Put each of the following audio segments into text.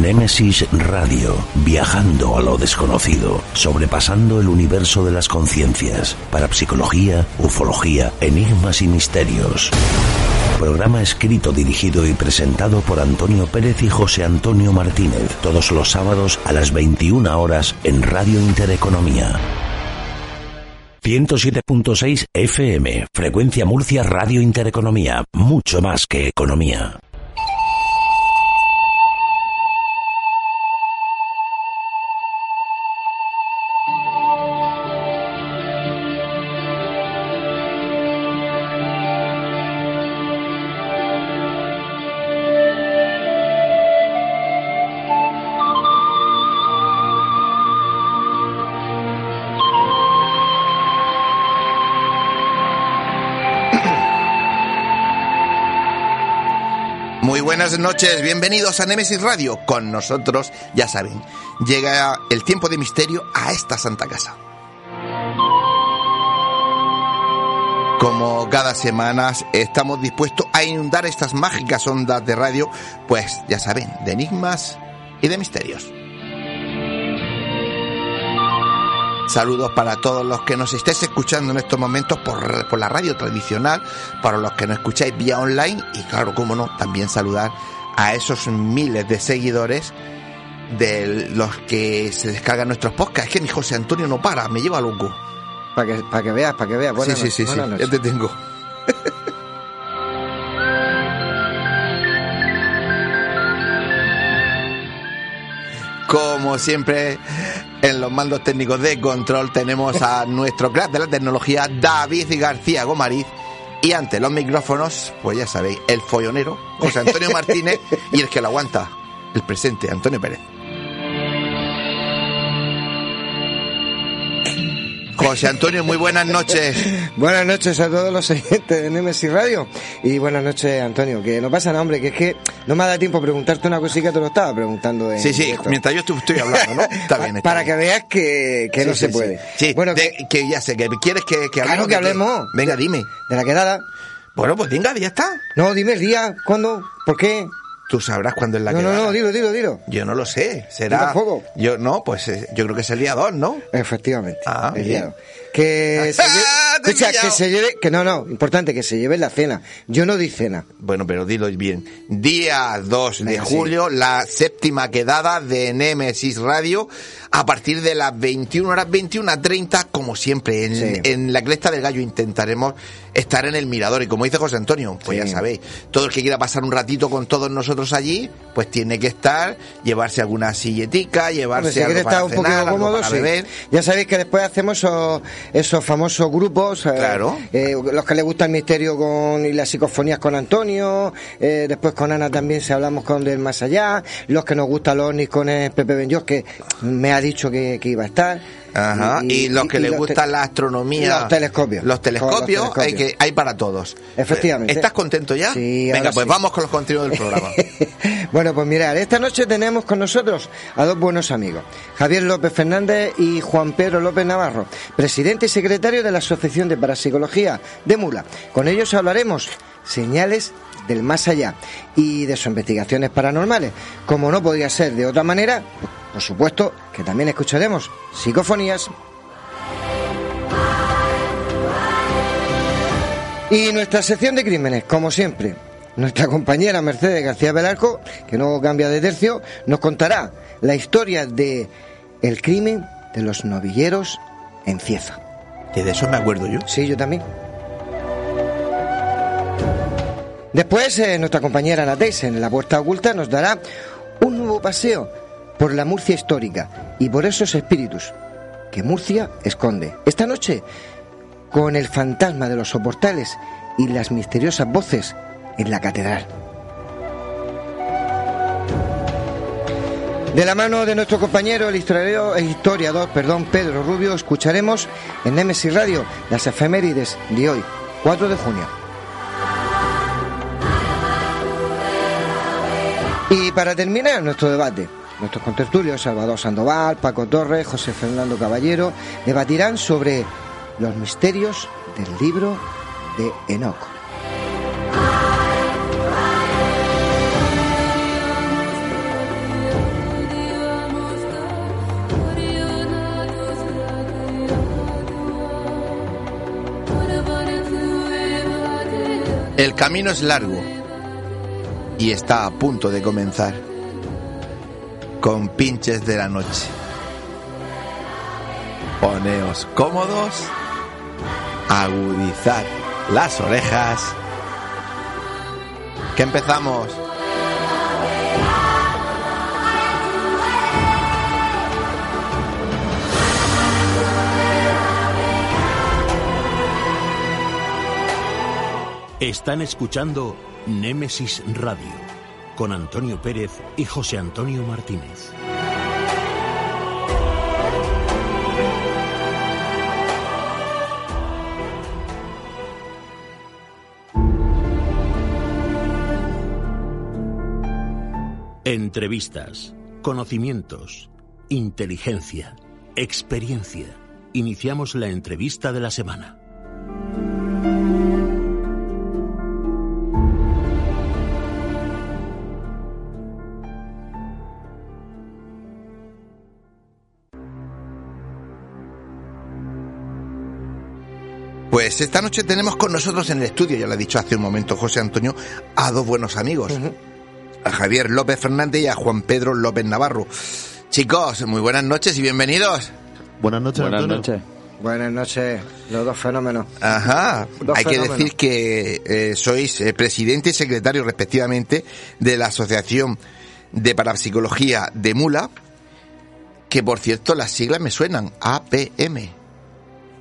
Némesis Radio, viajando a lo desconocido, sobrepasando el universo de las conciencias, parapsicología, ufología, enigmas y misterios. Programa escrito, dirigido y presentado por Antonio Pérez y José Antonio Martínez, todos los sábados a las 21 horas en Radio Intereconomía. 107.6 FM, Frecuencia Murcia Radio Intereconomía, mucho más que economía. Buenas noches, bienvenidos a Nemesis Radio. Con nosotros, ya saben, llega el tiempo de misterio a esta santa casa. Como cada semana estamos dispuestos a inundar estas mágicas ondas de radio, pues ya saben, de enigmas y de misterios. Saludos para todos los que nos estéis escuchando en estos momentos por, por, la radio tradicional, para los que nos escucháis vía online y claro, como no, también saludar a esos miles de seguidores de los que se descargan nuestros podcasts. Es que mi José Antonio no para, me lleva loco. Para que, para que veas, para que veas. Buenas sí, sí, sí, sí, ya te tengo. Como siempre, en los mandos técnicos de control tenemos a nuestro crack de la tecnología, David García Gomariz. Y ante los micrófonos, pues ya sabéis, el follonero, José Antonio Martínez, y el que lo aguanta, el presente, Antonio Pérez. José Antonio, muy buenas noches. buenas noches a todos los oyentes de Nemesis Radio. Y buenas noches, Antonio. Que no pasa nada, hombre, que es que no me ha dado tiempo a preguntarte una cosita, te lo estaba preguntando. En sí, sí, mientras yo estoy, estoy hablando, ¿no? Está bien. Está Para bien. que veas que, que Sí, no sí, se puede. Sí, bueno, de- que ya sé, que quieres que, que Claro hablemos. que de qué? hablemos. Venga, dime. de la quedada. Bueno, pues venga, ya está. No, dime el día, cuándo, por qué. Tú sabrás cuándo es la no, no, quedada. no, dilo, dilo, dilo. Yo no lo sé. Será. Yo tampoco. Yo no, pues eh, yo creo que es el día 2, ¿no? Efectivamente. Ah, el día dos. Que se lleve, escucha, que se lleve, que no, no, importante, que se lleve la cena. Yo no di cena. Bueno, pero dilo bien. Día 2 de Venga, sí. julio, la séptima quedada de Nemesis Radio, a partir de las 21 horas 21.30, como siempre, en, Sí. en la cresta del gallo intentaremos estar en el mirador. Y como dice José Antonio, pues Sí. ya sabéis, todo el que quiera pasar un ratito con todos nosotros allí, pues tiene que estar, llevarse alguna silletica, Hombre, llevarse si algo para estar un poquito algo cómodo, para sí. beber. Ya sabéis que después hacemos esos famosos grupos. eh, Claro. eh, los que les gusta el misterio con, y las psicofonías con Antonio. eh, después con Ana también se hablamos con Del Más Allá. Los que nos gustan los ovnis con el Pepe Benjos, que me ha dicho que, que iba a estar. Ajá, y, los que y les los gusta la astronomía. Los telescopios. Los telescopios, los Hay, que, hay para todos. Efectivamente. ¿Estás contento ya? Sí, Venga, pues sí. vamos con los contenidos del programa. bueno, pues mirad, esta noche tenemos con nosotros a dos buenos amigos, Javier López Fernández y Juan Pedro López Navarro, presidente y secretario de la Asociación de Parapsicología de Mula. Con ellos hablaremos señales del más allá y de sus investigaciones paranormales. Como no podría ser de otra manera, por supuesto que también escucharemos psicofonías. Y nuestra sección de crímenes, como siempre, nuestra compañera Mercedes García Velarco, que no cambia de tercio, nos contará la historia de el crimen de los novilleros en Cieza. De eso me acuerdo yo. Sí, yo también. Después, eh, nuestra compañera Ana en la puerta oculta, nos dará un nuevo paseo por la Murcia histórica y por esos espíritus que Murcia esconde. Esta noche, con el fantasma de los soportales y las misteriosas voces en la catedral. De la mano de nuestro compañero, el historiador, perdón, Pedro Rubio, escucharemos en Nemesis Radio las efemérides de hoy, 4 de junio. Y para terminar nuestro debate, Nuestros contertulios, Salvador Sandoval, Paco Torres, José Fernando Caballero, debatirán sobre los misterios del libro de Enoch. El camino es largo y está a punto de comenzar con pinches de la noche. Poneos cómodos, agudizar las orejas, que empezamos. Están escuchando Némesis Radio con Antonio Pérez y José Antonio Martínez. Entrevistas, conocimientos, inteligencia, experiencia. Iniciamos la entrevista de la semana. Pues esta noche tenemos con nosotros en el estudio, ya lo ha dicho hace un momento José Antonio, a dos buenos amigos, a Javier López Fernández y a Juan Pedro López Navarro. Chicos, muy buenas noches y bienvenidos. Buenas noches, Buenas Antonio. noches. Buenas noches, los dos fenómenos. Ajá, Dos hay que decir que eh, sois eh, presidente y secretario respectivamente de la Asociación de Parapsicología de Mula, que por cierto las siglas me suenan, APM.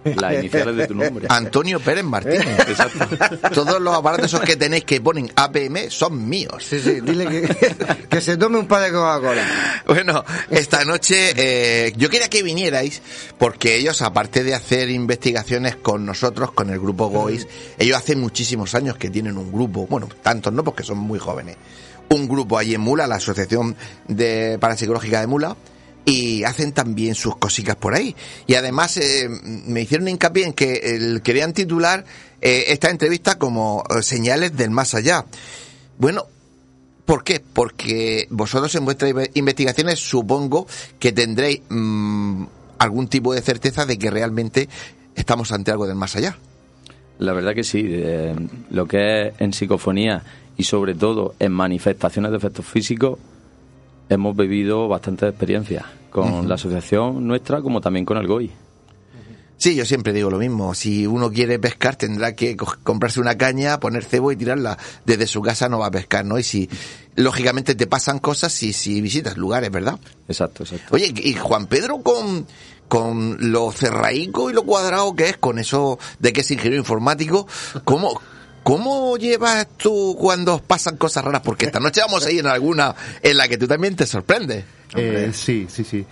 Las iniciales de tu nombre. Antonio Pérez Martínez. Exacto. Todos los aparatos esos que tenéis que ponen APM son míos. Sí, sí, dile que, que se tome un par de Coca-Cola. Bueno, esta noche eh, yo quería que vinierais porque ellos, aparte de hacer investigaciones con nosotros, con el grupo GOIS, ellos hace muchísimos años que tienen un grupo, bueno, tantos no porque son muy jóvenes, un grupo allí en Mula, la Asociación de Parapsicológica de Mula, y hacen también sus cositas por ahí. Y además eh, me hicieron hincapié en que querían titular eh, esta entrevista como eh, Señales del Más Allá. Bueno, ¿Por qué? Porque vosotros en vuestras inve- investigaciones supongo que tendréis mm, algún tipo de certeza de que realmente estamos ante algo del más allá. La verdad que sí. eh, lo que es en psicofonía y sobre todo en manifestaciones de efectos físicos, hemos vivido bastantes experiencias con la asociación nuestra como también con el GOI. Sí, yo siempre digo lo mismo. Si uno quiere pescar, tendrá que co- comprarse una caña, poner cebo y tirarla. Desde su casa no va a pescar, ¿no? Y si, lógicamente, te pasan cosas si, si visitas lugares, ¿verdad? Exacto, exacto. Oye, y Juan Pedro con, con lo cerraico y lo cuadrado que es, con eso de que es ingeniero informático, ¿cómo, cómo llevas tú cuando pasan cosas raras? Porque esta noche vamos a ir en alguna en la que tú también te sorprendes. Eh, sí, sí, sí.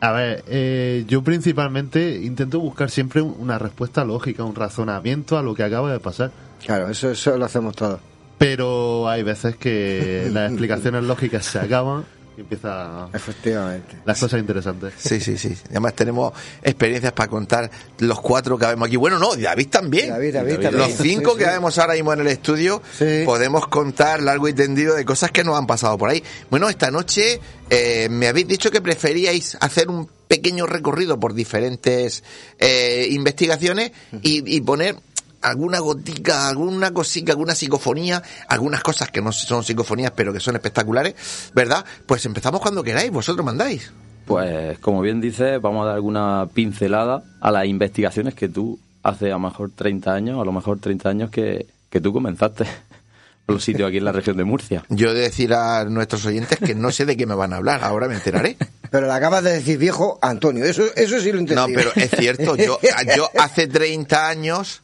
A ver, eh, yo principalmente intento buscar siempre un- una respuesta lógica, un razonamiento a lo que acaba de pasar. Claro, eso, eso lo hacemos todos. Pero hay veces que las explicaciones lógicas se acaban y empiezan Efectivamente. las cosas interesantes. Sí, sí, sí. Además tenemos experiencias para contar los cuatro que habemos aquí. Bueno, no, David también. David, David, David. también. Los cinco Sí, que sí. vemos ahora mismo en el estudio, Sí. podemos contar largo y tendido de cosas que nos han pasado por ahí. Bueno, esta noche eh, me habéis dicho que preferíais hacer un pequeño recorrido por diferentes eh, investigaciones y, y poner alguna gotica, alguna cosita, alguna psicofonía, algunas cosas que no son psicofonías pero que son espectaculares, ¿verdad? Pues empezamos cuando queráis, vosotros mandáis. Pues como bien dices, vamos a dar alguna pincelada a las investigaciones que tú hace a lo mejor 30 años, a lo mejor 30 años que, que tú comenzaste por los sitios aquí en la región de Murcia. Yo he de decir a nuestros oyentes que no sé de qué me van a hablar, ahora me enteraré. Pero le acabas de decir viejo Antonio, eso, eso sí lo entendí. No, pero es cierto, yo, yo hace 30 años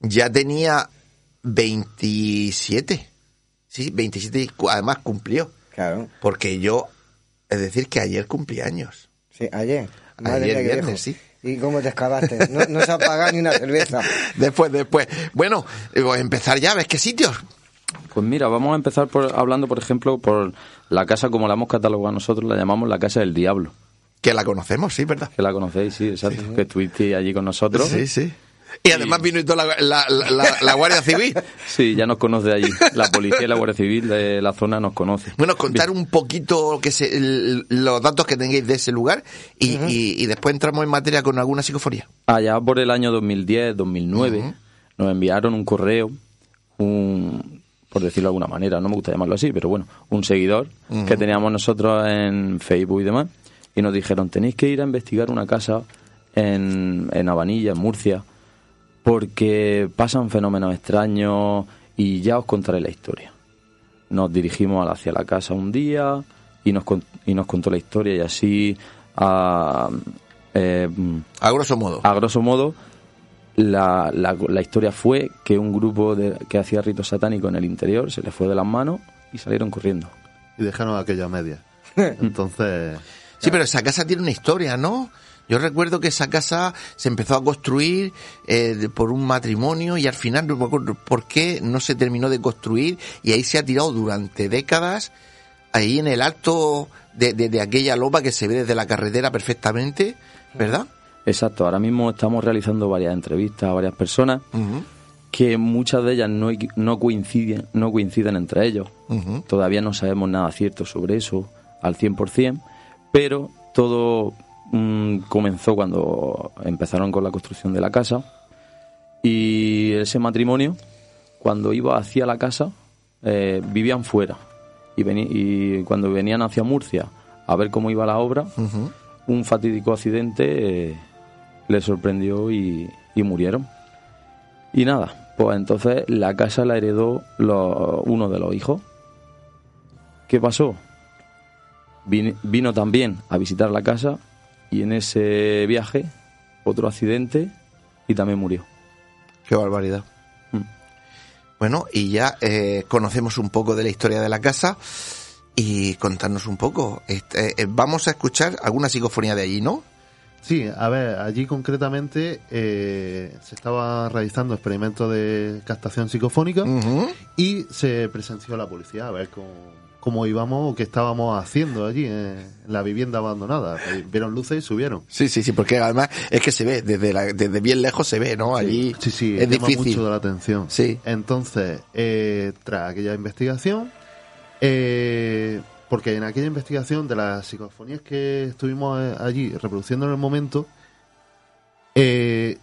ya tenía 27. Sí, 27 y además cumplió. Claro, Porque yo, es decir, que ayer cumplí años. sí, ayer. Ayer mía, qué viernes, viejo. sí. ¿Y cómo te excavaste? No, no se ha pagado ni una cerveza. Después, después. Bueno, voy a empezar ya, ¿ves qué sitios? Pues mira, vamos a empezar por, hablando, por ejemplo, por la casa como la hemos catalogado nosotros, la llamamos la Casa del Diablo. Que la conocemos, sí, ¿verdad? Que la conocéis, sí, exacto. Que estuviste allí con nosotros. Sí, sí. Y además vino y toda la, la- la- Guardia Civil. Sí, ya nos conoce allí. La policía y la Guardia Civil de la zona nos conoce. Bueno, contar un poquito que se, el- los datos que tengáis de ese lugar y, y- y después entramos en materia con alguna psicofonía. Allá por el año 2010, 2009, nos enviaron un correo un, por decirlo de alguna manera, no me gusta llamarlo así, pero bueno, un seguidor que teníamos nosotros en Facebook y demás, y nos dijeron, tenéis que ir a investigar una casa en, en Habanilla, en Murcia, porque pasan fenómenos extraños y ya os contaré la historia. Nos dirigimos hacia la casa un día y nos, con- y nos contó la historia y así a, eh, A grosso modo. a grosso modo la, la, la historia fue que un grupo de, que hacía ritos satánicos en el interior se les fue de las manos y salieron corriendo. Y dejaron aquella media. Entonces, Sí, pero esa casa tiene una historia, ¿no? Yo recuerdo que esa casa se empezó a construir eh, por un matrimonio y al final no me acuerdo por qué no se terminó de construir y ahí se ha tirado durante décadas ahí en el alto de, de- de aquella lopa que se ve desde la carretera perfectamente, ¿verdad? Exacto, ahora mismo estamos realizando varias entrevistas a varias personas que muchas de ellas no, no coinciden no coinciden entre ellos. Todavía no sabemos nada cierto sobre eso al 100%, pero todo mm, comenzó cuando empezaron con la construcción de la casa y ese matrimonio, cuando iba hacia la casa, eh, vivían fuera y, y cuando venían hacia Murcia a ver cómo iba la obra, un fatídico accidente eh, les sorprendió y, y murieron. Y nada, pues entonces la casa la heredó lo- uno de los hijos. ¿Qué pasó? Vin- vino también a visitar la casa y en ese viaje otro accidente y también murió. Qué barbaridad. Mm. Bueno, y ya eh, conocemos un poco de la historia de la casa y contarnos un poco. Este, eh, vamos a escuchar alguna psicofonía de allí, ¿no? sí, a ver, allí concretamente eh, se estaba realizando experimentos de captación psicofónica y se presenció la policía a ver cómo, cómo íbamos o qué estábamos haciendo allí en la vivienda abandonada. Vieron luces y subieron. Sí, sí, sí, porque además es que se ve, desde, la- desde bien lejos se ve, ¿no? Allí Sí, sí, es llama difícil. mucho de la atención. Sí. Entonces, eh, tras aquella investigación, eh, porque en aquella investigación de las psicofonías que estuvimos eh, allí reproduciendo en el momento, eh,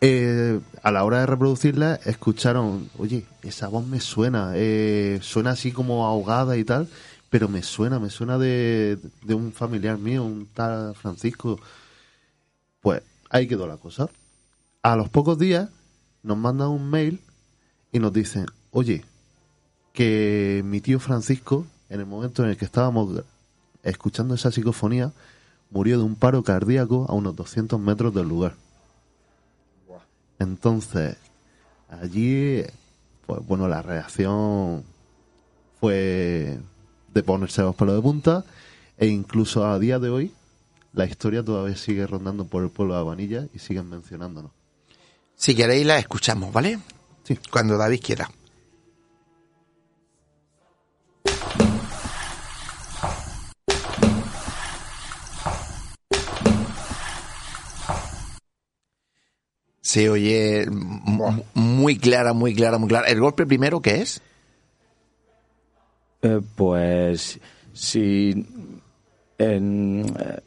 eh, a la hora de reproducirla escucharon, oye, esa voz me suena, eh, suena así como ahogada y tal, pero me suena, me suena de, de un familiar mío, un tal Francisco. Pues ahí quedó la cosa. A los pocos días nos mandan un mail y nos dicen, oye, que mi tío Francisco, en el momento en el que estábamos escuchando esa psicofonía, murió de un paro cardíaco a unos 200 metros del lugar. Entonces, allí, pues bueno, la reacción fue de ponerse los pelos de punta e incluso a día de hoy la historia todavía sigue rondando por el pueblo de Habanilla y siguen mencionándonos. Si queréis la escuchamos, ¿vale? Sí. Cuando David quiera. Se oye muy clara, muy clara, muy clara. ¿El golpe primero qué es? Eh, pues si en, eh,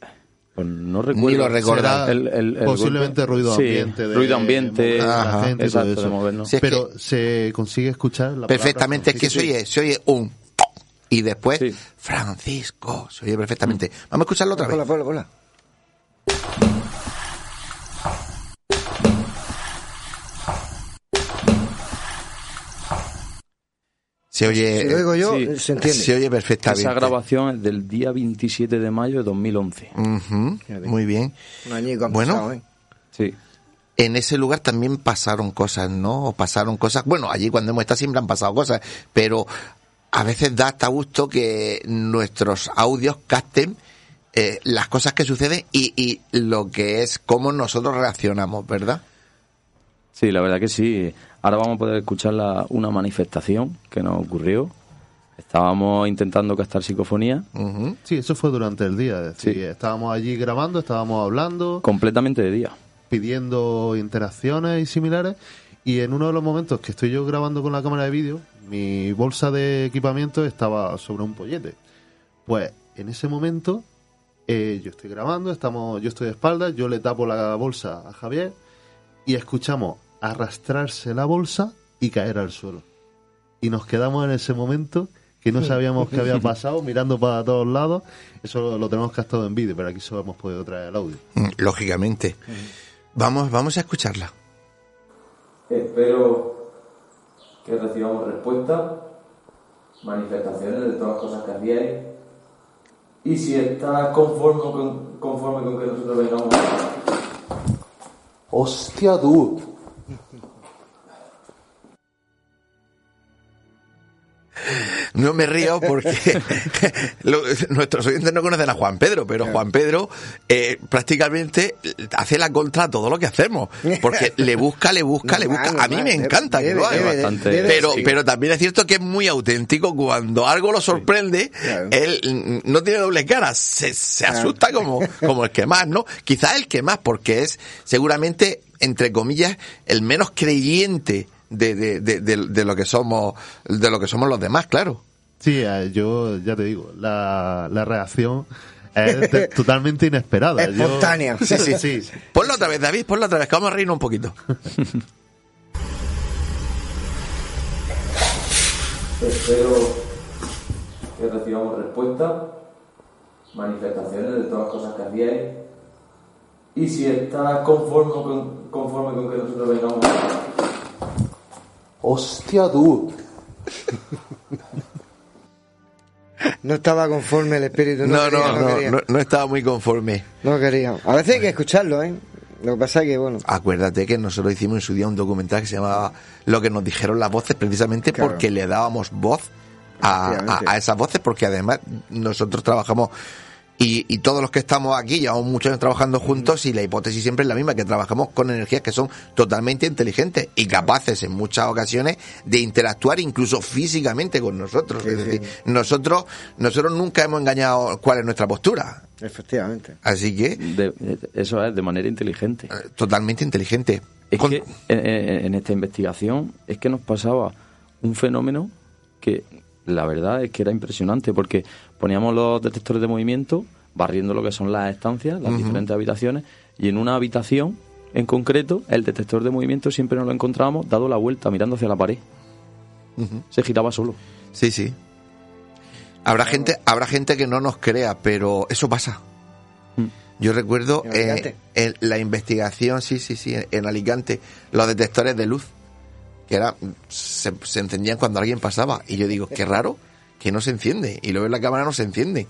pues no recuerdo Ni lo. Será El- el- el posiblemente golpe. ruido Sí, ambiente. de- ruido ambiente, de Ajá. gente exacto, todo eso. de movernos. Sí, es Pero se consigue escuchar la palabra Perfectamente, es que se oye, se oye un y después Sí. Francisco, se oye perfectamente. Vamos a escucharlo otra vez. Hola, hola, hola. Se oye, Si lo digo yo, sí. se entiende. se oye perfectamente. Esa grabación es del día 27 de mayo de 2011. Ujú, Muy bien. Un añico han Bueno. pasado, ¿eh? Sí. En ese lugar también pasaron cosas, ¿no? O pasaron cosas. Bueno, allí cuando hemos estado siempre han pasado cosas, pero a veces da hasta gusto que nuestros audios capten eh, las cosas que suceden y, y lo que es cómo nosotros reaccionamos, ¿verdad? Sí, la verdad que sí. Ahora vamos a poder escuchar la- una manifestación que nos ocurrió. Estábamos intentando captar psicofonía. Sí, eso fue durante el día. Es decir, Sí. estábamos allí grabando, estábamos hablando, completamente de día. pidiendo interacciones y similares. Y en uno de los momentos que estoy yo grabando con la cámara de vídeo, mi bolsa de equipamiento estaba sobre un pollete. Pues en ese momento eh, yo estoy grabando, estamos, yo estoy de espaldas, yo le tapo la bolsa a Javier y escuchamos arrastrarse la bolsa y caer al suelo. Y nos quedamos en ese momento que no sabíamos qué había pasado, mirando para todos lados. Eso lo tenemos captado en vídeo, pero aquí solo hemos podido traer el audio. Mm, Lógicamente. Vamos, vamos a escucharla. Espero que recibamos respuesta, manifestaciones de todas las cosas que hacíais. Y si estás conforme con, conforme con que nosotros vengamos. ¡Hostia, dude! No me río porque lo- nuestros oyentes no conocen a Juan Pedro, pero Juan Pedro eh, prácticamente hace la contra a todo lo que hacemos. Porque le busca, le busca, le busca. A mí me encanta que lo haga. debe, bastante. debe, Pero, sí. pero también es cierto que es muy auténtico cuando algo lo sorprende, Claro. él no tiene doble cara, se, se asusta como, como el que más, ¿no? Quizás el que más, porque es seguramente, entre comillas, el menos creyente de, de, de, de- de lo que somos, de lo que somos los demás, claro. Sí, eh, yo ya te digo, la, la reacción es de- totalmente inesperada. Yo- Espontánea. sí, sí, sí. Ponlo otra vez, David, ponlo otra vez, que vamos a reírnos un poquito. Espero que recibamos respuesta, manifestaciones de todas las cosas que hacíais. Y si estás conforme con, conforme con que nosotros vengamos. ¡Hostia, dude! No estaba conforme el espíritu. No, quería, no, no, quería. no, no estaba muy conforme. No quería. A veces hay que escucharlo, ¿eh? Lo que pasa es que, bueno, Acuérdate que nosotros hicimos en su día un documental que se llamaba Lo que nos dijeron las voces, precisamente Claro. porque le dábamos voz a, a esas voces, porque además nosotros trabajamos y, y todos los que estamos aquí llevamos muchos años trabajando juntos y la hipótesis siempre es la misma, que trabajamos con energías que son totalmente inteligentes y capaces en muchas ocasiones de interactuar incluso físicamente con nosotros. es decir, nosotros, nosotros nunca hemos engañado cuál es nuestra postura. efectivamente. Así que, De- eso es de manera inteligente. eh, totalmente inteligente. Es Con- que en, en- en esta investigación es que nos pasaba un fenómeno que la verdad es que era impresionante porque poníamos los detectores de movimiento barriendo lo que son las estancias, las diferentes habitaciones y en una habitación en concreto el detector de movimiento siempre nos lo encontrábamos dado la vuelta mirando hacia la pared. Se giraba solo. Sí, sí. Habrá gente, habrá gente que no nos crea, pero eso pasa. Mm. Yo recuerdo ¿En eh, Alicante? en la investigación, sí, sí, sí, en Alicante, los detectores de luz, que era, se, se encendían cuando alguien pasaba. Y yo digo, qué raro, que no se enciende. Y luego en la cámara no se enciende.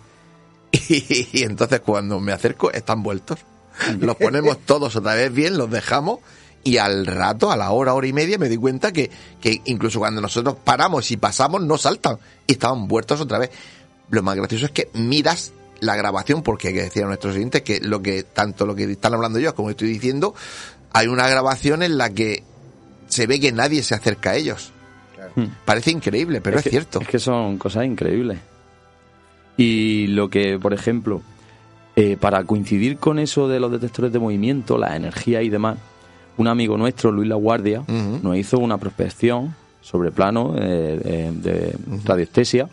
Y, entonces cuando me acerco, están vueltos. Los ponemos todos otra vez bien, los dejamos. Y al rato, a la hora, hora y media, me di cuenta que, que incluso cuando nosotros paramos y pasamos, no saltan. Y estaban vueltos otra vez. Lo más gracioso es que miras la grabación, porque hay que decir a nuestros oyentes que lo que, tanto lo que están hablando yo como estoy diciendo, hay una grabación en la que se ve que nadie se acerca a ellos. Hmm. Parece increíble, pero es, que- cierto. Es que son cosas increíbles. Y lo que, por ejemplo, eh, para coincidir con eso de los detectores de movimiento, la energía y demás, un amigo nuestro, Luis La Guardia, nos hizo una prospección sobre plano eh, eh, de radiestesia.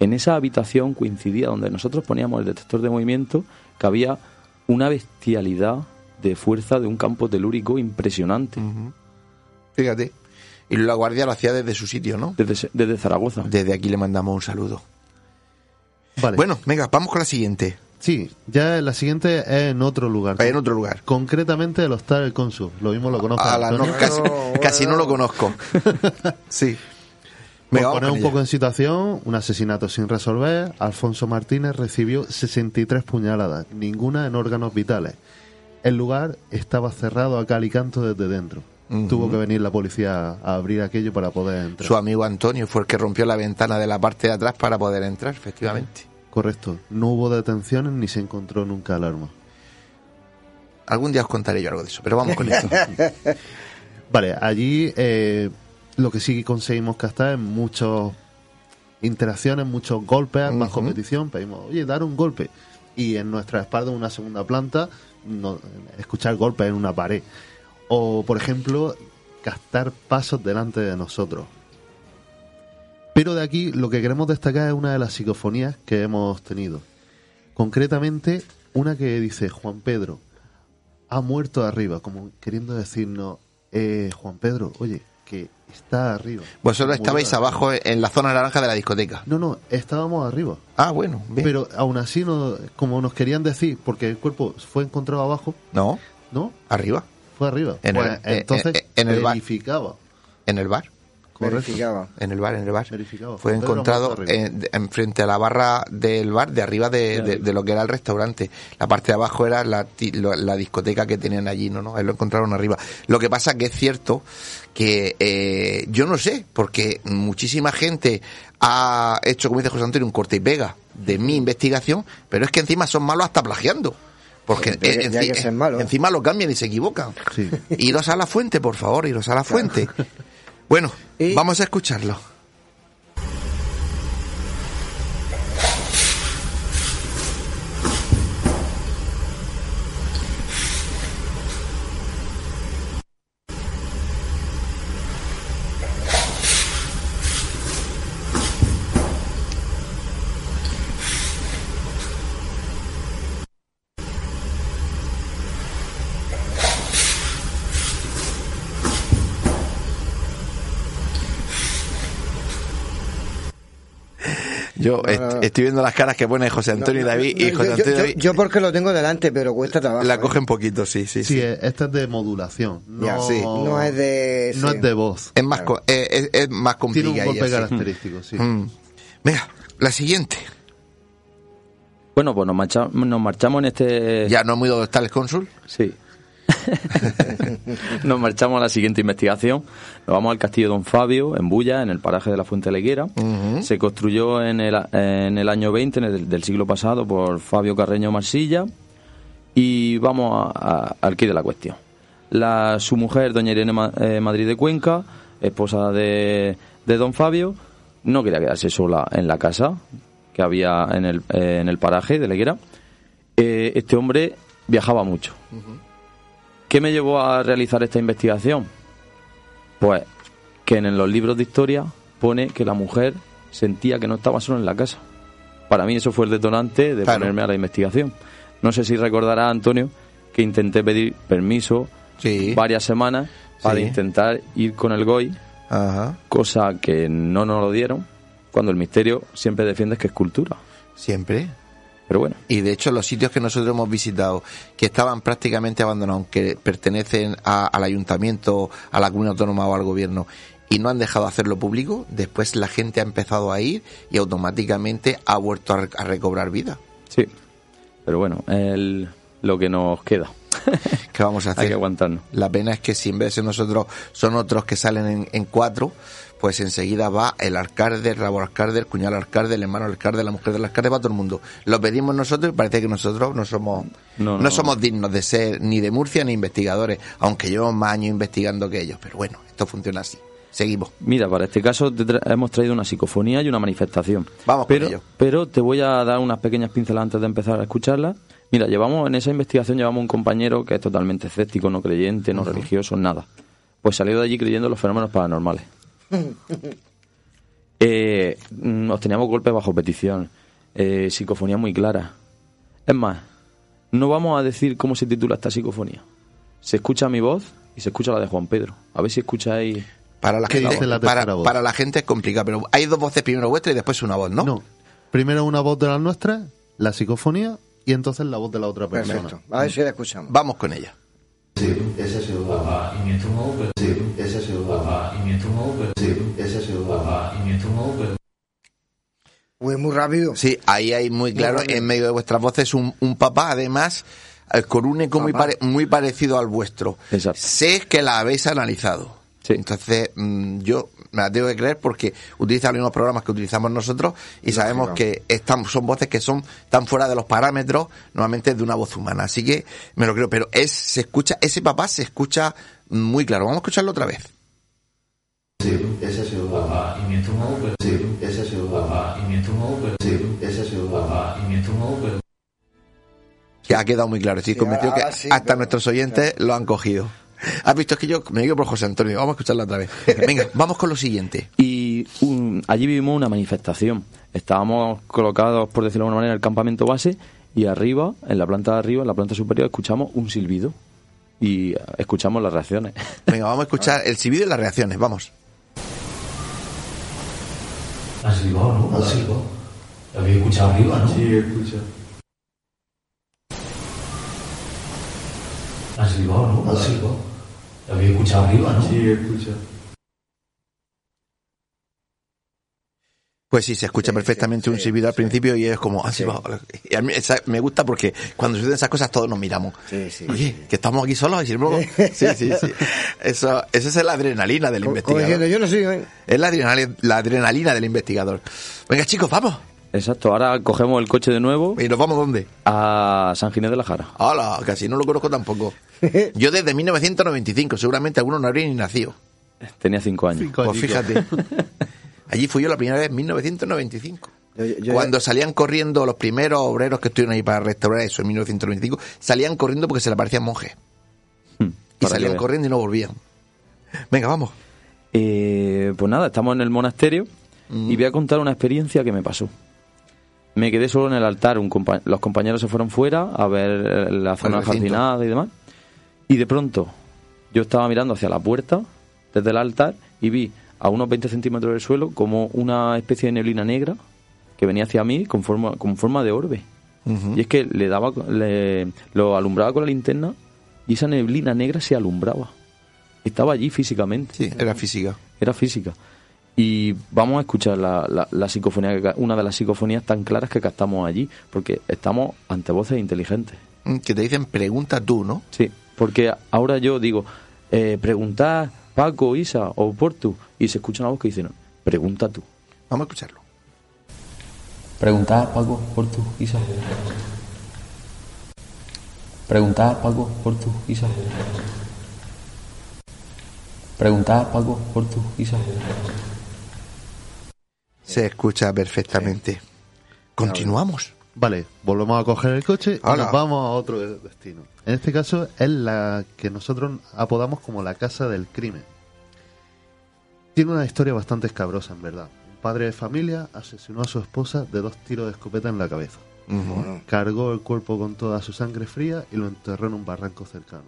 En esa habitación coincidía donde nosotros poníamos el detector de movimiento que había una bestialidad de fuerza de un campo telúrico impresionante Fíjate. Y la guardia lo hacía desde su sitio, ¿no? desde, desde Zaragoza. Desde aquí le mandamos un saludo. Vale. Bueno, venga, vamos con la siguiente. Sí, ya la siguiente es en otro lugar. En otro lugar. Concretamente el Hostal El Consul. Lo mismo lo conozco. A la- no, Antonio. casi, Bueno, casi no lo conozco. Sí. Venga, vamos poner un ella. poco en situación, un asesinato sin resolver, Alfonso Martínez recibió 63 puñaladas, ninguna en órganos vitales. El lugar estaba cerrado a cal y canto desde dentro. Tuvo que venir la policía a abrir aquello para poder entrar. Su amigo Antonio fue el que rompió la ventana de la parte de atrás para poder entrar, efectivamente. Correcto. No hubo detenciones ni se encontró nunca el arma. Algún día os contaré yo algo de eso, pero vamos con esto. Vale, allí eh, lo que sí conseguimos captar es muchas interacciones, muchos golpes bajo Ujú. petición. Pedimos, oye, dar un golpe. Y en nuestra espalda, una segunda planta, no- escuchar golpes en una pared. O, por ejemplo, captar pasos delante de nosotros. Pero de aquí lo que queremos destacar es una de las psicofonías que hemos tenido. Concretamente, una que dice Juan Pedro, ha muerto arriba, como queriendo decirnos, eh, Juan Pedro, oye, que está arriba. Vosotros estabais arriba. abajo en la zona naranja de la discoteca. No, no, estábamos arriba. Ah, bueno, bien. Pero aún así, no, como nos querían decir, porque el cuerpo fue encontrado abajo, no, ¿no? arriba, Fue arriba. En Pues, el- eh, entonces, eh, en el bar. verificaba. en el bar. Correcto. Verificaba. En el bar, en el bar. Verificado. Fue Pedro encontrado en, en frente a la barra del bar, de arriba de, de- de lo que era el restaurante. La parte de abajo era la, ti- lo- la discoteca que tenían allí, ¿no? ¿no? Ahí lo encontraron arriba. Lo que pasa que es cierto que eh, yo no sé, porque muchísima gente ha hecho, como dice José Antonio, un corte y pega de mi investigación, pero es que encima son malos hasta plagiando. Porque eh, malo. encima lo cambian y se equivocan. Sí. Iros a la fuente, por favor, iros a la fuente. Bueno, Y- vamos a escucharlo. Yo est- no, no. estoy viendo las caras que pone José Antonio y David y No, José yo, Antonio y yo- David yo porque lo tengo delante, pero cuesta trabajo. la ¿eh? cogen poquito, sí, sí, Sí, sí. eh, esta es de modulación. No, Ya, sí. No es de... no sí. es de voz. Es más, co- eh, es, es más Tiene un complicado. golpe característico, sí. Mm. Venga, la siguiente. Bueno, pues nos, marcha- nos marchamos en este... Ya no muy dónde está el cónsul. Sí. Nos marchamos a la siguiente investigación. Nos vamos al castillo Don Fabio, en Bulla, en el paraje de la Fuente de la Higuera. Se construyó en el, en el año 20 en el- del siglo pasado por Fabio Carreño Marsilla. Y vamos a- a- al quid de la cuestión. La, su mujer, doña Irene Ma- eh, Madrid de Cuenca, esposa de, de Don Fabio, no quería quedarse sola en la casa que había en el, eh, en el paraje de la Higuera. Eh, este hombre viajaba mucho. ¿Qué me llevó a realizar esta investigación? Pues que en los libros de historia pone que la mujer sentía que no estaba sola en la casa. Para mí eso fue el detonante de Claro. ponerme a la investigación. No sé si recordará Antonio que intenté pedir permiso Sí. varias semanas para Sí. intentar ir con el GOI, Ajá. cosa que no nos lo dieron, cuando el misterio siempre defiende que es cultura. Siempre. Pero bueno, Y de hecho los sitios que nosotros hemos visitado, que estaban prácticamente abandonados, que pertenecen a- al ayuntamiento, a la comunidad autónoma o al gobierno, y no han dejado hacerlo público, después la gente ha empezado a ir y automáticamente ha vuelto a, re- a recobrar vida. sí. Pero bueno, el, lo que nos queda. ¿Qué vamos a Hay hacer? que aguantarnos. La pena es que si en vez de ser nosotros son otros que salen en, en cuatro, pues enseguida va el alcalde, el rabo alcalde, el cuñado alcalde, el hermano alcalde, la mujer del alcalde, va todo el mundo. Lo pedimos nosotros y parece que nosotros no somos, no, No, no. somos dignos de ser ni de Murcia ni investigadores, aunque llevamos más años investigando que ellos. Pero bueno, esto funciona así. Seguimos. Mira, para este caso tra- hemos traído una psicofonía y una manifestación. Vamos con pero, ello. Pero te voy a dar unas pequeñas pinceladas antes de empezar a escucharla. Mira, llevamos en esa investigación llevamos un compañero que es totalmente escéptico, no creyente, no religioso, nada. Pues salió de allí creyendo en los fenómenos paranormales. eh, mm, obteníamos golpes bajo petición, eh, psicofonía muy clara. Es más, no vamos a decir cómo se titula esta psicofonía. Se escucha mi voz y se escucha la de Juan Pedro. A ver si escucháis Para la, ¿Qué gente, la para, para la gente es complicado, pero hay dos voces, primero vuestra y después una voz, ¿no? No. Primero una voz de la nuestra, la psicofonía, y entonces la voz de la otra persona. Perfecto. A ver si la escuchamos. Vamos con ella. Papá, y mientras un sido Papá, y mientras un Opel. Sí, ese ha sido Papá, y mientras un Opel. Uy, muy rápido. Sí, ahí hay muy claro, Muy en medio de vuestras voces, un, un papá, además, eh, con un eco muy, Papá. pare- muy parecido al vuestro. Exacto. Sé que la habéis analizado. Sí. Entonces, mm, yo me la tengo que creer porque utiliza los mismos programas que utilizamos nosotros y sabemos que están, son voces que son tan fuera de los parámetros normalmente de una voz humana. Así que me lo creo, pero es, se escucha, ese papá se escucha muy claro. Vamos a escucharlo otra vez. Sí, ese ha sido Papá, y mientras un Opel. Sí, ese ha sido Papá, y mientras un Opel. Sí, ese ha sido Papá, y mientras un Opel. Que ha quedado muy claro. Estoy Sí, convencido ahora- que sí, hasta pero- nuestros oyentes lo han cogido. Has visto es que yo me digo por José Antonio. Vamos a escucharlo otra vez. Venga, vamos con lo siguiente. Y un- allí vivimos una manifestación. Estábamos colocados, por decirlo de alguna manera, en el campamento base y arriba, en la planta de arriba, en la planta superior, escuchamos un silbido. y escuchamos las reacciones. Venga, vamos a escuchar el silbido y las reacciones, vamos. ¿Has silbado, no? ¿Has silbado? Lo habéis escuchado arriba, ¿no? Sí, escucha. ¿Has silbado, no? ¿Has silbado? Lo habéis escuchado arriba, ¿no? Sí, escucha. Pues sí, se escucha perfectamente un silbido al principio y es como, ah, sí, va. Y a mí esa- me gusta porque cuando suceden esas cosas todos nos miramos. Sí, sí, Oye, que estamos aquí solos y sin embargo- Sí, sí, sí. Eso, esa es la adrenalina del como diciendo, investigador. yo no soy... ¿eh? Es la adrenalina, la adrenalina del investigador. Venga, chicos, vamos. Exacto, ahora cogemos el coche de nuevo ¿Y nos vamos dónde? a San Ginés de la Jara. Hola, casi no lo conozco tampoco. Yo desde 1995, seguramente algunos no habrían ni nacido. Tenía cinco años. Cinco Pues fíjate. Allí fui yo la primera vez en 1995. Yo- yo- Cuando salían corriendo los primeros obreros que estuvieron ahí para restaurar eso en 1995, salían corriendo porque se le parecían monjes. Hmm, Y salían corriendo y no volvían. Venga, vamos. Eh, pues nada, estamos en el monasterio y voy a contar una experiencia que me pasó. Me quedé solo en el altar, un compa- los compañeros se fueron fuera a ver eh, la zona jardinada y demás. Y de pronto yo estaba mirando hacia la puerta desde el altar y vi a unos 20 centímetros del suelo como una especie de neblina negra que venía hacia mí con forma, con forma de orbe. Y es que le daba, le- lo alumbraba con la linterna y esa neblina negra se alumbraba. Estaba allí físicamente Sí, era física. era física. Y vamos a escuchar la, la, la psicofonía, que ca- una de las psicofonías tan claras que captamos allí, porque estamos ante voces inteligentes. Mm, Que te dicen, pregunta tú, ¿no? Sí, porque ahora yo digo, eh, preguntar Paco, Isa o Portu, y se escucha una voz que dice, no, pregunta tú. Vamos a escucharlo. Preguntar, Paco, por tu Isa. Preguntar, Paco, por tu Isa. Preguntar, Paco, por tu Isa. Se escucha perfectamente. Continuamos. Vale, volvemos a coger el coche y Hola. nos vamos a otro destino. En este caso es la que nosotros apodamos como la casa del crimen. Tiene una historia bastante escabrosa, en verdad. Un padre de familia asesinó a su esposa de dos tiros de escopeta en la cabeza. Cargó el cuerpo con toda su sangre fría y lo enterró en un barranco cercano.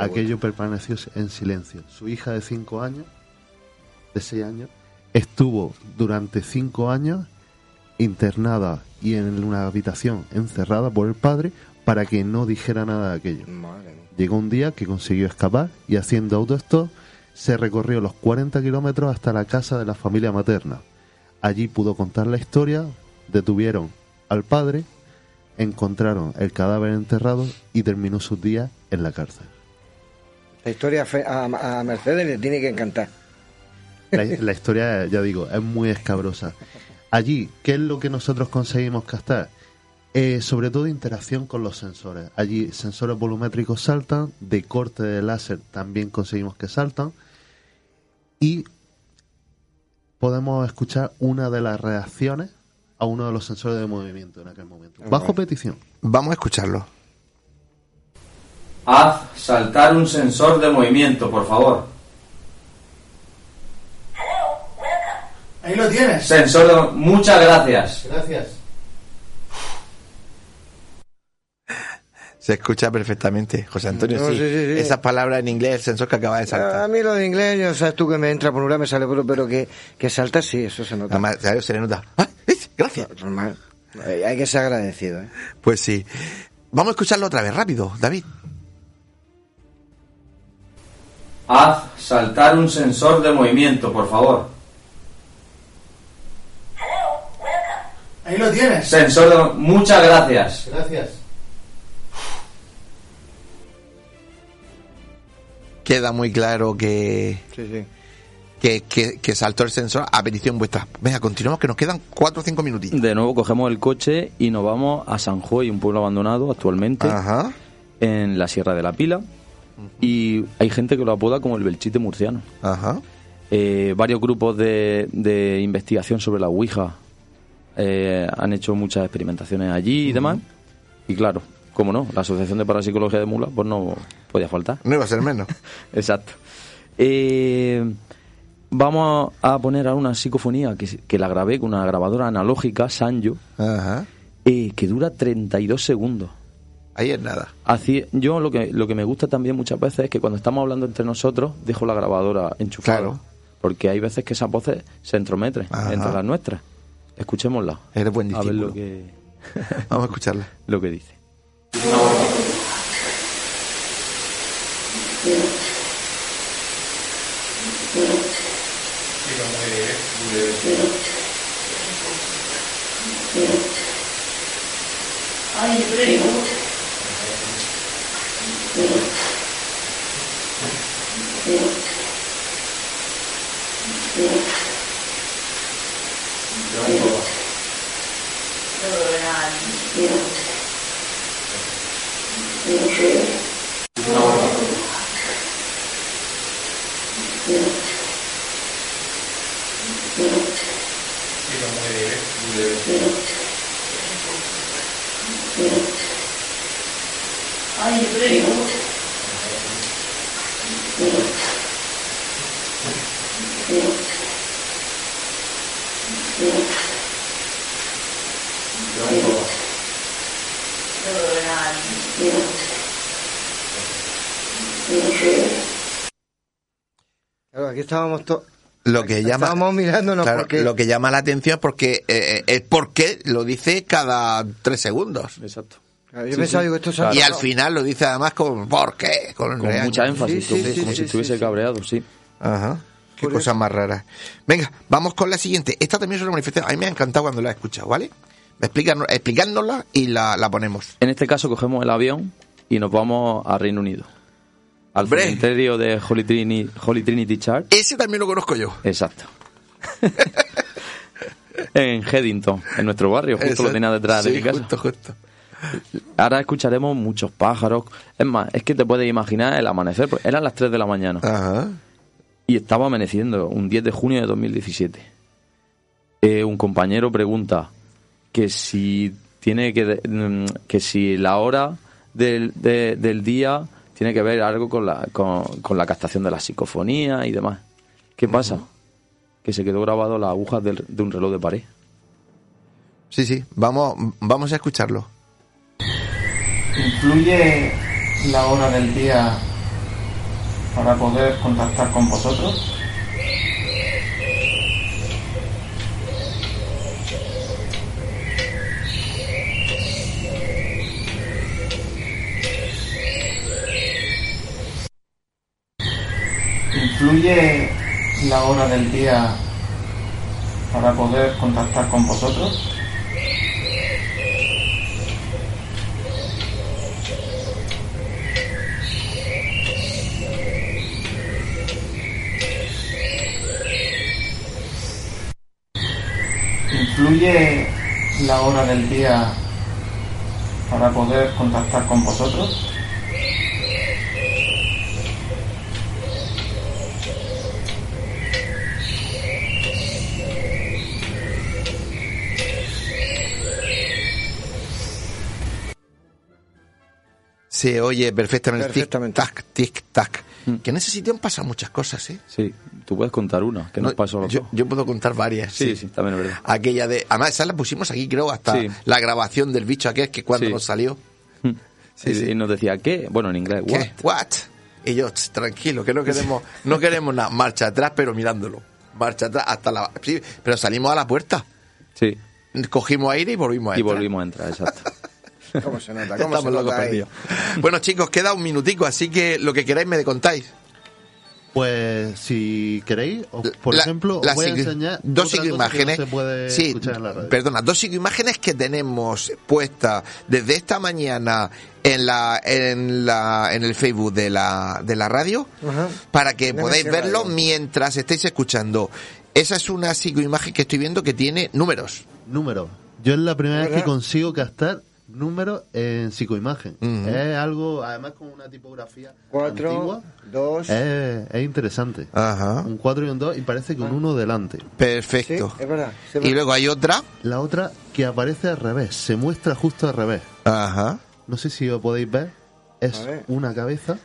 Aquello permaneció en silencio. Su hija de 5 años, de 6 años, estuvo durante 5 años internada y en una habitación encerrada por el padre para que no dijera nada de aquello. Madre. Llegó un día que consiguió escapar y haciendo autostop se recorrió los 40 kilómetros hasta la casa de la familia materna. Allí pudo contar la historia, detuvieron al padre, encontraron el cadáver enterrado y terminó sus días en la cárcel. La historia a Mercedes le tiene que encantar. La, la historia, ya digo, es muy escabrosa. Allí, ¿qué es lo que nosotros conseguimos captar? Eh, sobre todo interacción con los sensores. Allí sensores volumétricos saltan, de corte de láser también conseguimos que saltan y podemos escuchar una de las reacciones a uno de los sensores de movimiento en aquel momento. Bajo petición. Vamos a escucharlo. Haz saltar un sensor de movimiento, por favor. Ahí lo tienes. Sensor de... Muchas gracias. Gracias. Se escucha perfectamente, José Antonio. No, sí. sí, sí, sí. Esas palabras en inglés, el sensor que acaba de A saltar. mí lo de inglés, ya sabes tú que me entra por un lado, me sale por otro, pero que, que salta, sí, eso se nota. Además, se le nota. ¡Ah! Gracias. Normal. Eh, Hay que ser agradecido, ¿eh? Pues sí. Vamos a escucharlo otra vez, rápido, David. Haz saltar un sensor de movimiento, por favor. Ahí lo tienes. Sensor de... Muchas gracias. Gracias. Queda muy claro que, Sí, sí. que, que, que saltó el sensor a petición vuestra. Venga, continuamos, que nos quedan cuatro o cinco minutitos. De nuevo cogemos el coche y nos vamos a San Juan, un pueblo abandonado actualmente Ajá. en la Sierra de la Pila. Y hay gente que lo apoda como el Belchite murciano. Ajá. Eh, varios grupos de, de investigación sobre la Ouija eh, han hecho muchas experimentaciones allí y demás. Y claro, como no, la Asociación de Parapsicología de Mula, pues no podía faltar. No iba a ser menos. Exacto. Eh, vamos a poner ahora una psicofonía que, que la grabé con una grabadora analógica, Sanyo, Ajá. eh, que dura 32 segundos. ahí es nada. Así, yo lo que, lo que me gusta también muchas veces es que cuando estamos hablando entre nosotros, dejo la grabadora enchufada. Claro. Porque hay veces que esas voces se entrometren Ajá. entre las nuestras. Escuchémosla. Eres buen A ver discípulo. lo que, Vamos a escucharla. lo que dice. Ay, primo. Aquí estábamos todos. Lo que llama, mirándonos Claro, porque. lo que llama la atención es porque eh, es porque lo dice cada tres segundos. Exacto. Sí, pensaba, sí. digo, esto Claro. Y al final lo dice además con ¿por qué? Con, mucha énfasis, Sí, sí, como- sí, como sí, si estuviese sí. cabreado, sí. Ajá. Qué Curioso. cosas más raras. Venga, vamos con la siguiente. Esta también es una manifestación. A mí me ha encantado cuando la he escuchado, ¿vale? Explicárnosla y la, la ponemos. En este caso cogemos el avión y nos vamos a Reino Unido. Al Hombre. cementerio de Holy Trinity, Holy Trinity Church. Ese también lo conozco yo. Exacto. en Headington, en nuestro barrio, justo lo tenía detrás de mi casa. Justo, justo. Ahora escucharemos muchos pájaros. Es más, es que te puedes imaginar el amanecer. Eran las 3 de la mañana Ajá. y estaba amaneciendo un 10 de junio de 2017. Eh, un compañero pregunta que si tiene que mm, que si la hora del, de- del día tiene que ver algo con la con, con la captación de la psicofonía y demás. ¿Qué pasa? Que se quedó grabado las agujas del- de un reloj de pared. Sí, sí. Vamos, vamos a escucharlo. ¿Influye la hora del día para poder contactar con vosotros? ¿Influye la hora del día para poder contactar con vosotros? ¿Influye la hora del día para poder contactar con vosotros? Se oye perfectamente. Perfectamente. Tic-tac, tic-tac. Que en ese sitio han pasado muchas cosas, ¿eh? Sí, tú puedes contar una, que nos No, pasó a los yo, yo puedo contar varias. Sí, sí, también es verdad. Aquella de. Además, esa la pusimos aquí, creo, hasta Sí. la grabación del bicho aquel que cuando nos salió. Sí, sí. Y nos decía, ¿qué? Bueno, en inglés, ¿Qué? ¿what? What? Y yo, "Ch, tranquilo, que no queremos, no queremos nada. Marcha atrás, pero mirándolo. Marcha atrás hasta la. Sí, pero salimos a la puerta. Sí, Cogimos aire y volvimos a y entrar. volvimos a entrar, exacto. ¿Cómo se nota? ¿Cómo Estamos se locos nota ahí? perdidos. Bueno, chicos, queda un minutico, así que lo que queráis me contáis. Pues si queréis, os- por La- ejemplo, os la voy a enseñar dos psicoimágenes. que no se puede sí, escuchar en la radio. perdona, dos psicoimágenes que tenemos puestas desde esta mañana en la en la en el Facebook de la de la radio Ajá. para que podáis verlo radio. mientras estéis escuchando. Esa es una psicoimagen que estoy viendo que tiene números. Números. Yo es la primera vez que consigo captar números en psicoimagen. Es algo, además con una tipografía Cuatro, antigua. dos. Es, es interesante. Ajá. Un 4 y un 2 y parece que un 1 delante. Sí, Perfecto. es verdad. y luego hay otra. La otra que aparece al revés, se muestra justo al revés. Ajá. No sé si lo podéis ver. Es ver. una cabeza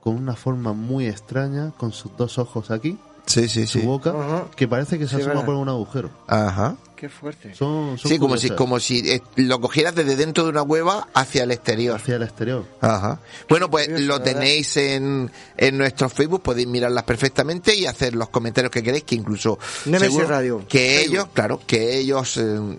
con una forma muy extraña, con sus dos ojos aquí, Sí, sí, su sí. boca, Ajá. que parece que se Sí, asoma verdad. por un agujero. Ajá. Qué fuerte. Son, son Sí, como si, como si eh, lo cogieras desde dentro de una cueva hacia el exterior. Hacia el exterior. Ajá. Bueno, pues Curioso, lo tenéis en, en nuestro Facebook, podéis mirarlas perfectamente y hacer los comentarios que queréis, que incluso seguro Radio. que Facebook. ellos, claro, que ellos eh,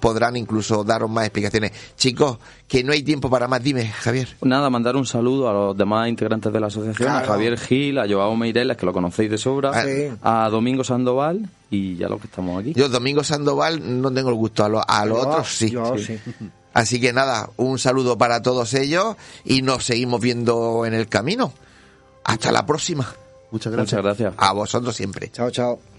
podrán incluso daros más explicaciones. Chicos, que no hay tiempo para más, dime, Javier. Nada, mandar un saludo a los demás integrantes de la asociación, Claro. a Javier Gil, a Joao Meireles, que lo conocéis de sobra, Ah, Sí. a Domingo Sandoval y ya los que estamos aquí. Yo, Domingo Sandoval, no tengo el gusto, a, lo- a los Yo- otros sí. yo Sí. sí. Así que nada, un saludo para todos ellos y nos seguimos viendo en el camino. Hasta la próxima. Muchas gracias. Muchas gracias. A vosotros siempre. Chao, chao.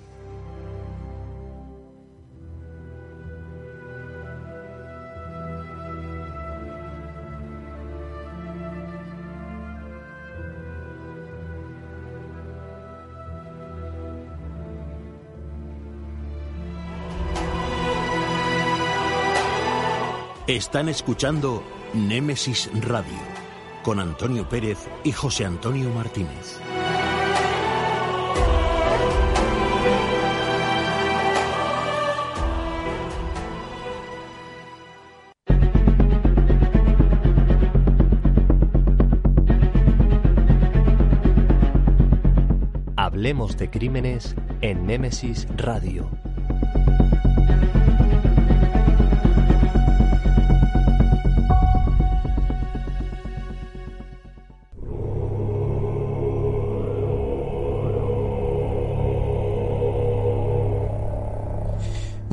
Están escuchando Némesis Radio con Antonio Pérez y José Antonio Martínez. Hablemos de crímenes en Némesis Radio.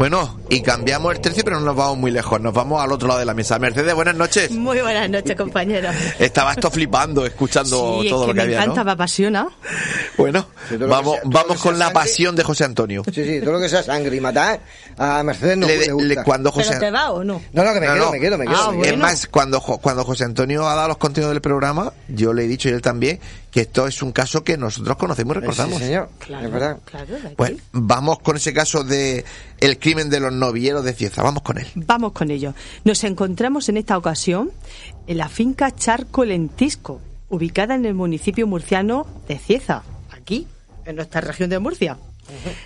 Bueno, y cambiamos el tercio, pero no nos vamos muy lejos. Nos vamos al otro lado de la mesa. Mercedes, buenas noches. Muy buenas noches, compañeros. Estabas esto flipando, escuchando Sí, es todo que lo que me había, encanta, ¿no? me apasiona. Bueno, Sí, todo vamos, sea- todo vamos con la sangre. pasión de José Antonio. Sí, sí, todo lo que sea sangre y matar a Mercedes no Le- le, le- gusta. cuando ¿Pero José, te va o no? No, no, que me No, quedo, no. me quedo, me quedo. Ah, me bueno. Es más, cuando, cuando José Antonio ha dado los contenidos del programa, yo le he dicho y él también que esto es un caso que nosotros conocemos y recordamos. Sí, señor, Claro, es verdad. claro. Pues vamos con ese caso de el crimen de los novilleros de Cieza. Vamos con él. Vamos con ello. Nos encontramos en esta ocasión en la finca Charco Lentisco, ubicada en el municipio murciano de Cieza, aquí, en nuestra región de Murcia.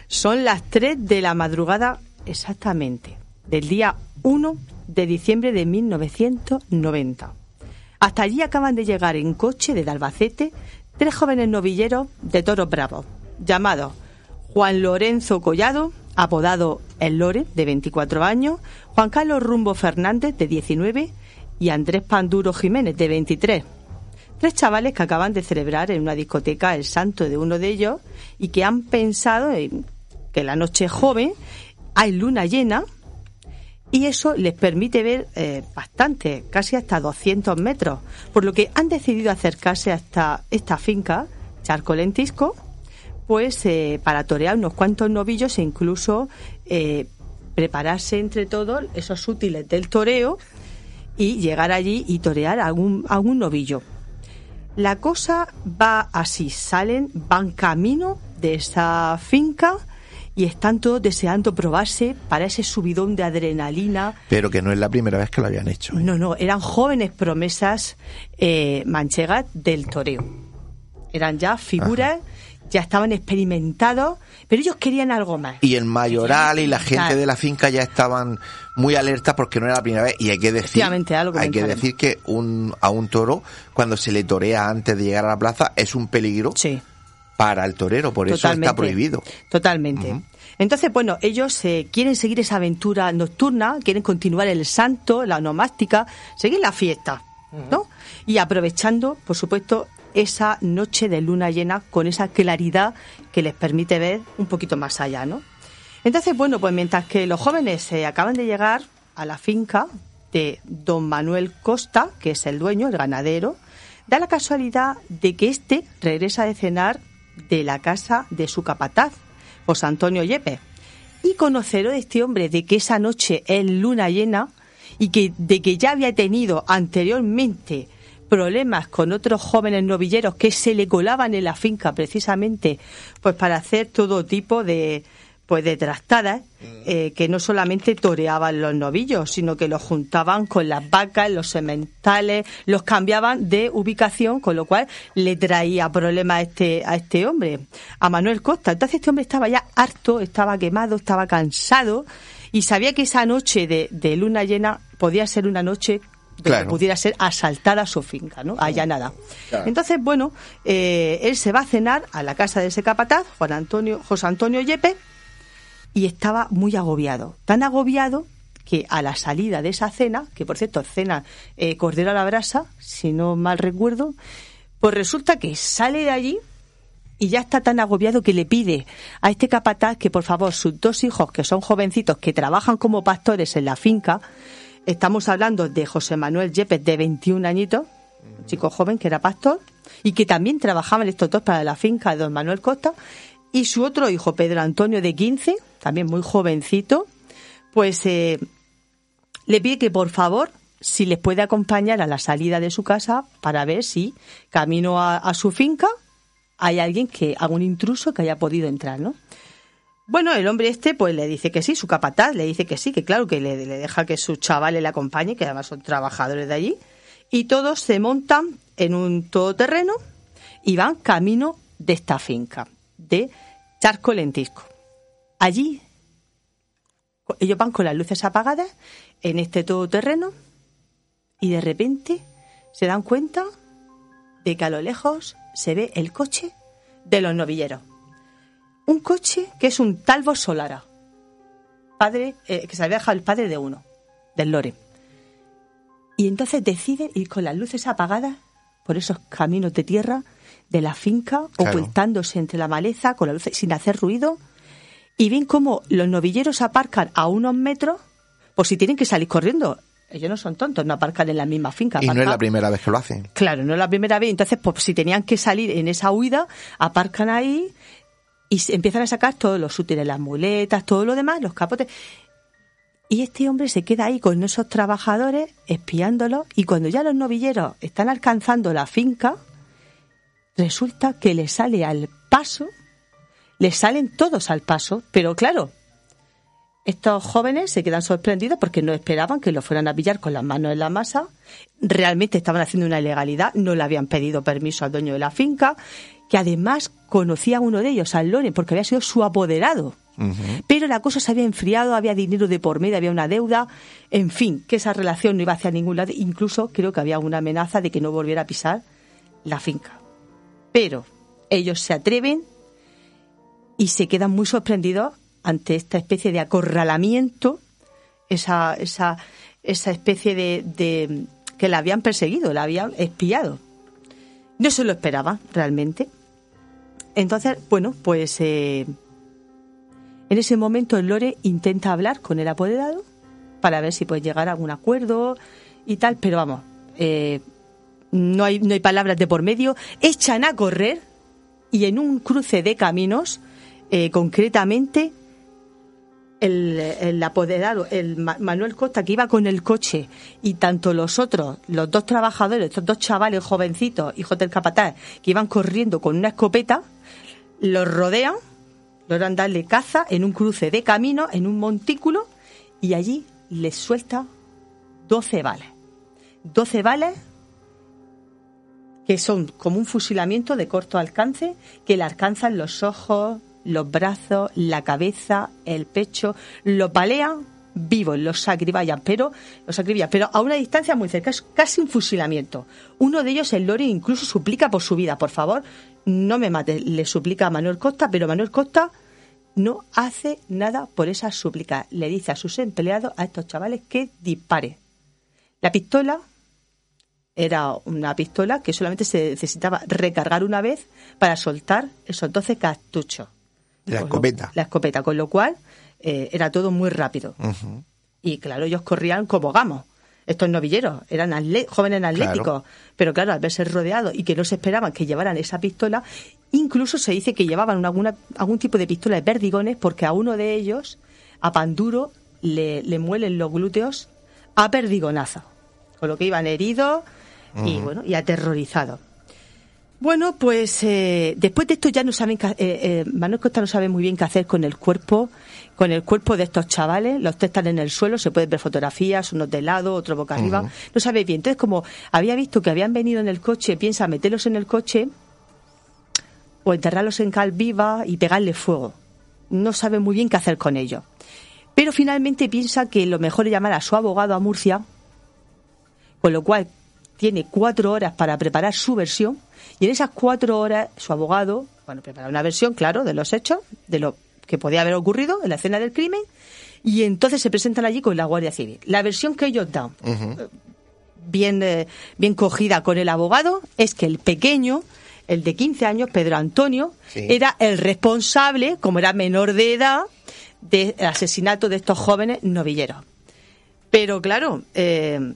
Son las 3 de la madrugada exactamente, del día 1 de diciembre de 1990. Hasta allí acaban de llegar en coche desde Albacete tres jóvenes novilleros de toros bravos, llamados Juan Lorenzo Collado, apodado El Lore, de 24 años, Juan Carlos Rumbo Fernández, de 19, y Andrés Panduro Jiménez, de 23. Tres chavales que acaban de celebrar en una discoteca el santo de uno de ellos y que han pensado en que la noche joven, hay luna llena y eso les permite ver eh, bastante, casi hasta 200 metros, por lo que han decidido acercarse hasta esta finca, Charco Lentisco, pues eh, para torear unos cuantos novillos e incluso eh, prepararse entre todos esos útiles del toreo y llegar allí y torear a algún novillo. La cosa va así, salen, van camino de esa finca y están todos deseando probarse para ese subidón de adrenalina. Pero que no es la primera vez que lo habían hecho. ¿eh? No, no, eran jóvenes promesas eh, manchegas del toreo. Eran ya figuras, ya estaban experimentados, pero ellos querían algo más. Y el mayoral y la gente de la finca ya estaban muy alertas porque no era la primera vez. Y hay que decir, hay que decir que un, a un toro, cuando se le torea antes de llegar a la plaza, es un peligro para el torero. Por eso está Totalmente. prohibido. Totalmente. Entonces, bueno, ellos eh, quieren seguir esa aventura nocturna, quieren continuar el santo, la onomástica, seguir la fiesta, ¿no? Y aprovechando, por supuesto, esa noche de luna llena con esa claridad que les permite ver un poquito más allá, ¿no? Entonces, bueno, pues mientras que los jóvenes eh, acaban de llegar a la finca de don Manuel Costa, que es el dueño, el ganadero, da la casualidad de que éste regresa de cenar de la casa de su capataz, José Antonio Yepes. Y conoceró de este hombre de que esa noche es luna llena y que de que ya había tenido anteriormente problemas con otros jóvenes novilleros que se le colaban en la finca precisamente pues para hacer todo tipo de pues de trastadas eh, que no solamente toreaban los novillos sino que los juntaban con las vacas los sementales los cambiaban de ubicación con lo cual le traía problemas a este a este hombre a Manuel Costa entonces este hombre estaba ya harto estaba quemado estaba cansado y sabía que esa noche de, de luna llena podía ser una noche de que Claro. pudiera ser asaltada su finca, ¿no? Allanada. Claro. Entonces, bueno, eh, él se va a cenar a la casa de ese capataz, Juan Antonio, José Antonio Yepe, y estaba muy agobiado. Tan agobiado que a la salida de esa cena, que por cierto, cena eh, cordero a la brasa, si no mal recuerdo, pues resulta que sale de allí y ya está tan agobiado que le pide a este capataz que por favor sus dos hijos, que son jovencitos, que trabajan como pastores en la finca, estamos hablando de José Manuel Yepes, de 21 añitos, un chico joven que era pastor, y que también trabajaban estos dos para la finca de don Manuel Costa, y su otro hijo, Pedro Antonio, de 15, también muy jovencito, pues eh, le pide que por favor si les puede acompañar a la salida de su casa para ver si camino a, su finca hay alguien que, algún intruso que haya podido entrar, ¿no? Bueno, el hombre este pues le dice que sí, su capataz le dice que sí, que claro, que le deja que su chaval le acompañe, que además son trabajadores de allí, y todos se montan en un todoterreno y van camino de esta finca, de Charco Lentisco. Allí ellos van con las luces apagadas en este todoterreno y de repente se dan cuenta de que a lo lejos se ve el coche de los novilleros. Un coche que es un Talbot Solara, padre eh, que se había dejado el padre de uno, del Lore. Y entonces deciden ir con las luces apagadas por esos caminos de tierra de la finca, Claro. ocultándose entre la maleza, con las luces sin hacer ruido, y ven cómo los novilleros aparcan a unos metros por si tienen que salir corriendo. Ellos no son tontos, no aparcan en la misma finca. Y no es la primera vez que lo hacen. Claro, no es la primera vez. Entonces, pues si tenían que salir en esa huida, aparcan ahí y se empiezan a sacar todos los útiles, las muletas, todo lo demás, los capotes. Y este hombre se queda ahí con esos trabajadores espiándolos y cuando ya los novilleros están alcanzando la finca, resulta que le sale al paso, les salen todos al paso, pero claro, estos jóvenes se quedan sorprendidos porque no esperaban que lo fueran a pillar con las manos en la masa. Realmente estaban haciendo una ilegalidad, no le habían pedido permiso al dueño de la finca, que además conocía a uno de ellos, al Loren, porque había sido su apoderado. Pero la cosa se había enfriado, había dinero de por medio, había una deuda, en fin, que esa relación no iba hacia ningún lado. Incluso creo que había una amenaza de que no volviera a pisar la finca. Pero ellos se atreven y se quedan muy sorprendidos ante esta especie de acorralamiento, esa, esa, esa especie de, de- que la habían perseguido, la habían espiado. No se lo esperaban realmente. Entonces, bueno, pues eh, en ese momento Lore intenta hablar con el apoderado para ver si puede llegar a algún acuerdo y tal, pero vamos, eh, no, hay, no hay palabras de por medio, echan a correr y en un cruce de caminos, eh, concretamente, el, el apoderado, el Ma- Manuel Costa, que iba con el coche, y tanto los otros, los dos trabajadores, estos dos chavales jovencitos, hijos del capataz, que iban corriendo con una escopeta, los rodean, logran darle caza en un cruce de camino, en un montículo, y allí les suelta 12 balas. 12 balas que son como un fusilamiento de corto alcance, que le alcanzan los ojos, los brazos, la cabeza, el pecho, lo palean vivos, los sacriballan, pero los sacribillan, pero a una distancia muy cerca, es casi un fusilamiento. Uno de ellos, el Lore, incluso suplica por su vida, por favor, no me mate, le suplica a Manuel Costa, pero Manuel Costa no hace nada por esa súplica. Le dice a sus empleados, a estos chavales, que dispare. La pistola era una pistola que solamente se necesitaba recargar una vez para soltar esos 12 cartuchos. La lo- escopeta. la escopeta, con lo cual eh, era todo muy rápido. Y claro, ellos corrían como gamos. Estos novilleros eran atle- jóvenes atléticos, pero claro, al verse rodeados y que no se esperaban que llevaran esa pistola, incluso se dice que llevaban alguna, algún tipo de pistola de perdigones porque a uno de ellos, a Panduro, le, le muelen los glúteos a perdigonazo. Con lo que iban heridos y bueno, y aterrorizados. Bueno, pues eh, después de esto ya no saben, qué- eh, eh, Manuel Costa no sabe muy bien qué hacer con el cuerpo, con el cuerpo de estos chavales. Los tres están en el suelo, se pueden ver fotografías, unos de lado, otro boca arriba. No sabe bien. Entonces, como había visto que habían venido en el coche, piensa meterlos en el coche o enterrarlos en cal viva y pegarle fuego. No sabe muy bien qué hacer con ellos. pero finalmente piensa que lo mejor es llamar a su abogado a Murcia, con lo cual tiene cuatro horas para preparar su versión y en esas cuatro horas su abogado, bueno, prepara una versión, claro, de los hechos, de lo que podía haber ocurrido en la escena del crimen y entonces se presentan allí con la Guardia Civil. La versión que ellos dan, bien, eh, bien cogida con el abogado, es que el pequeño, el de 15 años, Pedro Antonio, Sí. era el responsable, como era menor de edad, del asesinato de estos jóvenes novilleros. Pero claro, eh,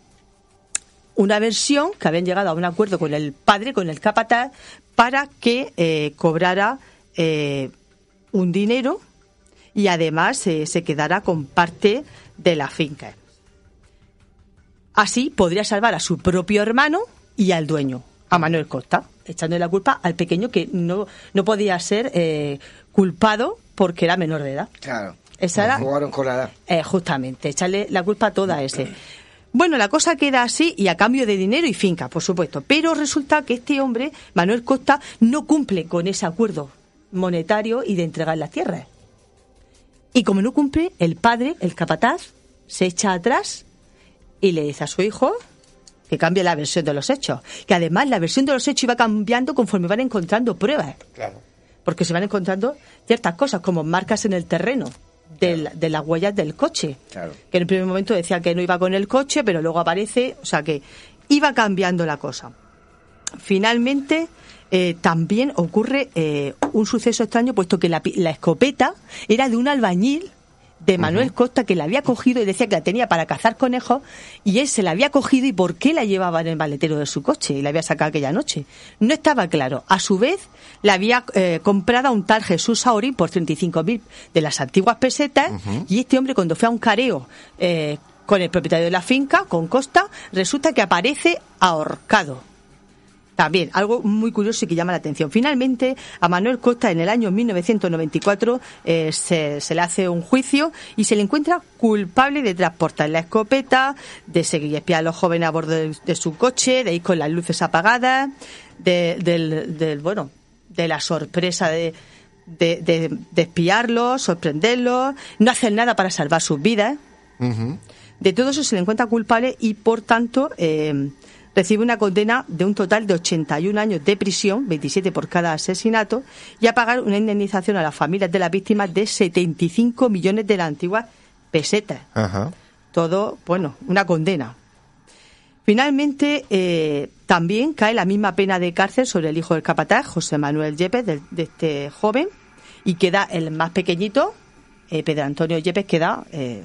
una versión que habían llegado a un acuerdo con el padre, con el capataz, para que eh, cobrara eh, un dinero y además eh, se quedara con parte de la finca. Así podría salvar a su propio hermano y al dueño, a Manuel Costa, echándole la culpa al pequeño que no, no podía ser eh, culpado porque era menor de edad. Claro. Esa era, Jugaron con la edad. justamente, echarle la culpa a toda ese. Bueno, la cosa queda así y a cambio de dinero y finca, por supuesto. Pero resulta que este hombre, Manuel Costa, no cumple con ese acuerdo monetario y de entregar las tierras. Y como no cumple, el padre, el capataz, se echa atrás y le dice a su hijo que cambie la versión de los hechos. Que además la versión de los hechos iba cambiando conforme van encontrando pruebas. Claro. Porque se van encontrando ciertas cosas, como marcas en el terreno del- de las huellas del coche Claro. que en el primer momento decía que no iba con el coche, pero luego aparece, o sea que iba cambiando la cosa. Finalmente, eh, también ocurre eh, un suceso extraño, puesto que la, la escopeta era de un albañil de Manuel Costa que la había cogido y decía que la tenía para cazar conejos y él se la había cogido y por qué la llevaba en el maletero de su coche y la había sacado aquella noche. No estaba claro. A su vez, la había eh, comprado a un tal Jesús Saurín por 35.000 de las antiguas pesetas y este hombre cuando fue a un careo eh, con el propietario de la finca, con Costa, resulta que aparece ahorcado. También, algo muy curioso y que llama la atención. Finalmente, a Manuel Costa en el año 1994 eh, se, se le hace un juicio y se le encuentra culpable de transportar la escopeta, de seguir y espiar a los jóvenes a bordo de, de su coche, de ir con las luces apagadas, de, del, del, bueno, de la sorpresa de, de, de- de espiarlos, sorprenderlos, no hacer nada para salvar sus vidas. De todo eso se le encuentra culpable y, por tanto, eh, recibe una condena de un total de 81 años de prisión, 27 por cada asesinato, y a pagar una indemnización a las familias de las víctimas de 75 millones de las antiguas pesetas. Ajá. Todo, bueno, una condena. Finalmente, eh, también cae la misma pena de cárcel sobre el hijo del capataz, José Manuel Yepes, de, de este joven, y queda el más pequeñito, eh, Pedro Antonio Yepes, queda, eh,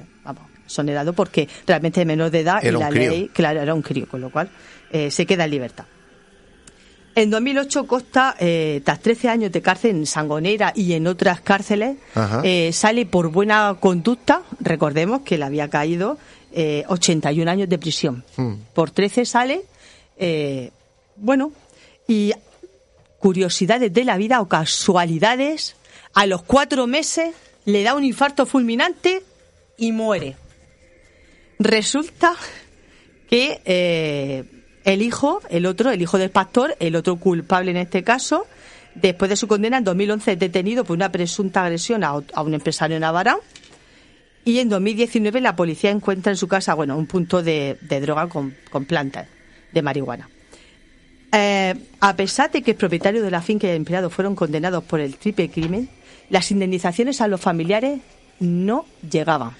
vamos, sonerado porque realmente es menor de edad Era y la ley, claro, era un crío, con lo cual eh, se queda en libertad. En 2008, Costa, eh, tras 13 años de cárcel en Sangonera y en otras cárceles, eh, sale por buena conducta. Recordemos que le había caído eh, 81 años de prisión. Hmm. Por 13 sale, bueno, y curiosidades de la vida o casualidades, a los cuatro meses le da un infarto fulminante y muere. Resulta que eh, el hijo, el otro, el hijo del pastor, el otro culpable en este caso, después de su condena en 2011 es detenido por una presunta agresión a, un empresario Navarra y en 2019 la policía encuentra en su casa, bueno, un punto de, de droga con, con plantas de marihuana. Eh, a pesar de que el propietario de la finca y el empleado fueron condenados por el triple crimen, las indemnizaciones a los familiares no llegaban.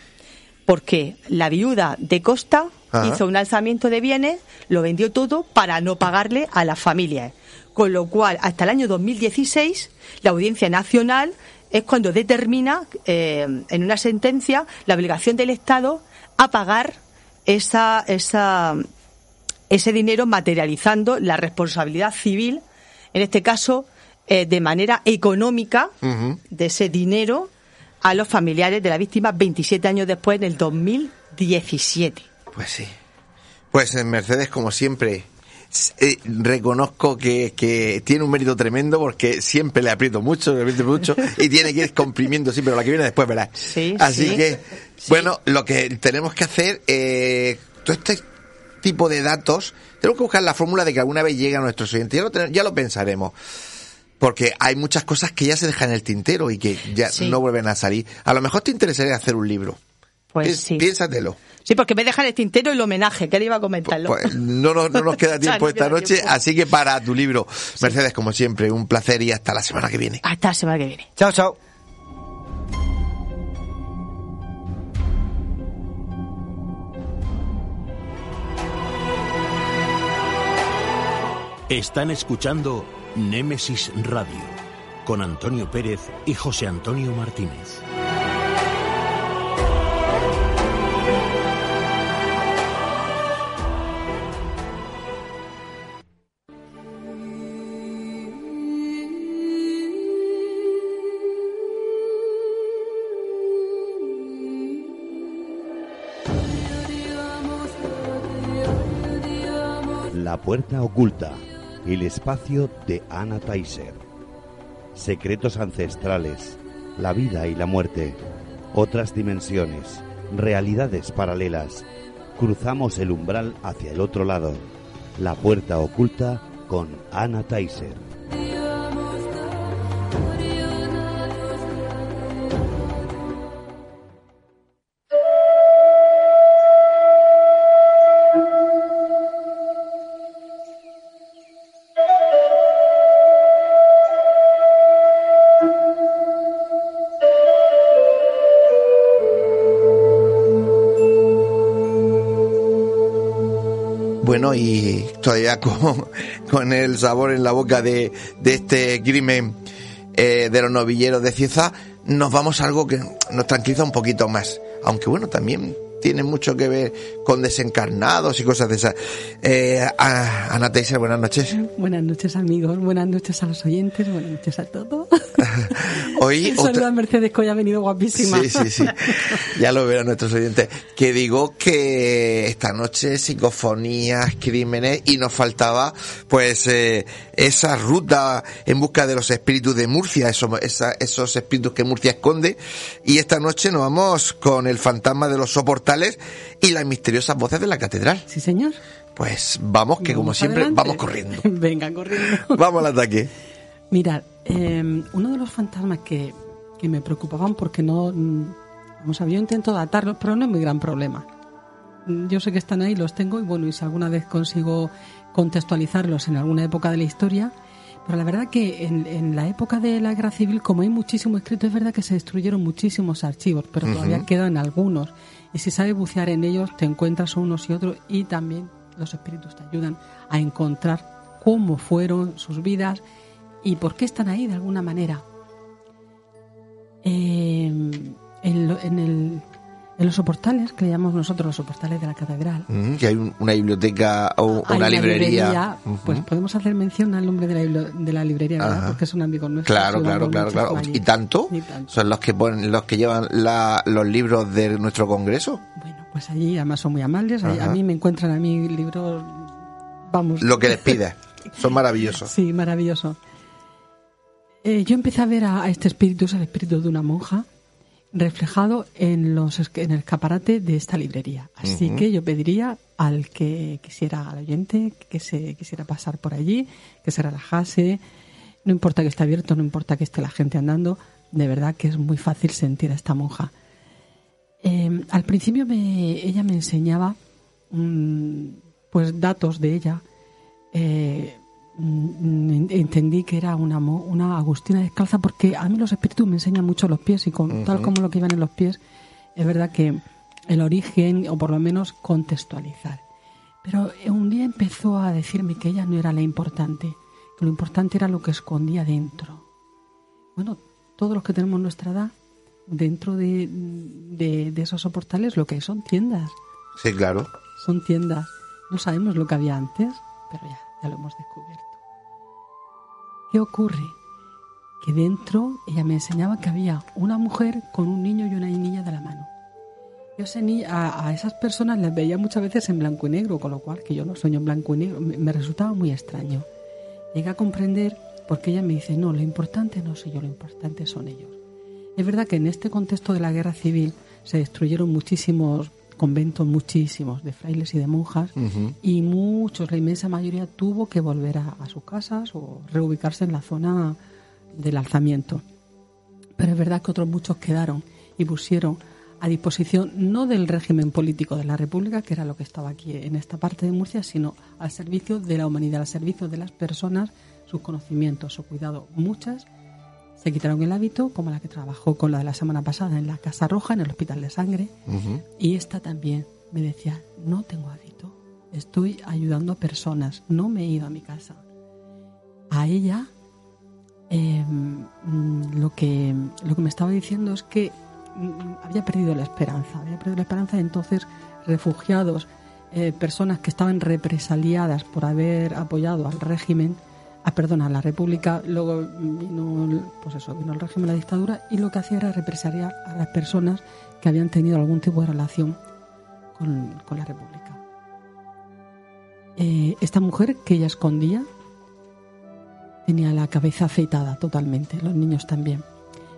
Porque la viuda de Costa Ajá. hizo un alzamiento de bienes, lo vendió todo para no pagarle a las familias. Con lo cual, hasta el año 2016, la Audiencia Nacional es cuando determina eh, en una sentencia la obligación del Estado a pagar esa, esa, ese dinero materializando la responsabilidad civil, en este caso eh, de manera económica, de ese dinero a los familiares de la víctima 27 años después, en el 2017. Pues sí. Pues eh, Mercedes, como siempre, eh, reconozco que, que tiene un mérito tremendo porque siempre le aprieto mucho, le aprieto mucho y tiene que ir comprimiendo siempre, pero la que viene después verás. Sí, Así sí. que, bueno, lo que tenemos que hacer, eh, todo este tipo de datos, tenemos que buscar la fórmula de que alguna vez llegue a nuestros oyentes. Ya lo, ya lo pensaremos. Porque hay muchas cosas que ya se dejan en el tintero y que ya Sí. no vuelven a salir. A lo mejor te interesaría hacer un libro Pues sí. Piénsatelo. Sí, porque me dejan el tintero el homenaje, que le iba a comentarlo. Pues no, nos- no nos queda tiempo no esta noche, tiempo. así que para tu libro. Mercedes, como siempre, un placer y hasta la semana que viene. Hasta la semana que viene. Chao, chao. Están escuchando Némesis Radio con Antonio Pérez y José Antonio Martínez. La puerta oculta, el espacio de Anna Taiser. Secretos ancestrales, la vida y la muerte, otras dimensiones, realidades paralelas. Cruzamos el umbral hacia el otro lado. La puerta oculta con Anna Taiser. Bueno, y todavía con, con el sabor en la boca de, de este crimen eh, de los novilleros de Cieza, nos vamos a algo que nos tranquiliza un poquito más. Aunque bueno, también tiene mucho que ver con desencarnados y cosas de esas. Eh, Ana Teiser, buenas noches. Buenas noches amigos, buenas noches a los oyentes, buenas noches a todos. Hoy Saluda otra- a Mercedes hoy ha venido guapísima. Sí, sí, sí. Ya lo verán nuestros oyentes. Que digo que esta noche psicofonías, crímenes y nos faltaba pues eh, esa ruta en busca de los espíritus de Murcia, esos, esa- esos espíritus que Murcia esconde. Y esta noche nos vamos con el fantasma de los soportales y las misteriosas voces de la catedral. Sí, señor. Pues vamos, que como siempre, adelante. vamos corriendo. Venga, corriendo. Vamos al ataque. Mirad, eh, uno de los fantasmas que, que me preocupaban porque no... mm, Vamos a ver, yo intento datarlos, pero no es muy gran problema. Mm, Yo sé que están ahí, los tengo y bueno, y si alguna vez consigo contextualizarlos en alguna época de la historia, pero la verdad que en, en la época de la guerra civil, como hay muchísimo escrito, es verdad que se destruyeron muchísimos archivos, pero todavía quedan algunos. Y si sabes bucear en ellos, te encuentras unos y otros y también los espíritus te ayudan a encontrar cómo fueron sus vidas y por qué están ahí de alguna manera. Eh, en, lo- en el- en los soportales, que le llamamos nosotros los soportales de la catedral, Mm, que hay un- una biblioteca o hay una librería. pues podemos hacer mención al nombre de la, de la librería, ¿verdad? Porque son amigos nuestros. Claro, claro, claro, claro. allí. ¿Y tanto? Y tanto. Son los que ponen, los que llevan la- los libros de nuestro congreso. Pues allí además son muy amables. A- A mí me encuentran a mí libros, vamos. Lo que les pides. Son maravillosos. Sí, maravilloso. Eh, yo empecé a ver a, a este espíritu, es el espíritu de una monja, reflejado en, los, en el escaparate de esta librería. Así que yo pediría al que quisiera, al oyente, que se quisiera pasar por allí, que se relajase. No importa que esté abierto, no importa que esté la gente andando, de verdad que es muy fácil sentir a esta monja. Eh, al principio me, ella me enseñaba mm, pues datos de ella. Eh, entendí que era una, agustina descalza porque a mí los espíritus me enseñan mucho los pies y con, tal como lo que iban en los pies, es verdad que el origen, o por lo menos contextualizar. Pero un día empezó a decirme que ella no era la importante, que lo importante era lo que escondía dentro. Bueno, todos los que tenemos nuestra edad, dentro de, de, de esos soportales lo que hay son tiendas, Sí, claro. son tiendas. No sabemos lo que había antes, pero ya, ya lo hemos descubierto. ¿Qué ocurre? Que dentro ella me enseñaba que había una mujer con un niño y una niña de la mano. Yo a, esas personas las veía muchas veces en blanco y negro, con lo cual que yo no sueño en blanco y negro, me, me resultaba muy extraño. Llegué a comprender porque ella me dice, no, lo importante no soy yo, lo importante son ellos. Es verdad que en este contexto de la guerra civil se destruyeron muchísimos conventos, muchísimos, de frailes y de monjas, y muchos, la inmensa mayoría, tuvo que volver a, a sus casas o reubicarse en la zona del alzamiento. Pero es verdad que otros muchos quedaron y pusieron a disposición no del régimen político de la República, que era lo que estaba aquí en esta parte de Murcia, sino al servicio de la humanidad, al servicio de las personas, sus conocimientos, su cuidado. Muchas se quitaron el hábito, como la que trabajó con la de la semana pasada en la Casa Roja, en el Hospital de Sangre, y esta también me decía, no tengo hábito, estoy ayudando a personas, no me he ido a mi casa. A ella eh, mm, lo, que, lo que me estaba diciendo es que mm, había perdido la esperanza, había perdido la esperanza, entonces refugiados, eh, personas que estaban represaliadas por haber apoyado al régimen, ah, perdón, a la República, luego vino, pues eso, vino el régimen, la dictadura, y lo que hacía era represaliar a las personas que habían tenido algún tipo de relación con, con la República. Eh, esta mujer que ella escondía tenía la cabeza afeitada totalmente, los niños también.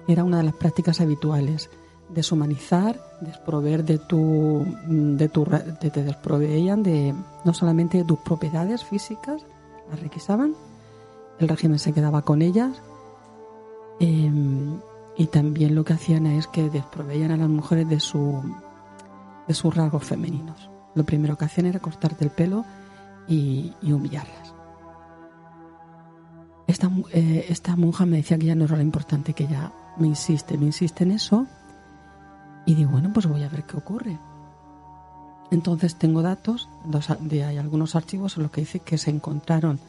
Era una de las prácticas habituales, deshumanizar, desproveer de tu, de tu, de, te desproveían de no solamente de tus propiedades físicas, las requisaban, el régimen se quedaba con ellas, eh, y también lo que hacían es que desproveían a las mujeres de su de sus rasgos femeninos. Lo primero que hacían era cortarte el pelo y, y humillarlas. Esta, eh, esta monja me decía que ya no era lo importante, que ya me insiste, me insiste en eso. Y digo, bueno, pues voy a ver qué ocurre. Entonces tengo datos, de, hay algunos archivos en los que dice que se encontraron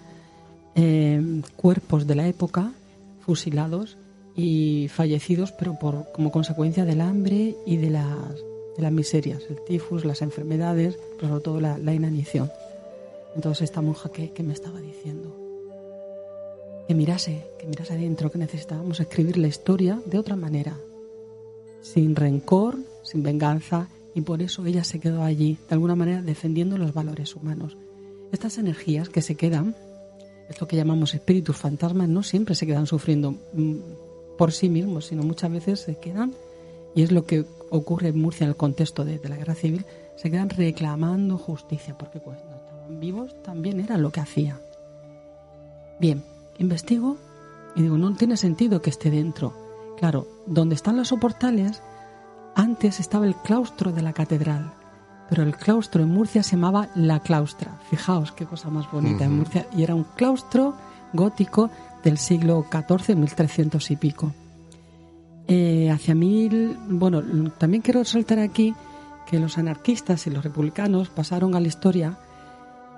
eh, cuerpos de la época fusilados y fallecidos, pero por, como consecuencia del hambre y de las, de las miserias, el tifus, las enfermedades, pero sobre todo la, la inanición. Entonces esta monja que, que me estaba diciendo que mirase, que mirase adentro, que necesitábamos escribir la historia de otra manera, sin rencor, sin venganza, y por eso ella se quedó allí, de alguna manera defendiendo los valores humanos. Estas energías que se quedan, esto que llamamos espíritus fantasmas, no siempre se quedan sufriendo mm, por sí mismos, sino muchas veces se quedan, y es lo que ocurre en Murcia en el contexto de, de la guerra civil, se quedan reclamando justicia, porque cuando estaban vivos también era lo que hacía. Bien, investigo y digo, no tiene sentido que esté dentro. Claro, donde están los soportales, antes estaba el claustro de la catedral, pero el claustro en Murcia se llamaba La Claustra. Fijaos qué cosa más bonita en Murcia. Y era un claustro gótico del siglo XIV, 1300 y pico. Eh, hacia mil. Bueno, también quiero resaltar aquí que los anarquistas y los republicanos pasaron a la historia,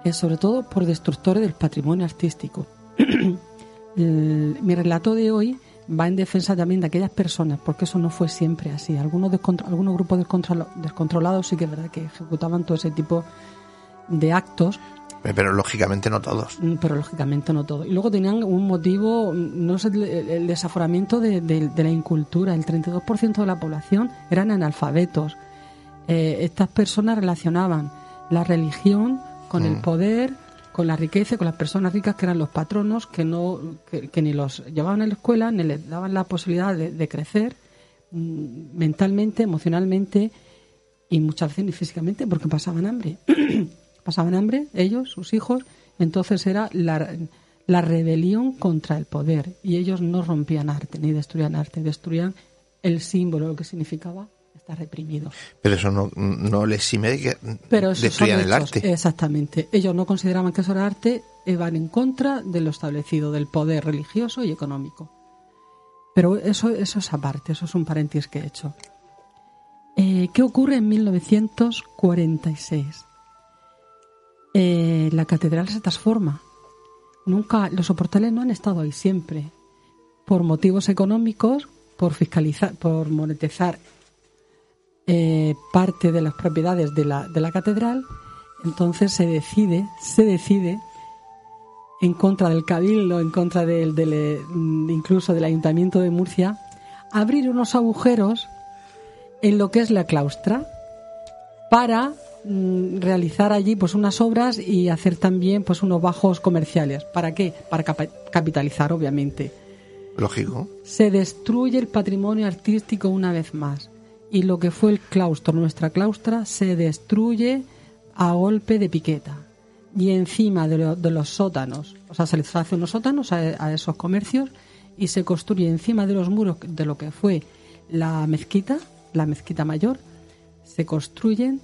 eh, sobre todo por destructores del patrimonio artístico. El- mi relato de hoy va en defensa también de aquellas personas, porque eso no fue siempre así. Algunos, algunos grupos descontrol- descontrolados sí que es verdad que ejecutaban todo ese tipo de actos, Eh, Pero lógicamente no todos. Mm, pero lógicamente no todo. Y luego tenían un motivo, mm, no sé, el, desaforamiento de, de- de la incultura. El 32% de la población eran analfabetos. Eh, estas personas relacionaban la religión con el Mm. poder, con la riqueza, con las personas ricas que eran los patronos, que no, que, que ni los llevaban a la escuela, ni les daban la posibilidad de, de crecer mm, mentalmente, emocionalmente y muchas veces ni físicamente, porque pasaban hambre. pasaban hambre ellos, sus hijos, entonces era la, la rebelión contra el poder y ellos no rompían arte ni destruían arte, destruían el símbolo, lo que significaba estar reprimido. Pero eso no, no les que Pero destruyan el arte. Exactamente. Ellos no consideraban que eso era arte, eh, van en contra de lo establecido, del poder religioso y económico. Pero eso, eso es aparte, eso es un paréntesis que he hecho. Eh, ¿Qué ocurre en 1946? Eh, la catedral se transforma. Nunca, los soportales no han estado ahí siempre. Por motivos económicos, por fiscalizar, por monetizar eh, parte de las propiedades de la, de la catedral, entonces se decide, se decide en contra del cabildo, en contra del, del, eh, incluso del ayuntamiento de Murcia, abrir unos agujeros en lo que es la claustra para mm, realizar allí pues unas obras y hacer también pues unos bajos comerciales. ¿Para qué? Para capitalizar, obviamente. Lógico. Se destruye el patrimonio artístico una vez más. Y lo que fue el claustro, nuestra claustra, se destruye a golpe de piqueta. Y encima de, de los sótanos, o sea, se les hace unos sótanos a, esos comercios y se construye encima de los muros de lo que fue la mezquita, la mezquita mayor, se construyen,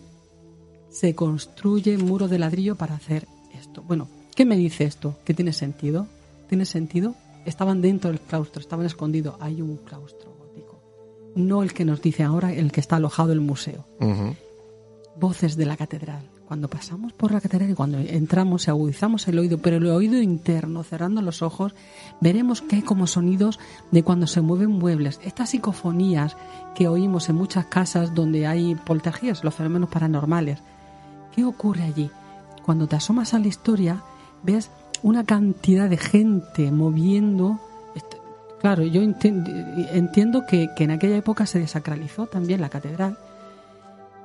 se construye muro de ladrillo para hacer esto. Bueno, ¿qué me dice esto? ¿Que tiene sentido? ¿Tiene sentido? Estaban dentro del claustro, estaban escondidos. Hay un claustro. No el que nos dice ahora, el que está alojado el museo. Voces de la catedral. Cuando pasamos por la catedral y cuando entramos y agudizamos el oído, pero el oído interno, cerrando los ojos, veremos que hay como sonidos de cuando se mueven muebles. Estas psicofonías que oímos en muchas casas donde hay poltergeías, los fenómenos paranormales. ¿Qué ocurre allí? Cuando te asomas a la historia, ves una cantidad de gente moviendo. Claro, yo entiendo que, que en aquella época se desacralizó también la catedral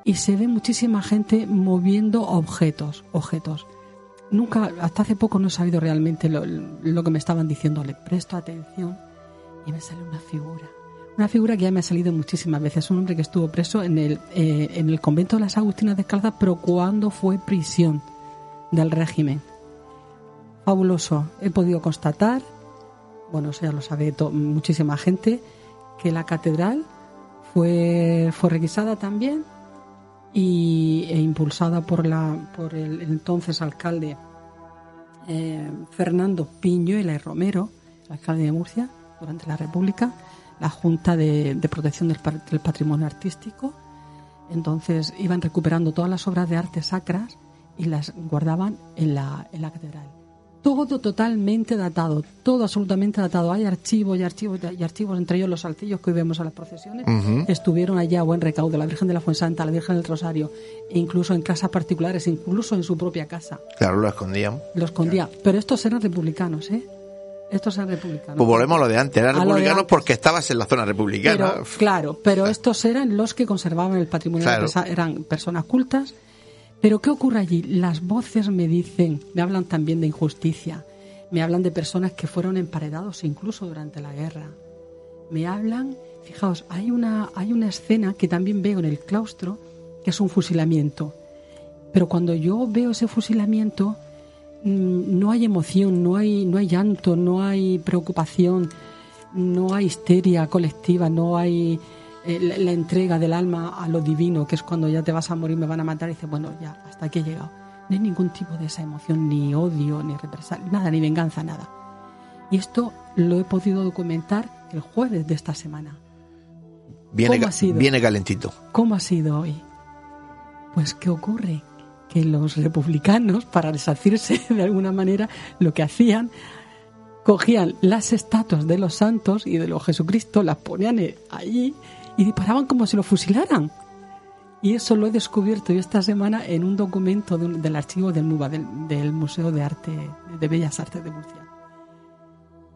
y se ve muchísima gente moviendo objetos, objetos. Nunca, hasta hace poco no he sabido realmente lo, lo que me estaban diciendo. Le presto atención y me sale una figura. Una figura que ya me ha salido muchísimas veces. Un hombre que estuvo preso en el, eh, en el convento de las Agustinas Descalzas, pero cuando fue prisión del régimen. Fabuloso. He podido constatar, bueno, eso ya lo sabe muchísima gente, que la catedral fue, fue requisada también y, e impulsada por, la, por el entonces alcalde eh, Fernando Piñuela y Romero, el alcalde de Murcia, durante la República, la Junta de, Protección del, del Patrimonio Artístico. Entonces iban recuperando todas las obras de arte sacras y las guardaban en la, en la catedral. Todo totalmente datado, todo absolutamente datado. Hay archivos y archivos y archivos, entre ellos los saltillos que hoy vemos a las procesiones. Estuvieron allá a buen recaudo, la Virgen de la Fuensanta, la Virgen del Rosario, e incluso en casas particulares, incluso en su propia casa. Claro, lo escondían. Lo escondía. Pero estos eran republicanos, ¿eh? Estos eran republicanos. Pues volvemos a lo de antes. Eran A republicanos antes. porque estabas en la zona republicana. Pero, claro, pero estos eran los que conservaban el patrimonio, Claro. eran personas cultas. Pero ¿qué ocurre allí? Las voces me dicen, me hablan también de injusticia, me hablan de personas que fueron emparedados incluso durante la guerra. Me hablan, fijaos, hay una, hay una escena que también veo en el claustro, que es un fusilamiento. Pero cuando yo veo ese fusilamiento, mm, no hay emoción, no hay, no hay llanto, no hay preocupación, no hay histeria colectiva, no hay la, la entrega del alma a lo divino, que es cuando ya te vas a morir, me van a matar, y dices, bueno, ya, hasta aquí he llegado. No hay ningún tipo de esa emoción, ni odio, ni represalia, nada, ni venganza, nada. Y esto lo he podido documentar el jueves de esta semana. Viene, ¿Cómo ha sido? viene calentito. ¿Cómo ha sido hoy? Pues, ¿qué ocurre? Que los republicanos, para resarcirse de alguna manera, lo que hacían, cogían las estatuas de los santos y de los Jesucristo, las ponían eh, allí y disparaban como si lo fusilaran. Y eso lo he descubierto yo esta semana en un documento de un- del archivo del MUBA, del, del Museo de Arte, de Bellas Artes de Murcia.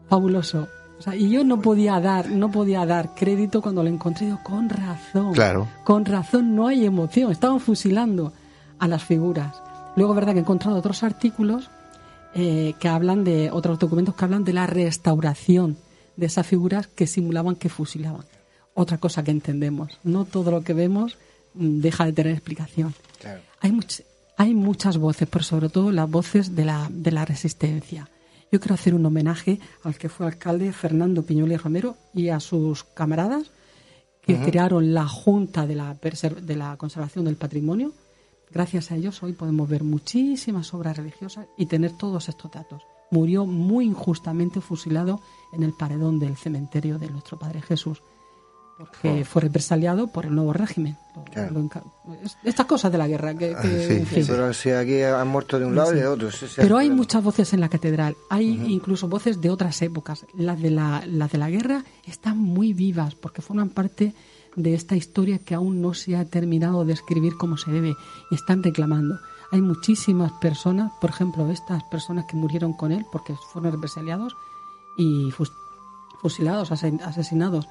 Fabuloso. O sea, y yo no podía dar, no podía dar crédito cuando lo encontré. Digo, con razón. Claro. Con razón, no hay emoción. Estaban fusilando a las figuras. Luego, verdad que he encontrado otros artículos eh, que hablan de, otros documentos que hablan de la restauración de esas figuras que simulaban que fusilaban. Otra cosa que entendemos. No todo lo que vemos mm, deja de tener explicación. Hay, much- hay muchas voces, pero sobre todo las voces de la, de la resistencia. Yo quiero hacer un homenaje al que fue alcalde Fernando Piñuel y Romero y a sus camaradas que crearon la Junta de la, de la Conservación del Patrimonio. Gracias a ellos hoy podemos ver muchísimas obras religiosas y tener todos estos datos. Murió muy injustamente fusilado en el paredón del cementerio de nuestro Padre Jesús, porque fue represaliado por el nuevo régimen. Lo- lo Estas cosas de la guerra. Que, que, en fin. Pero si aquí han muerto de un lado y de otro. sí, sí, Pero hay muchas voces en la catedral, hay incluso voces de otras épocas. Las de, la, las de la guerra están muy vivas porque forman parte de esta historia que aún no se ha terminado de escribir como se debe y están reclamando. Hay muchísimas personas, por ejemplo, estas personas que murieron con él porque fueron represaliados y fus- fusilados, asesinados.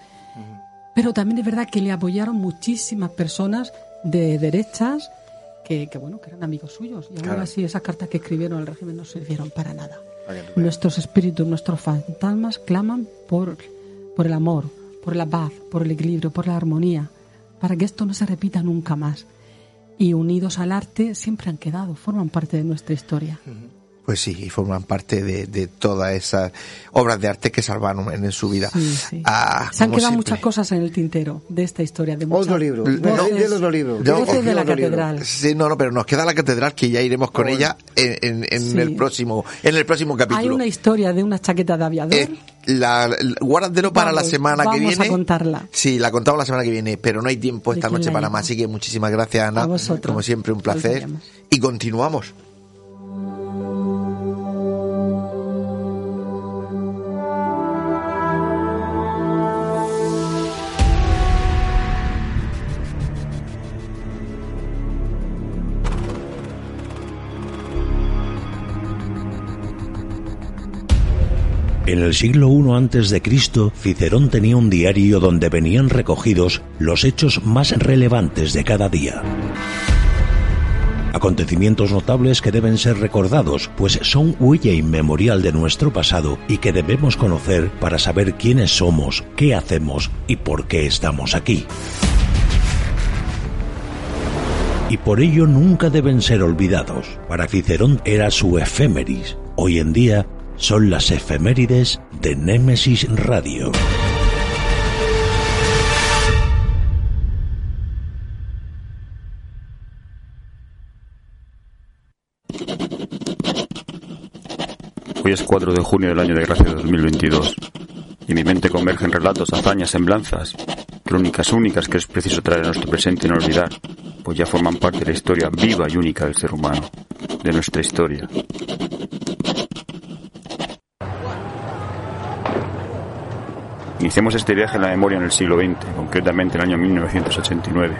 Pero también es verdad que le apoyaron muchísimas personas de derechas que, que, bueno, que eran amigos suyos. Y Claro. así esas cartas que escribieron al régimen no sirvieron para nada. Nuestros espíritus, nuestros fantasmas claman por, por el amor, por la paz, por el equilibrio, por la armonía, para que esto no se repita nunca más. Y unidos al arte siempre han quedado, forman parte de nuestra historia. Pues sí, y forman parte de, de todas esas obras de arte que salvaron en, en su vida. Sí, sí. Ah, Se han quedado siempre. muchas cosas en el tintero de esta historia. De muchas Otro libro. No, del otro libro. Yo- voces de la libro. catedral. Sí, no, no, pero nos queda la catedral que ya iremos con ella en, en- en Sí. el próximo, en el próximo Hay capítulo. una historia de una chaqueta de aviador. Eh, la, la- para la Vamos, semana que vamos viene. a contarla. Sí, la contamos la semana que viene, pero no hay tiempo ¿De esta noche para más. Así que muchísimas gracias, Ana. A vosotros. Como siempre, un placer. Y continuamos. En el siglo I antes de Cristo, Cicerón tenía un diario donde venían recogidos los hechos más relevantes de cada día. Acontecimientos notables que deben ser recordados, pues son huella inmemorial de nuestro pasado y que debemos conocer para saber quiénes somos, qué hacemos y por qué estamos aquí. Y por ello nunca deben ser olvidados. Para Cicerón era su efémeris. Hoy en día son las efemérides de Némesis Radio. Hoy es 4 de junio del año de gracia de 2022 y mi mente converge en relatos, hazañas, semblanzas, crónicas únicas que es preciso traer a nuestro presente y no olvidar, pues ya forman parte de la historia viva y única del ser humano, de nuestra historia. Iniciamos este viaje en la memoria en el siglo XX, concretamente en el año 1989.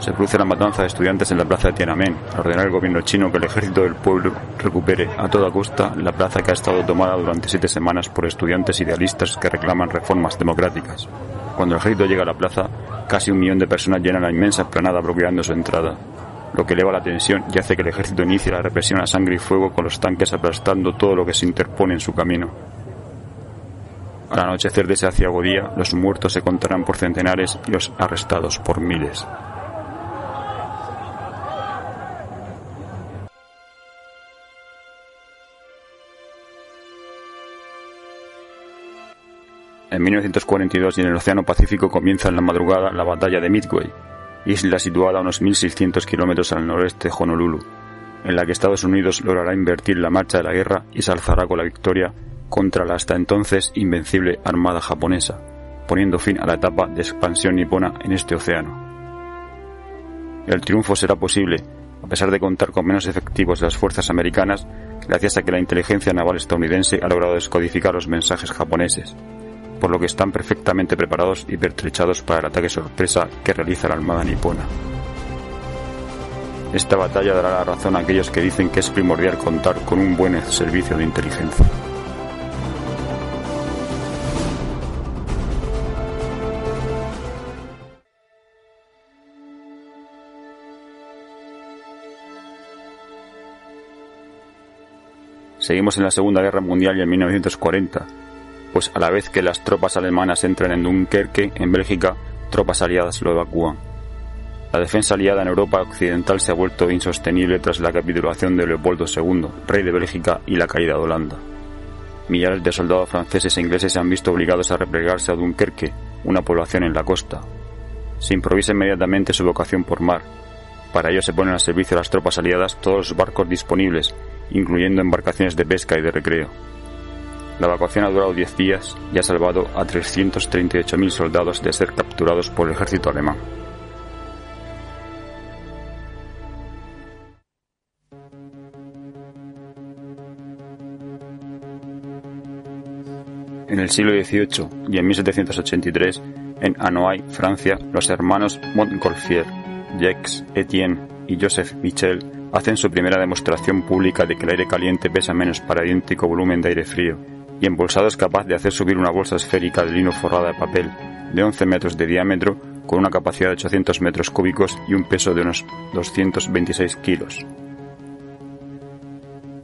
Se produce la matanza de estudiantes en la plaza de Tiananmen, al ordenar el gobierno chino que el ejército del pueblo recupere a toda costa la plaza que ha estado tomada durante siete semanas por estudiantes idealistas que reclaman reformas democráticas. Cuando el ejército llega a la plaza, casi un millón de personas llenan la inmensa explanada bloqueando su entrada, lo que eleva la tensión y hace que el ejército inicie la represión a sangre y fuego con los tanques aplastando todo lo que se interpone en su camino. Al anochecer de ese aciago día, los muertos se contarán por centenares y los arrestados por miles. En 1942 y en el Océano Pacífico comienza en la madrugada la batalla de Midway, isla situada a unos 1.600 kilómetros al noreste de Honolulu, en la que Estados Unidos logrará invertir la marcha de la guerra y se alzará con la victoria contra la hasta entonces invencible armada japonesa, poniendo fin a la etapa de expansión nipona en este océano. El triunfo será posible, a pesar de contar con menos efectivos de las fuerzas americanas, gracias a que la inteligencia naval estadounidense ha logrado descodificar los mensajes japoneses, por lo que están perfectamente preparados y pertrechados para el ataque sorpresa que realiza la armada nipona. Esta batalla dará la razón a aquellos que dicen que es primordial contar con un buen servicio de inteligencia. Seguimos en la Segunda Guerra Mundial y en 1940, pues a la vez que las tropas alemanas entran en Dunkerque, en Bélgica, tropas aliadas lo evacúan. La defensa aliada en Europa occidental se ha vuelto insostenible tras la capitulación de Leopoldo II, rey de Bélgica, y la caída de Holanda. Millares de soldados franceses e ingleses se han visto obligados a replegarse a Dunkerque, una población en la costa. Se improvisa inmediatamente su vocación por mar. Para ello se ponen al servicio de las tropas aliadas todos los barcos disponibles, incluyendo embarcaciones de pesca y de recreo. La evacuación ha durado 10 días y ha salvado a 338.000 soldados de ser capturados por el ejército alemán. En el siglo XVIII y en 1783, en Hanoï, Francia, los hermanos Montgolfier, Jacques Etienne y Joseph Michel hacen su primera demostración pública de que el aire caliente pesa menos para idéntico volumen de aire frío, y embolsado es capaz de hacer subir una bolsa esférica de lino forrada de papel, de 11 metros de diámetro, con una capacidad de 800 metros cúbicos y un peso de unos 226 kilos.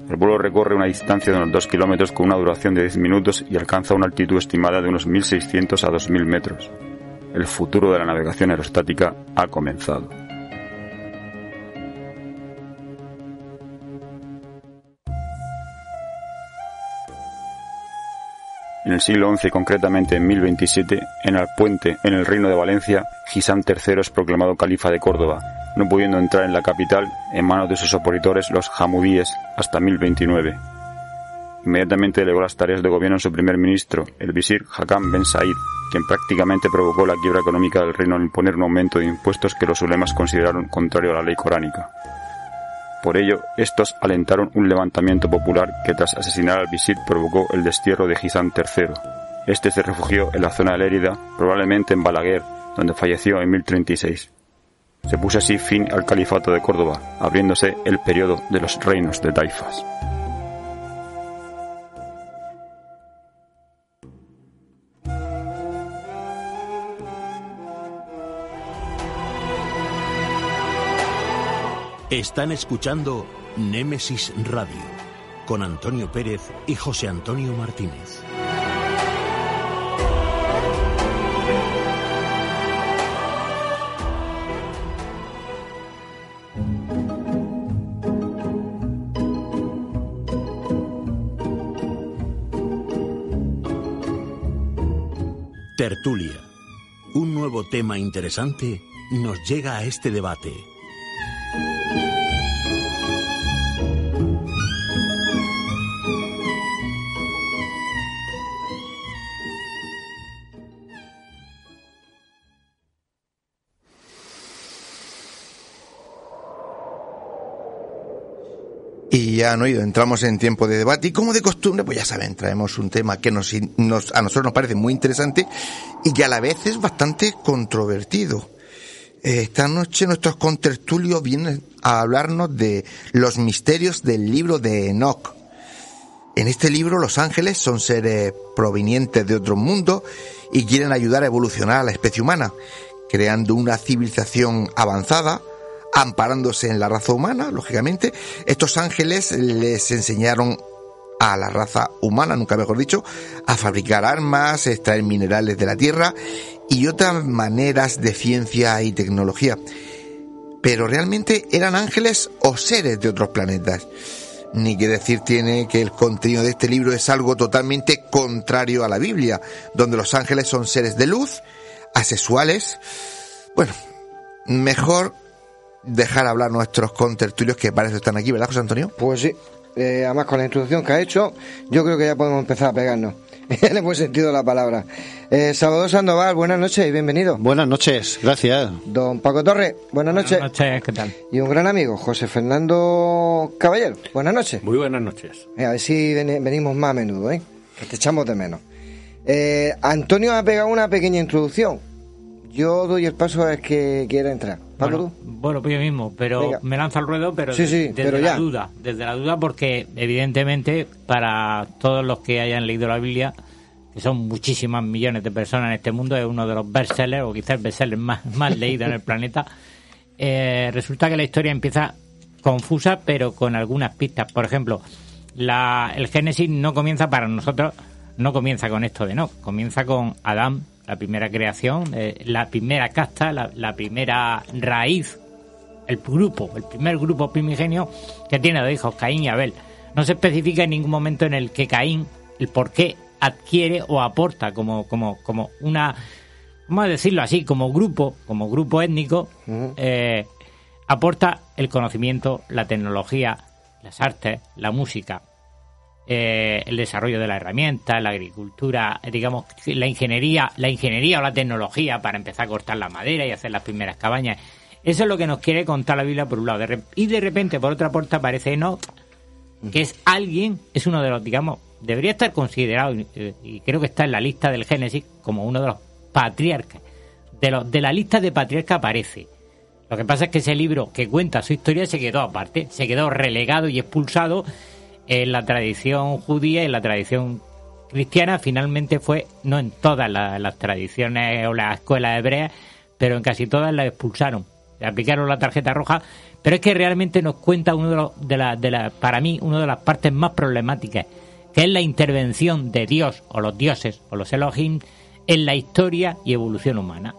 El vuelo recorre una distancia de unos 2 kilómetros con una duración de 10 minutos y alcanza una altitud estimada de unos 1.600 a 2.000 metros. El futuro de la navegación aerostática ha comenzado. En el siglo XI, concretamente en 1027, en el puente en el reino de Valencia, Gisán III es proclamado califa de Córdoba, no pudiendo entrar en la capital en manos de sus opositores los jamudíes hasta 1029. Inmediatamente delegó las tareas de gobierno en su primer ministro, el visir Hakam Ben Said, quien prácticamente provocó la quiebra económica del reino al imponer un aumento de impuestos que los ulemas consideraron contrario a la ley coránica. Por ello, estos alentaron un levantamiento popular que tras asesinar al visir provocó el destierro de Gisán III. Este se refugió en la zona de Lérida, probablemente en Balaguer, donde falleció en 1036. Se puso así fin al califato de Córdoba, abriéndose el periodo de los reinos de taifas. Están escuchando Némesis Radio con Antonio Pérez y José Antonio Martínez. Tertulia. Un nuevo tema interesante nos llega a este debate. Ya han oído, entramos en tiempo de debate y como de costumbre, pues ya saben, traemos un tema que nos, a nosotros nos parece muy interesante y que a la vez es bastante controvertido. Eh, Esta noche nuestros contertulios vienen a hablarnos de los misterios del libro de Enoch. En este libro los ángeles son seres provenientes de otro mundo y quieren ayudar a evolucionar a la especie humana, creando una civilización avanzada, amparándose en la raza humana, lógicamente. Estos ángeles les enseñaron a la raza humana, nunca mejor dicho, a fabricar armas, extraer minerales de la tierra y otras maneras de ciencia y tecnología. Pero realmente eran ángeles o seres de otros planetas. Ni que decir tiene que el contenido de este libro es algo totalmente contrario a la Biblia, donde los ángeles son seres de luz, asexuales. Bueno, mejor dejar hablar nuestros contertulios que parece que están aquí, ¿verdad, José Antonio? Pues sí. Eh, además, con la introducción que ha hecho, yo creo que ya podemos empezar a pegarnos. en el buen sentido de la palabra. Eh, Salvador Sandoval, buenas noches y bienvenido. Buenas noches, gracias. Don Paco Torre, buenas noches. Buenas noches, ¿qué tal? Y un gran amigo, José Fernando Caballero, buenas noches. Muy buenas noches. Eh, a ver si ven- venimos más a menudo, ¿eh? Que te echamos de menos. Eh, Antonio ha pegado una pequeña introducción. Yo doy el paso a que quiera entrar. Paco, Bueno, bueno, pues yo mismo, pero Venga. me lanza al ruedo, pero Sí, sí, desde pero la ya. duda, desde la duda porque evidentemente para todos los que hayan leído la Biblia, que son muchísimas millones de personas en este mundo, es uno de los bestsellers o quizás el bestseller más, más leído en el planeta, eh, resulta que la historia empieza confusa pero con algunas pistas. Por ejemplo, la, el Génesis no comienza para nosotros, no comienza con esto de no, comienza con Adán, la primera creación, eh, la primera casta, la, la primera raíz, el grupo, el primer grupo primigenio que tiene dos hijos, Caín y Abel. No se especifica en ningún momento en el que Caín, el por qué adquiere o aporta como, como, como una, vamos a decirlo así, como grupo, como grupo étnico, eh, aporta el conocimiento, la tecnología, las artes, la música, eh, el desarrollo de la herramienta, la agricultura, eh, digamos, la ingeniería, la ingeniería o la tecnología para empezar a cortar la madera y hacer las primeras cabañas. Eso es lo que nos quiere contar la Biblia por un lado. Y de repente, por otra puerta, aparece Enoch, que es alguien, es uno de los, digamos, debería estar considerado, eh, y creo que está en la lista del Génesis, como uno de los patriarcas. De, los, de la lista de patriarcas aparece. Lo que pasa es que ese libro que cuenta su historia se quedó aparte, se quedó relegado y expulsado en la tradición judía y en la tradición cristiana. Finalmente fue, no en todas la- las tradiciones o las escuelas hebreas, pero en casi todas la expulsaron. Le aplicaron la tarjeta roja, pero es que realmente nos cuenta uno de los, de la, de la, para mí, una de las partes más problemáticas, que es la intervención de Dios o los dioses o los Elohim en la historia y evolución humana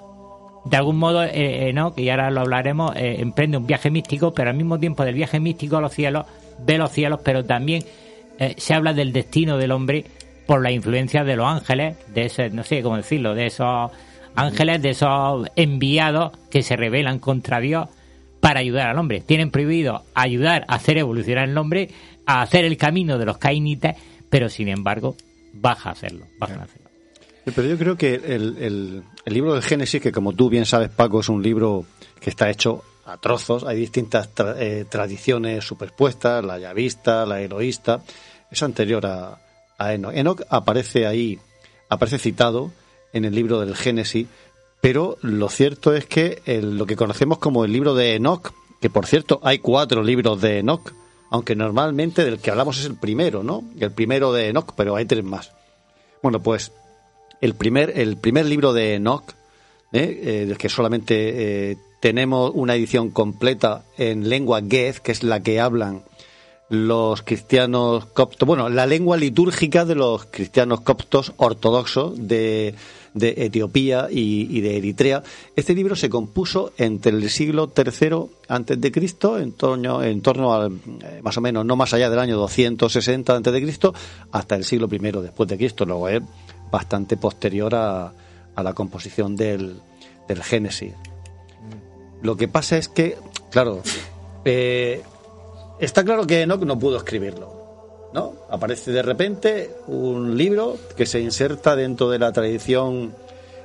de algún modo, eh, ¿no? que ya ahora lo hablaremos, eh, emprende un viaje místico, pero al mismo tiempo del viaje místico a los cielos, ve los cielos, pero también eh, se habla del destino del hombre por la influencia de los ángeles, de ese, no sé cómo decirlo, de esos ángeles, de esos enviados que se rebelan contra Dios para ayudar al hombre. Tienen prohibido ayudar a hacer evolucionar el hombre, a hacer el camino de los cainites, pero sin embargo, baja a hacerlo, bajan a hacerlo. Pero yo creo que el, el- libro del Génesis, que como tú bien sabes, Paco, es un libro que está hecho a trozos, hay distintas eh, tradiciones superpuestas, la yavista, la eloísta, es anterior a, a Enoch. Enoch aparece ahí, aparece citado en el libro del Génesis, pero lo cierto es que lo que conocemos como el libro de Enoch, que por cierto hay cuatro libros de Enoch, aunque normalmente del que hablamos es el primero, ¿no? El primero de Enoch, pero hay tres más. Bueno, pues el primer, el primer libro de Enoch, ¿eh? Eh, que solamente eh, tenemos una edición completa en lengua Gez, que es la que hablan los cristianos coptos, bueno, la lengua litúrgica de los cristianos coptos ortodoxos de, de Etiopía y, de Eritrea. Este libro se compuso entre el siglo III antes de Cristo, en torno, en torno al, eh, más o menos, no más allá del año 260 antes de Cristo, hasta el siglo I después de Cristo. Luego es bastante posterior a, a la composición del, del Génesis. Lo que pasa es que, claro, eh, está claro que Enoch no pudo escribirlo. ¿no? Aparece de repente un libro que se inserta dentro de la tradición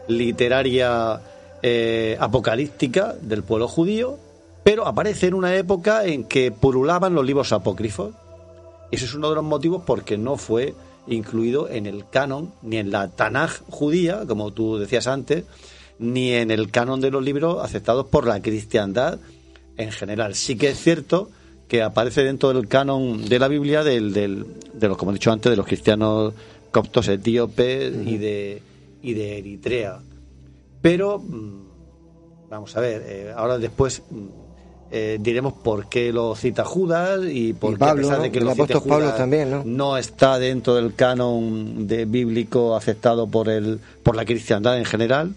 literaria eh, apocalíptica del pueblo judío, pero aparece en una época en que pululaban los libros apócrifos. Ese es uno de los motivos por que no fue incluido en el canon, ni en la Tanaj judía, como tú decías antes, ni en el canon de los libros aceptados por la cristiandad en general. Sí que es cierto que aparece dentro del canon de la Biblia del, del- de los, como he dicho antes, de los cristianos coptos etíopes y de y de Eritrea. Pero mm, vamos a ver, eh, ahora después mm, eh, diremos por qué lo cita Judas y por Y qué a pesar ¿no? de que El lo cite Pablo también, ¿no? está dentro del canon de bíblico aceptado por el por la cristiandad en general.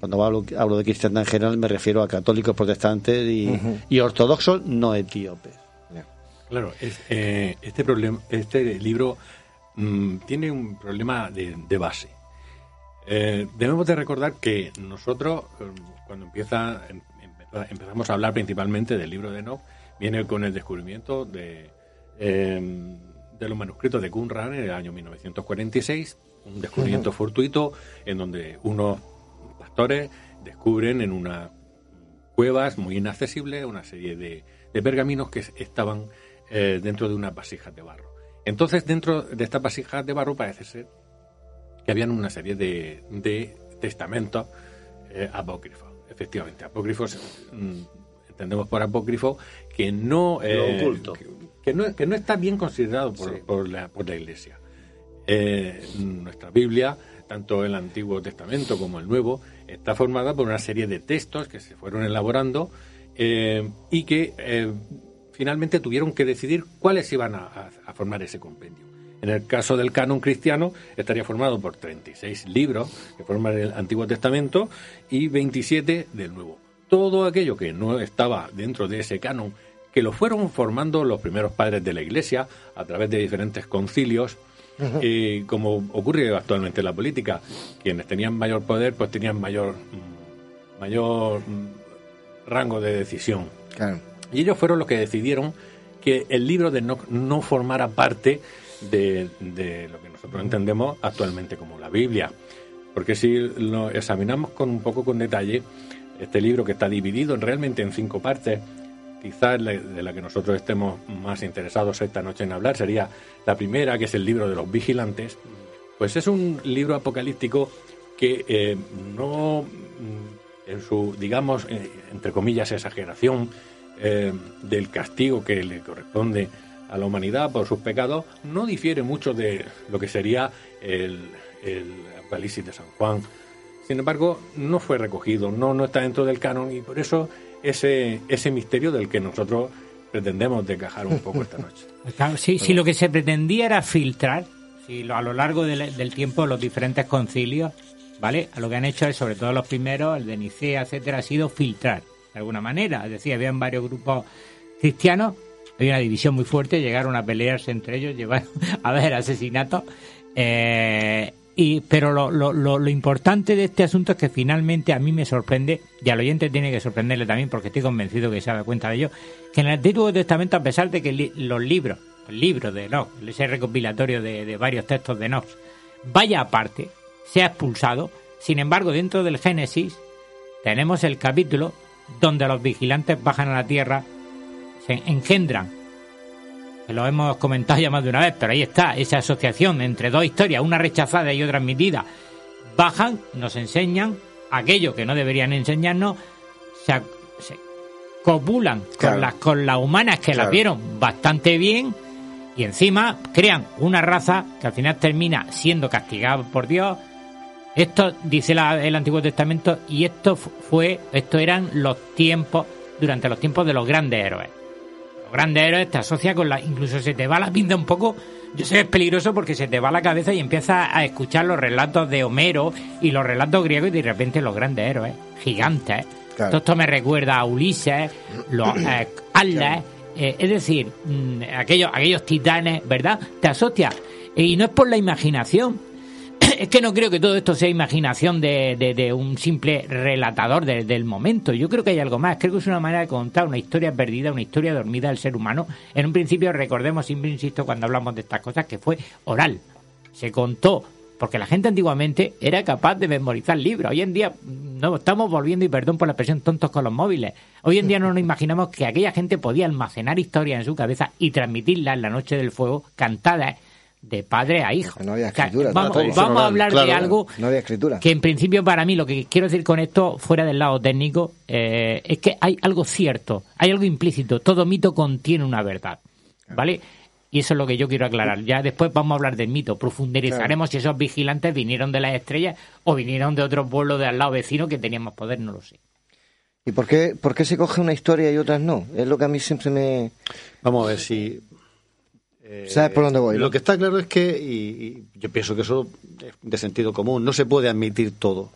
Cuando hablo, hablo de cristiandad en general me refiero a católicos, protestantes y, y ortodoxos no etíopes. Claro, es, eh, este problema, este libro mm, tiene un problema de, de base. Eh, debemos de recordar que nosotros, cuando empieza, em- empezamos a hablar principalmente del libro de Enoch, viene con el descubrimiento de, eh, de los manuscritos de Qumran en el año 1946, un descubrimiento fortuito en donde unos pastores descubren en unas cuevas muy inaccesibles una serie de, de pergaminos que estaban eh, dentro de unas vasijas de barro. Entonces, dentro de estas vasijas de barro parece ser que habían una serie de, de testamentos eh, apócrifos. Efectivamente, apócrifos, mm, entendemos por apócrifo que no, eh, Lo oculto. Que, que no, que no está bien considerado por, por la, por la Iglesia. Eh, nuestra Biblia, tanto el Antiguo Testamento como el Nuevo, está formada por una serie de textos que se fueron elaborando eh, y que finalmente tuvieron que decidir cuáles iban a, a- a formar ese compendio. En el caso del canon cristiano, estaría formado por 36 libros que forman el Antiguo Testamento y 27 del Nuevo. Todo aquello que no estaba dentro de ese canon, que lo fueron formando los primeros padres de la Iglesia a través de diferentes concilios, y como ocurre actualmente en la política, quienes tenían mayor poder, pues tenían mayor, mm, mayor mm, rango de decisión. Y ellos fueron los que decidieron que el libro de Enoch no formara parte de, lo que nosotros entendemos actualmente como la Biblia. Porque si lo examinamos con un poco con detalle, este libro que está dividido en- realmente en cinco partes, quizás de la que nosotros estemos más interesados esta noche en hablar sería la primera, que es el libro de los vigilantes, pues es un libro apocalíptico que eh, no, mm, en su, digamos, eh, entre comillas, exageración eh, del castigo que le corresponde a la humanidad por sus pecados, no difiere mucho de lo que sería el, el Apocalipsis de San Juan. Sin embargo, no fue recogido, no, no está dentro del canon y por eso ese, ese misterio del que nosotros pretendemos desgajar un poco esta noche. Claro, si, lo que se pretendía era filtrar, si lo- a lo largo del tiempo los diferentes concilios, ¿vale? Lo que han hecho es, sobre todo los primeros, el de Nicea, etcétera, ha sido filtrar, de alguna manera. Es decir, habían varios grupos cristianos, había una división muy fuerte, llegaron a pelearse entre ellos, llegaron a ver asesinatos, Eh, y, pero lo, lo, lo, lo importante de este asunto es que finalmente a mí me sorprende, y al oyente tiene que sorprenderle también, porque estoy convencido que se da cuenta de ello, que en el Antiguo Testamento, a pesar de que los libros, el libro de Enoch, ese recopilatorio de, de varios textos de Enoch, vaya aparte, sea expulsado, sin embargo, dentro del Génesis tenemos el capítulo donde los vigilantes bajan a la tierra, se engendran que lo hemos comentado ya más de una vez, pero ahí está, esa asociación entre dos historias, una rechazada y otra admitida, bajan, nos enseñan aquello que no deberían enseñarnos, se, copulan Claro. con, las, con las humanas que Claro. las vieron bastante bien y encima crean una raza que al final termina siendo castigada por Dios. Esto dice la- el Antiguo Testamento y esto fu- fue, esto eran los tiempos, durante los tiempos de los grandes héroes grandes héroes te asocia con la. Incluso se te va la pinta un poco. Yo sé que es peligroso porque se te va la cabeza y empiezas a escuchar los relatos de Homero y los relatos griegos y de repente los grandes héroes, gigantes. Claro. Todo esto me recuerda a Ulises, los eh, Atlas, eh, es decir, mm, aquellos, aquellos titanes, ¿verdad? Te asocia. Y no es por la imaginación, es que no creo que todo esto sea imaginación de, de- un simple relatador de- del momento. Yo creo que hay algo más. Creo que es una manera de contar una historia perdida, una historia dormida del ser humano. En un principio, recordemos, siempre insisto, cuando hablamos de estas cosas, que fue oral. Se contó. Porque la gente antiguamente era capaz de memorizar libros. Hoy en día mm, no estamos volviendo, y perdón por la expresión, tontos con los móviles. Hoy en día no nos imaginamos que aquella gente podía almacenar historias en su cabeza y transmitirlas en la noche del fuego cantadas de padre a hijo. No había O sea, escritura. vamos, todo. vamos a hablar de algo No había escritura. que en principio para mí lo que quiero decir con esto, fuera del lado técnico, eh, es que hay algo cierto, hay algo implícito. Todo mito contiene una verdad, ¿vale? Y eso es lo que yo quiero aclarar. Ya después vamos a hablar del mito, profundizaremos si esos vigilantes vinieron de las estrellas o vinieron de otro pueblo de al lado vecino que tenía más poder, no lo sé. ¿Y por qué, por qué se coge una historia y otras no? Es lo que a mí siempre me... Vamos a ver si. Eh, ¿Sabes por dónde voy? Lo que está claro es que, y, y yo pienso que eso es de sentido común, no se puede admitir todo.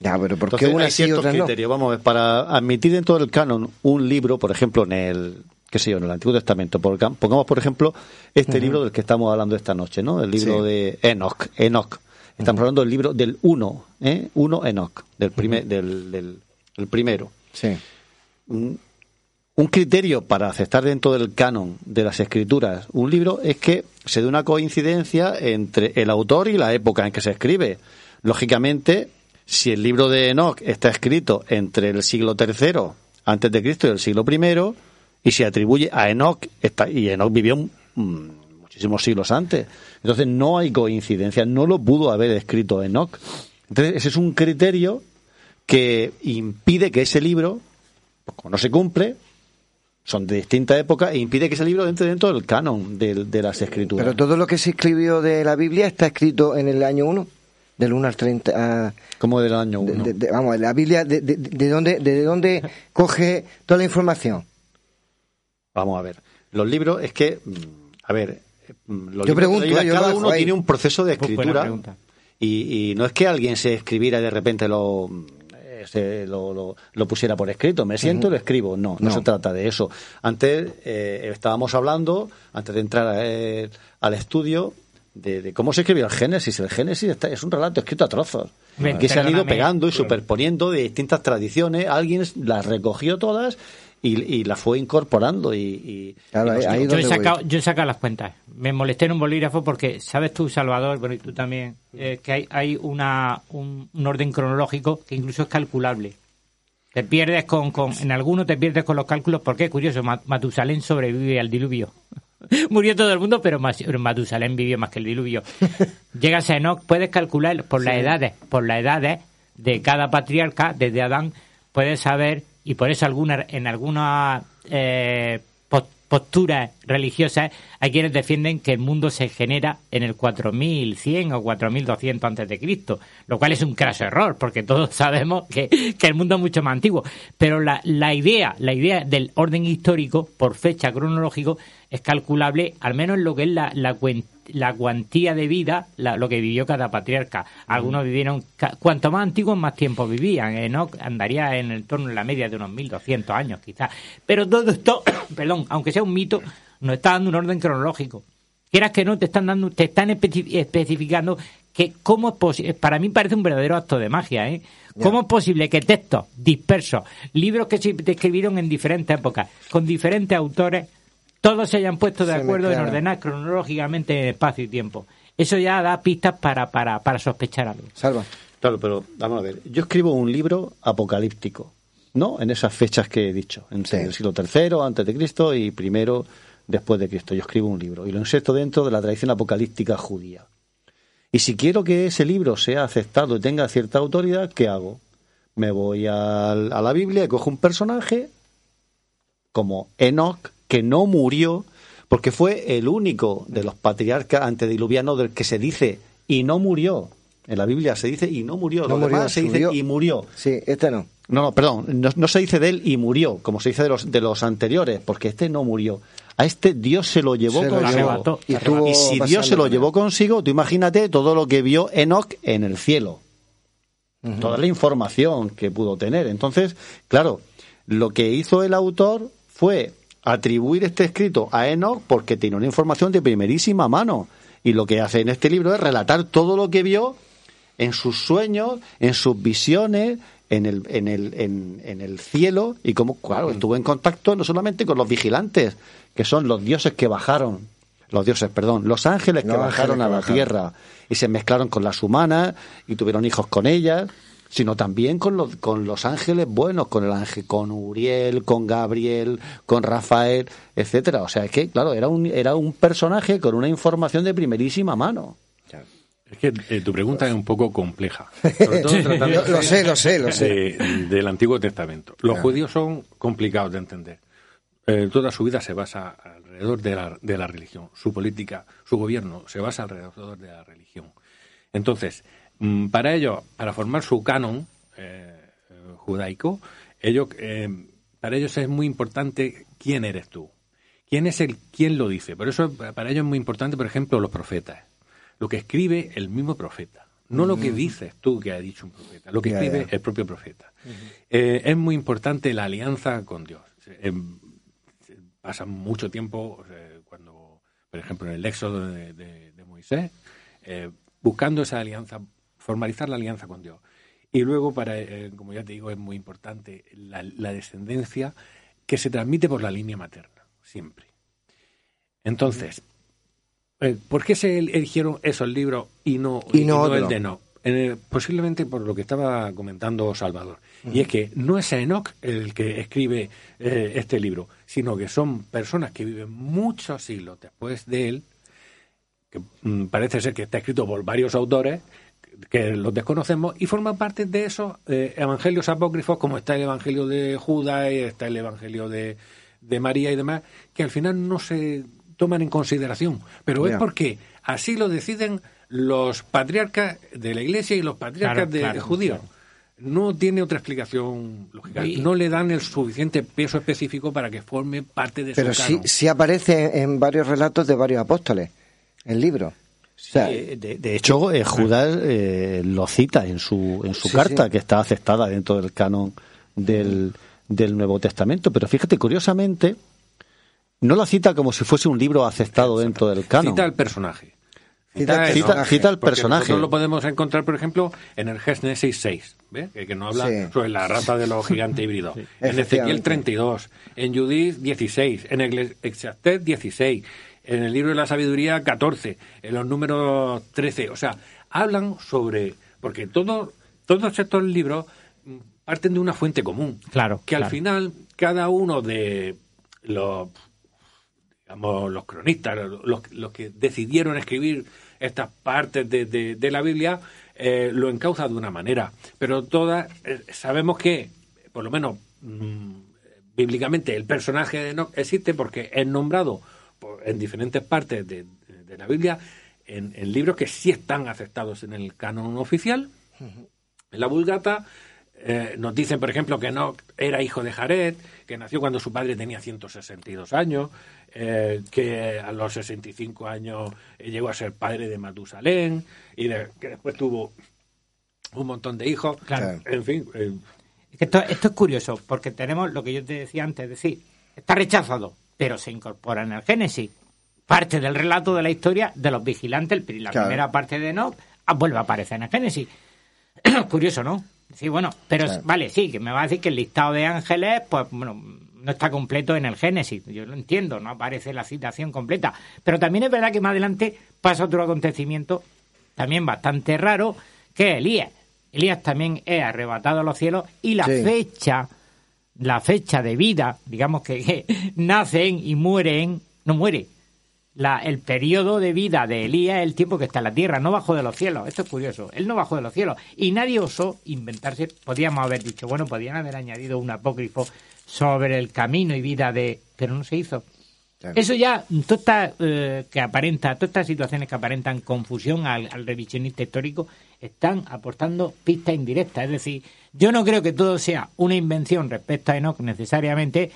Ya, pero ¿por qué Entonces, una hay sí ciertos otras no? criterios. Vamos para admitir dentro del canon un libro, por ejemplo, en el qué sé yo, en el Antiguo Testamento, pongamos por ejemplo este libro del que estamos hablando esta noche, ¿no? El libro Sí. de Enoch, Enoch. Estamos hablando del libro del uno, ¿eh? Uno Enoch, del primer, del, del- el primero. Sí. Un, criterio para aceptar dentro del canon de las escrituras un libro es que se dé una coincidencia entre el autor y la época en que se escribe. Lógicamente, si el libro de Enoch está escrito entre el siglo III antes de Cristo y el siglo I y se atribuye a Enoch y Enoch vivió muchísimos siglos antes, entonces no hay coincidencia, no lo pudo haber escrito Enoch. Entonces ese es un criterio que impide que ese libro, pues, como no se cumple, son de distinta época e impide que ese libro entre dentro del canon de, de las escrituras. Pero todo lo que se escribió de la Biblia está escrito en el año 1, del 1 al 30. ah, ¿Cómo del año de- 1? de- de- vamos, la Biblia, de, de, de dónde, ¿de dónde coge toda la información? Vamos a ver. Los libros es que, mm, a ver, mm, los Yo libros pregunto, de la Biblia, yo lo cada uno ahí. tiene un proceso de escritura y, y no es que alguien se escribiera y de repente lo, se- lo, lo- lo pusiera por escrito. Me siento y lo escribo. No, no, No. se trata de eso. Antes eh, estábamos hablando, antes de entrar eh, al estudio, de, de cómo se escribió el Génesis. El Génesis está- es un relato escrito a trozos. Que se han ido pegando y superponiendo de distintas tradiciones. Alguien las recogió todas y, y las fue incorporando. Y, y- yo, he sacado, yo he sacado las cuentas. Me molesté en un bolígrafo porque, ¿sabes tú, Salvador, bueno, y tú también, eh, que hay, hay una, un, un orden cronológico que incluso es calculable? Te pierdes con, con, en alguno te pierdes con los cálculos, porque es curioso, Ma- Matusalén sobrevive al diluvio. Murió todo el mundo, pero Matusalén vivió más que el diluvio. Llegas a Enoch, puedes calcular por las edades, por las edades de cada patriarca, desde Adán, puedes saber, y por eso alguna, en algunas eh, pos- posturas religiosas hay quienes defienden que el mundo se genera en el 4100 o 4200 antes de Cristo, lo cual es un craso error, porque todos sabemos que, que el mundo es mucho más antiguo. Pero la, la idea, la idea del orden histórico por fecha cronológico es calculable, al menos en lo que es la, la, la cuantía de vida, la- lo que vivió cada patriarca. Algunos vivieron, ca- cuanto más antiguos, más tiempo vivían. Enoch andaría en el torno de la media de unos 1200 años, quizás. Pero todo esto, perdón, aunque sea un mito, nos está dando un orden cronológico quieras que no, te están dando, te están especi- especificando que cómo es posible, para mí parece un verdadero acto de magia, ¿eh? ¿Cómo es posible que textos dispersos, libros que se escribieron en diferentes épocas, con diferentes autores, todos se hayan puesto de Se acuerdo en ordenar cronológicamente en espacio y tiempo? Eso ya da pistas para, para, para sospechar algo. Salva. Claro, pero vamos a ver. Yo escribo un libro apocalíptico, ¿no? En esas fechas que he dicho, entre el siglo III antes de Cristo y primero después de Cristo. Yo escribo un libro y lo inserto dentro de la tradición apocalíptica judía. Y si quiero que ese libro sea aceptado y tenga cierta autoridad, ¿qué hago? Me voy a, la Biblia y cojo un personaje como Enoch, que no murió, porque fue el único de los patriarcas antediluvianos del que se dice y no murió. En la Biblia se dice y no murió. No Los murió, demás se dice subió. y murió. Sí, este no. No, no, perdón, no, no se dice de él y murió, como se dice de los, de los anteriores, porque este no murió. A este Dios se lo llevó Se lo consigo. arrebató. Y si Dios se lo llevó consigo, tú imagínate todo lo que vio Enoch en el cielo. Toda la información que pudo tener. Entonces, claro, lo que hizo el autor fue atribuir este escrito a Enoch porque tiene una información de primerísima mano. Y lo que hace en este libro es relatar todo lo que vio en sus sueños, en sus visiones, en el, en el, en, en el cielo y cómo, claro, estuvo en contacto no solamente con los vigilantes, que son los dioses que bajaron, los dioses, perdón, los ángeles que bajaron a la bajaron. tierra y se mezclaron con las humanas y tuvieron hijos con ellas, sino también con los, con los ángeles buenos, con el ángel, con Uriel, con Gabriel, con Rafael, etcétera. O sea, es que, claro, era un, era un personaje con una información de primerísima mano. Es que eh, tu pregunta es un poco compleja. Sobre todo tratando Lo- lo sé, lo sé, lo sé. de- del Antiguo Testamento. Los Claro. judíos son complicados de entender. Eh, toda su vida se basa alrededor de la, de la religión. Su política, su gobierno se basa alrededor de la religión. Entonces, mm, para ellos, para formar su canon eh, eh, judaico, ellos, eh, para ellos es muy importante quién eres tú. ¿Quién es el quién lo dice? Por eso para ellos es muy importante, por ejemplo, los profetas. Lo que escribe el mismo profeta. No lo que dices tú que ha dicho un profeta, lo que Ya, escribe ya. el propio profeta. Eh, es muy importante la alianza con Dios. Eh, se pasa mucho tiempo eh, cuando, por ejemplo, en el éxodo de, de- de Moisés, eh, buscando esa alianza, formalizar la alianza con Dios. Y luego, para, eh, como ya te digo, es muy importante la, la descendencia que se transmite por la línea materna, siempre. Entonces, ¿por qué se eligieron esos libros y no, Y no el otro. de Enoch? Eh, posiblemente por lo que estaba comentando Salvador. Y es que no es Enoch el que escribe eh, este libro, sino que son personas que viven muchos siglos después de él, que mm, parece ser que está escrito por varios autores que los desconocemos y forman parte de esos eh, evangelios apócrifos como está el evangelio de Judas está el evangelio de, de María y demás que al final no se toman en consideración pero es porque así lo deciden los patriarcas de la iglesia y los patriarcas Claro, de claro, judíos no tiene otra explicación lógica Y- no le dan el suficiente peso específico para que forme parte de Pero su sí, canon. sí aparece en varios relatos de varios apóstoles, el libro. O sea, de, de hecho, eh, Judas eh, lo cita en su, en su Sí, carta, sí. que está aceptada dentro del canon del, del Nuevo Testamento. Pero fíjate, curiosamente, no la cita como si fuese un libro aceptado dentro del canon. Cita al personaje. Cita- a cita- Enoch, cita al porque personaje. Nosotros lo podemos encontrar, por ejemplo, en el Génesis 6, ¿ves? que, que nos habla Sí. sobre la raza de los gigantes híbridos. En Ezequiel Efectivamente. 32, en Judith 16, en el Eclesiastés 16, en el libro de la sabiduría 14, en los números 13. O sea, hablan sobre. Porque todo, todos estos libros parten de una fuente común. Claro. Que al claro. final, cada uno de los digamos, los cronistas, los, los que decidieron escribir estas partes de, de- la Biblia, eh, lo encauza de una manera. Pero todas eh, sabemos que, por lo menos mm, bíblicamente, el personaje de Enoch existe porque es nombrado en diferentes partes de, de la Biblia en, libros que sí están aceptados en el canon oficial. En la Vulgata eh, nos dicen, por ejemplo, que no era hijo de Jared, que nació cuando su padre tenía 162 años, eh, que a los 65 años eh, llegó a ser padre de Matusalén, y de- que después tuvo un montón de hijos. Claro. En fin, eh, Es que esto, esto es curioso, porque tenemos lo que yo te decía antes, es decir, está rechazado, pero se incorpora en el Génesis. parte del relato de la historia de los vigilantes. El- La Claro. primera parte de Enoch ah, vuelve a aparecer en el Génesis. Curioso, ¿no? Sí, bueno, pero Claro. vale, sí, que me va a decir que el listado de ángeles, pues bueno, no está completo en el Génesis. Yo lo entiendo, no aparece la citación completa. Pero también es verdad que más adelante pasa otro acontecimiento también bastante raro, que es Elías. Elías también es arrebatado a los cielos y la Sí. fecha, la fecha de vida, digamos que, que nacen y mueren, no muere. La, el periodo de vida de Elías es el tiempo que está en la tierra, no bajo de los cielos. Esto es curioso. Él no bajó de los cielos. Y nadie osó inventarse. Podíamos haber dicho, bueno, podían haber añadido un apócrifo sobre el camino y vida de. Pero no se hizo. Eso ya, todas estas, eh, que aparenta, todas estas situaciones que aparentan confusión al, al revisionista histórico están aportando pistas indirectas. Es decir, yo no creo que todo sea una invención respecto a Enoch necesariamente,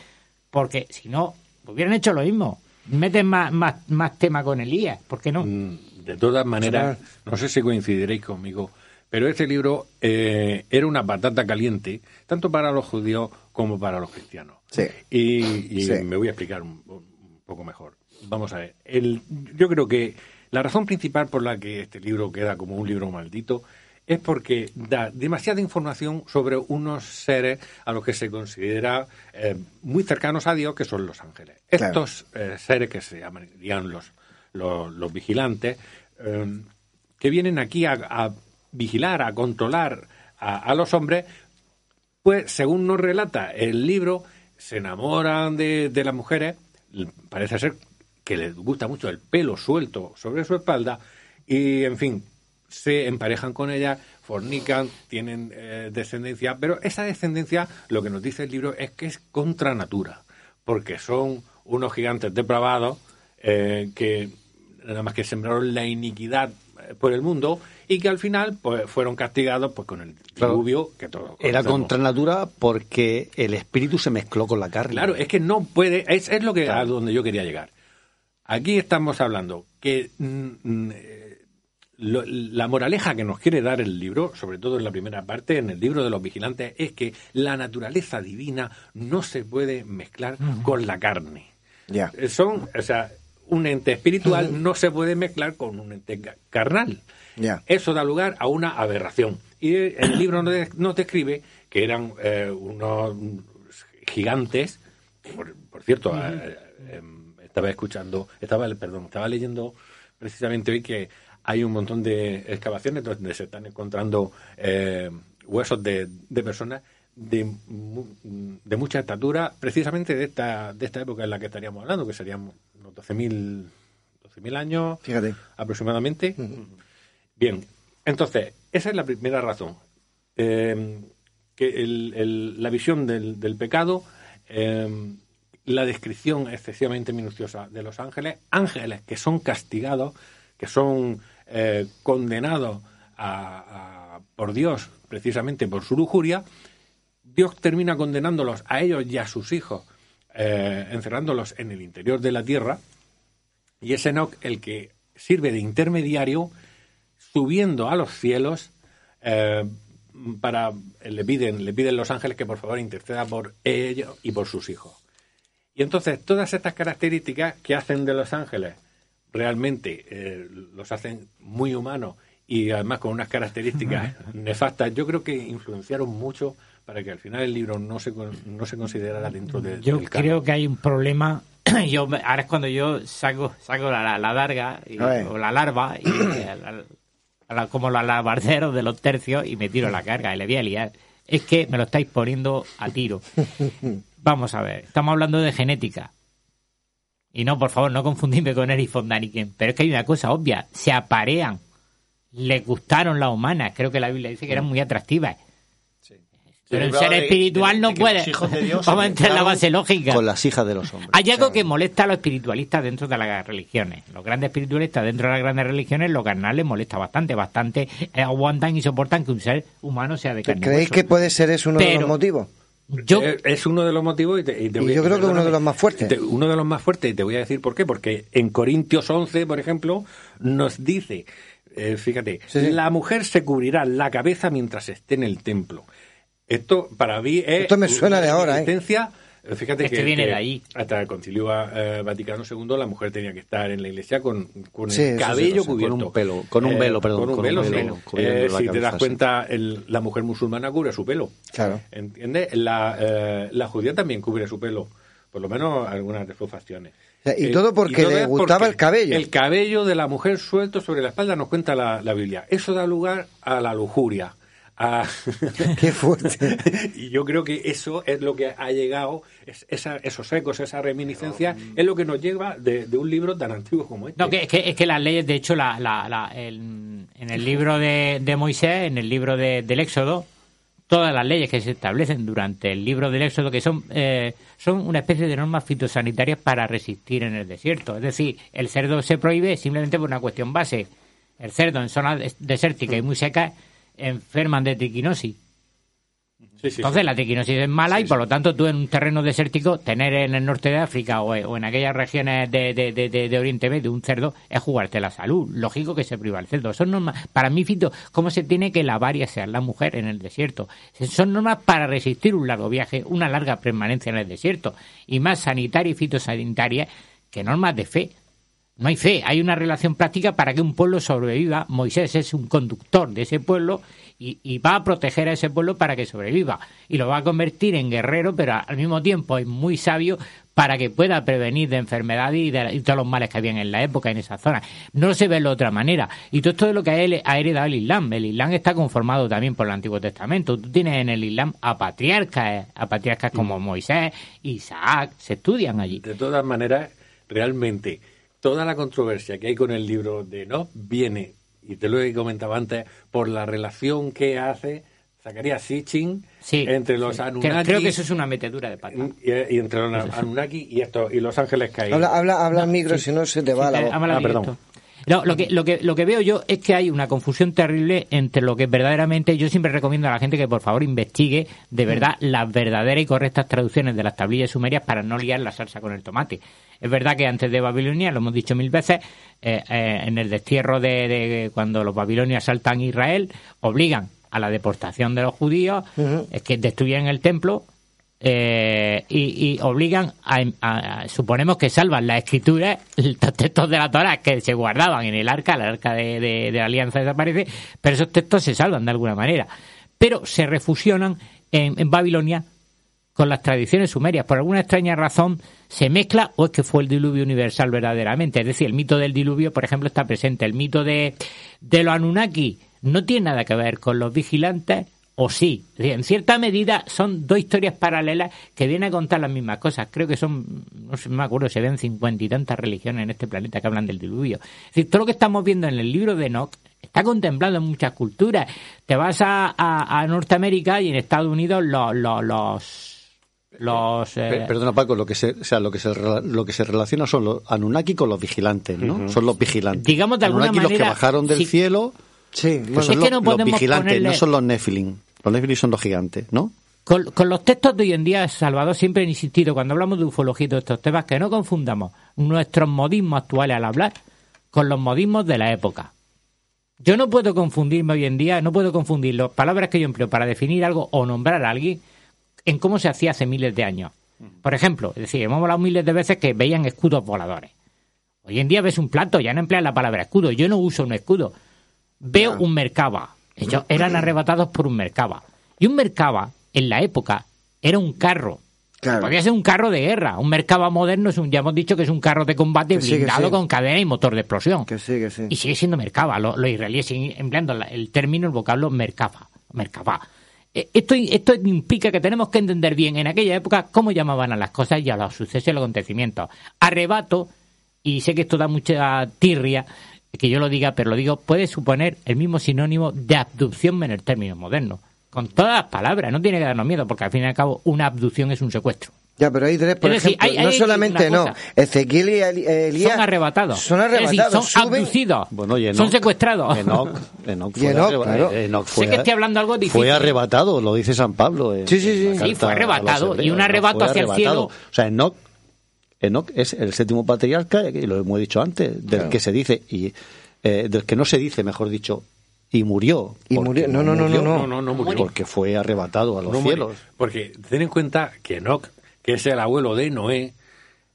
porque si no, hubieran hecho lo mismo. Meten más, más, más tema con Elías, ¿por qué no? De todas maneras, no sé si coincidiréis conmigo, pero este libro eh, era una patata caliente, tanto para los judíos como para los cristianos. Sí. Y, y Sí. me voy a explicar un, un poco mejor. Vamos a ver. El, yo creo que la razón principal por la que este libro queda como un libro maldito es porque da demasiada información sobre unos seres a los que se considera eh, muy cercanos a Dios, que son los ángeles. Claro. Estos eh, seres que se llamarían los, los, los vigilantes, eh, que vienen aquí a, a vigilar, a controlar a, los hombres, pues según nos relata el libro, se enamoran de, de las mujeres, parece ser que les gusta mucho el pelo suelto sobre su espalda y, en fin, se emparejan con ellas, fornican, tienen eh, descendencia, pero esa descendencia, lo que nos dice el libro es que es contra natura, porque son unos gigantes depravados eh, que nada más que sembraron la iniquidad eh, por el mundo y que al final pues fueron castigados pues con el Claro. diluvio que todos Era contra natura porque el espíritu se mezcló con la carne. Claro, es que no puede, es, es lo que a donde yo quería llegar. Aquí estamos hablando que mm, mm, eh, lo- la moraleja que nos quiere dar el libro, sobre todo en la primera parte, en el libro de los vigilantes, es que la naturaleza divina no se puede mezclar con la carne. Ya. Eh, Son, o sea, un ente espiritual no se puede mezclar con un ente ca- carnal. Eso da lugar a una aberración. Y el libro nos de- nos describe que eran eh, unos gigantes, por, por cierto, eh, eh, estaba escuchando, estaba, perdón, estaba leyendo precisamente hoy que hay un montón de excavaciones donde se están encontrando eh, huesos de, de personas de, mu- de mucha estatura, precisamente de esta, de esta época en la que estaríamos hablando, que serían unos 12.000 12.000 años Fíjate. aproximadamente. Bien, entonces, esa es la primera razón. Eh, que la visión del, pecado, eh, la descripción excesivamente minuciosa de los ángeles, ángeles que son castigados, que son eh, condenados a- a- por Dios precisamente por su lujuria, Dios termina condenándolos a ellos y a sus hijos, eh, encerrándolos en el interior de la tierra, y es Enoch el que sirve de intermediario subiendo a los cielos eh, para le piden le piden los ángeles que por favor interceda por ellos y por sus hijos y entonces todas estas características que hacen de los ángeles realmente eh, los hacen muy humanos y además con unas características nefastas yo creo que influenciaron mucho para que al final el libro no se no se considerara dentro de, Yo del canon. creo que hay un problema. yo me- Ahora es cuando yo saco saco la, la, la y- o la larva, y, eh, la- como los alabarderos de los tercios, y me tiro la carga y le voy a liar. Es que me lo estáis poniendo a tiro. Vamos a ver, estamos hablando de genética. Y no, por favor, no confundidme con Eric von Daniken. Pero es que hay una cosa obvia. Se aparean. Les gustaron las humanas. Creo que la Biblia dice que eran muy atractivas. Pero el ser espiritual de- no de puede. los hijos de Dios Vamos a entrar en la base lógica. Con las hijas de los hombres. Hay algo que molesta a los espiritualistas dentro de las religiones. Los grandes espiritualistas dentro de las grandes religiones, lo carnal les molesta bastante. Bastante eh, aguantan y soportan que un ser humano sea de carne ¿Creéis que puede ser eso uno de los motivos? Yo, Eh, es uno de los motivos y, te- y te Y voy a- yo creo que uno de los más fuertes. te- uno de los más fuertes y te voy a decir por qué porque en Corintios 11 por ejemplo nos dice eh, fíjate la mujer se cubrirá la cabeza mientras esté en el templo esto para mí es Esto me suena de ahora, ¿eh? Fíjate Es que viene de ahí. Hasta el Concilio eh, Vaticano II la mujer tenía que estar en la iglesia con, con Sí, el sí, cabello lo sé, con cubierto. un pelo, con un velo, perdón, Con un con un velo, sí. Eh, si te das cuenta, el- la mujer musulmana cubre su pelo. Claro. ¿Entiendes? La, eh, la judía también cubre su pelo. Por lo menos algunas de sus facciones. sea, y Eh, todo porque le gustaba el cabello. El cabello de la mujer suelto sobre la espalda nos cuenta la, la Biblia. Eso da lugar a la lujuria. A- Qué fuerte. y yo creo que eso es lo que ha llegado, es- esa- esos ecos, esa reminiscencia, es lo que nos lleva de, de un libro tan antiguo como este. No, que, es, que, es que las leyes, de hecho, la, la- la- el- en el libro de, de Moisés, en el libro de- del Éxodo, todas las leyes que se establecen durante el libro del Éxodo, que son, eh, son una especie de normas fitosanitarias para resistir en el desierto. Es decir, el cerdo se prohíbe simplemente por una cuestión base. El cerdo en zonas des- desérticas y muy secas enferman de triquinosis. Entonces la triquinosis es mala y por lo tanto tú en un terreno desértico tener en el norte de África o, o en aquellas regiones de, de, de- de- de Oriente Medio un cerdo es jugarte la salud. Lógico que se priva el cerdo. Son normas, para mí, Fito, cómo se tiene que lavar y asear la mujer en el desierto. Son normas para resistir un largo viaje, una larga permanencia en el desierto. Y más sanitaria y fitosanitaria que normas de fe. No hay fe, hay una relación práctica para que un pueblo sobreviva. Moisés es un conductor de ese pueblo y, y va a proteger a ese pueblo para que sobreviva. Y lo va a convertir en guerrero, pero al mismo tiempo es muy sabio para que pueda prevenir de enfermedades y, de, y todos los males que habían en la época en esa zona. No se ve de otra manera. Y todo esto es lo que ha he- ha heredado el Islam. El Islam está conformado también por el Antiguo Testamento. Tú tienes en el Islam a patriarcas, a patriarcas como Moisés, Isaac, se estudian allí. De todas maneras, realmente, toda la controversia que hay con el libro de Enoch viene, y te lo he comentado antes, por la relación que hace Zacarías Sitchin entre los Sí. Anunnaki Creo, que eso es una metedura de pata. y, y entre los Anunnaki y, esto, y los ángeles caídos. Habla, habla, habla al micro, si no se te va la voz. Habla directo. No, lo, que, lo, que, lo que veo yo es que hay una confusión terrible entre lo que verdaderamente yo siempre recomiendo a la gente que por favor investigue de verdad las verdaderas y correctas traducciones de las tablillas sumerias para no liar la salsa con el tomate. Es verdad que antes de Babilonia, lo hemos dicho mil veces, eh, eh, en el destierro de, de cuando los babilonios asaltan Israel, obligan a la deportación de los judíos, es que destruyen el templo, eh, y, obligan a- suponemos que salvan las escrituras los textos de la Torah que se guardaban en el arca el arca de, de- de la alianza desaparece pero esos textos se salvan de alguna manera. Pero se refusionan en, en Babilonia con las tradiciones sumerias. Por alguna extraña razón se mezcla o es que fue el diluvio universal verdaderamente. Es decir el mito del diluvio por ejemplo está presente. El mito de de los Anunnaki no tiene nada que ver con los vigilantes o sí. En cierta medida son dos historias paralelas que vienen a contar las mismas cosas. Creo que son, no sé, no me acuerdo, se ven cincuenta y tantas religiones en este planeta que hablan del diluvio. Es decir, todo lo que estamos viendo en el libro de Enoch está contemplado en muchas culturas. Te vas a, a- a Norteamérica y en Estados Unidos los... los, los los, eh, Per- Perdona Paco, lo que se, o sea, lo que se rela- lo que se relaciona son los Anunnaki con los vigilantes, ¿no? Son los vigilantes. Digamos de alguna Anunnaki los que manera, bajaron del sí. cielo, sí, que bueno. son Es que los, los vigilantes, ponerle- no son los Nephilim. Los Nephilim son los gigantes, ¿no? Con, con los textos de hoy en día, Salvador, siempre he insistido, cuando hablamos de ufología y todos estos temas, que no confundamos nuestros modismos actuales al hablar con los modismos de la época. Yo no puedo confundirme hoy en día, no puedo confundir las palabras que yo empleo para definir algo o nombrar a alguien en cómo se hacía hace miles de años. Por ejemplo, es decir, hemos hablado miles de veces que veían escudos voladores. Hoy en día ves un plato, ya no emplean la palabra escudo. Yo no uso un escudo. Veo un mercaba. Ellos eran arrebatados por un mercaba. Y un mercaba, en la época, era un carro. Podía ser un carro de guerra. Un mercaba moderno es un, ya hemos dicho que es un carro de combate Que blindado sí. con cadena y motor de explosión. Que sí, que sí. Y sigue siendo mercaba. Los, los israelíes siguen empleando el término, el vocablo mercaba. mercaba. Eh, Esto, esto implica que tenemos que entender bien en aquella época cómo llamaban a las cosas y a los sucesos y a los acontecimientos. Arrebato, y sé que esto da mucha tirria que yo lo diga, pero lo digo, puede suponer el mismo sinónimo de abducción en el término moderno. Con todas las palabras, no tiene que darnos miedo, porque al fin y al cabo una abducción es un secuestro. Ya, pero hay tres, por decir, ejemplo, hay- no solamente no. Ezequiel y Elías Son arrebatados. Son Es decir, arrebatados, son suben- abducidos. Bueno, y Enoch- son secuestrados. Enoch, Enoch fue, Enoch, claro. eh, Enoch fue Sé que estoy hablando algo difícil. Fue arrebatado, lo dice San Pablo. en- Sí, sí, sí. Sí, fue arrebatado, y un arrebato hacia el cielo. O sea, Enoch, Enoch es el séptimo patriarca, y lo hemos dicho antes, del Claro. que se dice, y eh, del que no se dice, mejor dicho, y murió. Y porque murió- no, no, no, murió, no, no, no, no murió. Porque fue arrebatado a los No cielos. Porque ten en cuenta que Enoch, que es el abuelo de Noé,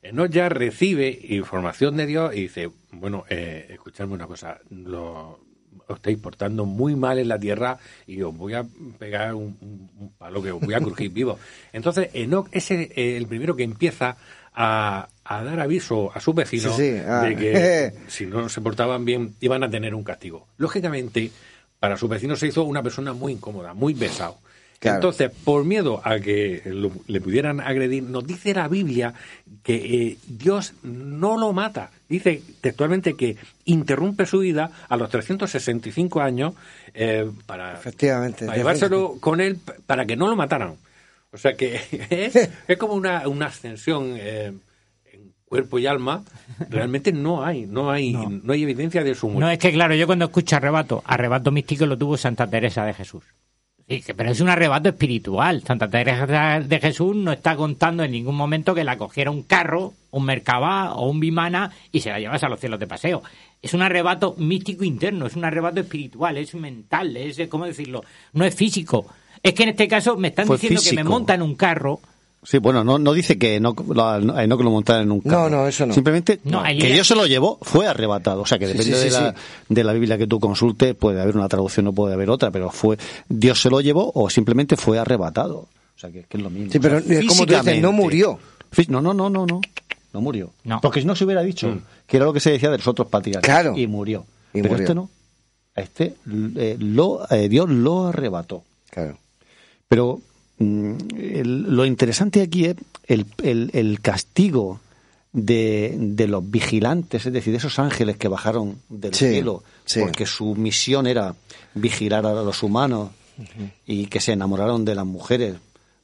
Enoch ya recibe información de Dios y dice, bueno, eh, escuchadme una cosa, lo, os estáis portando muy mal en la tierra y os voy a pegar un, un- un palo que os voy a crujir vivo. Entonces, Enoch es el, el primero que empieza a, a dar aviso a sus vecinos Sí, sí, ah. de que si no se portaban bien iban a tener un castigo. Lógicamente, para sus vecinos se hizo una persona muy incómoda, muy pesado. Claro. Entonces, por miedo a que lo- le pudieran agredir, nos dice la Biblia que eh, Dios no lo mata. Dice textualmente que interrumpe su vida a los 365 años eh, para, Efectivamente. para llevárselo con él para que no lo mataran. O sea que es, es como una, una ascensión eh, en cuerpo y alma. Realmente no hay, no hay, no, hay evidencia de su muerte. No, es que claro, yo cuando escucho arrebato, arrebato místico lo tuvo Santa Teresa de Jesús. Pero es un arrebato espiritual. Santa Teresa de Jesús no está contando en ningún momento que la cogiera un carro, un Merkabah o un Vimana y se la llevase a los cielos de paseo. Es un arrebato místico interno, es un arrebato espiritual, es mental, es, eh, ¿cómo decirlo? No es físico. Es que en este caso me están Fue diciendo que me físico. monta en un carro. Sí, bueno, no, no dice que no, lo, no, eh, no que lo montara en un carro. No, no, eso no. Simplemente No, que Dios se lo llevó, fue arrebatado. O sea, que Sí, depende sí, de, la, sí. de la Biblia que tú consultes, puede haber una traducción, no puede haber otra, pero fue Dios se lo llevó o simplemente fue arrebatado. O sea, que, que es lo mismo. Sí, pero O sea, es como tú dices, no murió. No, no, no, no, no. No murió. No. Porque si no se hubiera dicho que era lo que se decía de los otros patriarcas. Claro. Y murió. Y pero murió. este no. A este eh, lo, eh, Dios lo arrebató. Claro. Pero mm, el- lo interesante aquí es el, el- el castigo de, de los vigilantes, es decir, de esos ángeles que bajaron del Sí, cielo, sí. porque su misión era vigilar a los humanos y que se enamoraron de las mujeres,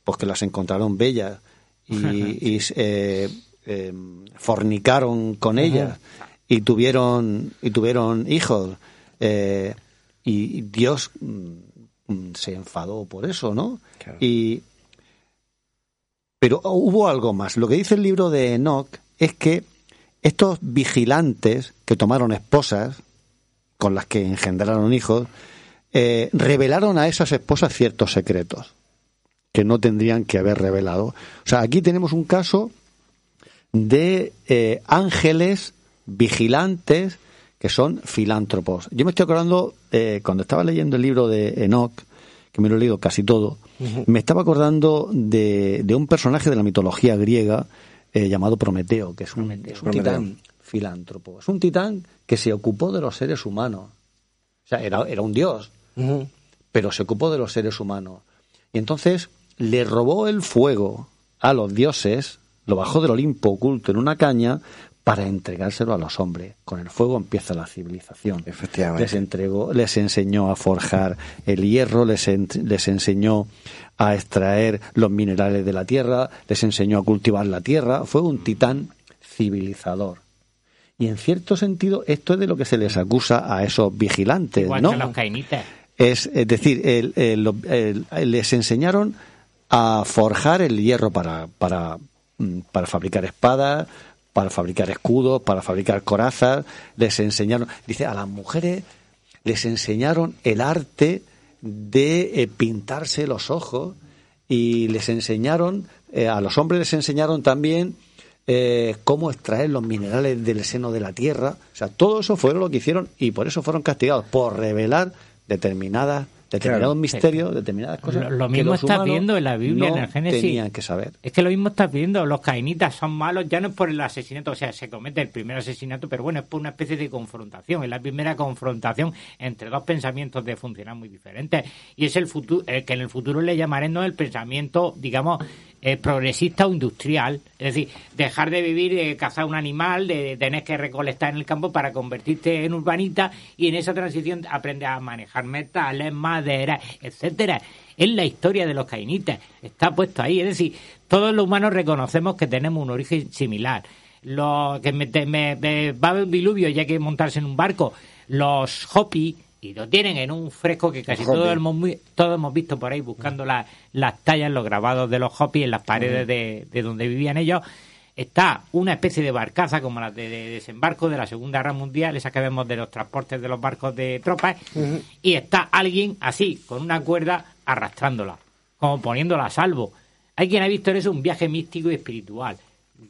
pues que las encontraron bellas y, y, eh, eh, fornicaron con ellas y tuvieron y tuvieron hijos eh, y Dios mm, se enfadó por eso, ¿no? Y pero hubo algo más. Lo que dice el libro de Enoch es que estos vigilantes que tomaron esposas con las que engendraron hijos eh, revelaron a esas esposas ciertos secretos que no tendrían que haber revelado. O sea, aquí tenemos un caso de eh, ángeles vigilantes que son filántropos. Yo me estoy acordando, eh, cuando estaba leyendo el libro de Enoch, que me lo he leído casi todo, me estaba acordando de, de un personaje de la mitología griega eh, llamado Prometeo, que es un, es un Prometeo. titán filántropo. Es un titán que se ocupó de los seres humanos. O sea, era, era un dios, pero se ocupó de los seres humanos. Y entonces le robó el fuego a los dioses, lo bajó del Olimpo oculto en una caña para entregárselo a los hombres. Con el fuego empieza la civilización. Efectivamente. Les entregó, les enseñó a forjar el hierro, les, en- les enseñó a extraer los minerales de la tierra, les enseñó a cultivar la tierra. Fue un titán civilizador. Y en cierto sentido, esto es de lo que se les acusa a esos vigilantes, Igual ¿no? que los cainitas. Es, es decir, el- el- lo- el- les enseñaron a forjar el hierro para, para, mm, para fabricar espadas, para fabricar escudos, para fabricar corazas. Les enseñaron, dice, a las mujeres les enseñaron el arte de eh, pintarse los ojos y les enseñaron, eh, a los hombres les enseñaron también eh, cómo extraer los minerales del seno de la tierra. O sea, todo eso fue lo que hicieron y por eso fueron castigados, por revelar determinadas determinados Claro. misterios, determinadas cosas. Lo, lo que mismo los estás viendo en la Biblia, no en el Génesis. Tenían que saber. Es que lo mismo estás viendo, los cainitas son malos, ya no es por el asesinato, o sea, se comete el primer asesinato, pero bueno, es por una especie de confrontación, es la primera confrontación entre dos pensamientos de funcionar muy diferentes, y es el futuro, el que en el futuro le llamaremos el pensamiento, digamos, eh, progresista o industrial, es decir, dejar de vivir, de cazar un animal, de tener que recolectar en el campo para convertirte en urbanita, y en esa transición aprendes a manejar metales, madera, etcétera. Es la historia de los cainitas, está puesto ahí. Es decir, todos los humanos reconocemos que tenemos un origen similar. Los que me, me- me- va un diluvio y hay que montarse en un barco. Los Hopi, y lo tienen en un fresco que casi todos hemos, todos hemos visto por ahí buscando la- las tallas, los grabados de los Hopi en las paredes de, de donde vivían ellos. Está una especie de barcaza como la de, de desembarco de la Segunda Guerra Mundial, esa que vemos de los transportes de los barcos de tropas, y está alguien así, con una cuerda, arrastrándola, como poniéndola a salvo. Hay quien ha visto en eso un viaje místico y espiritual.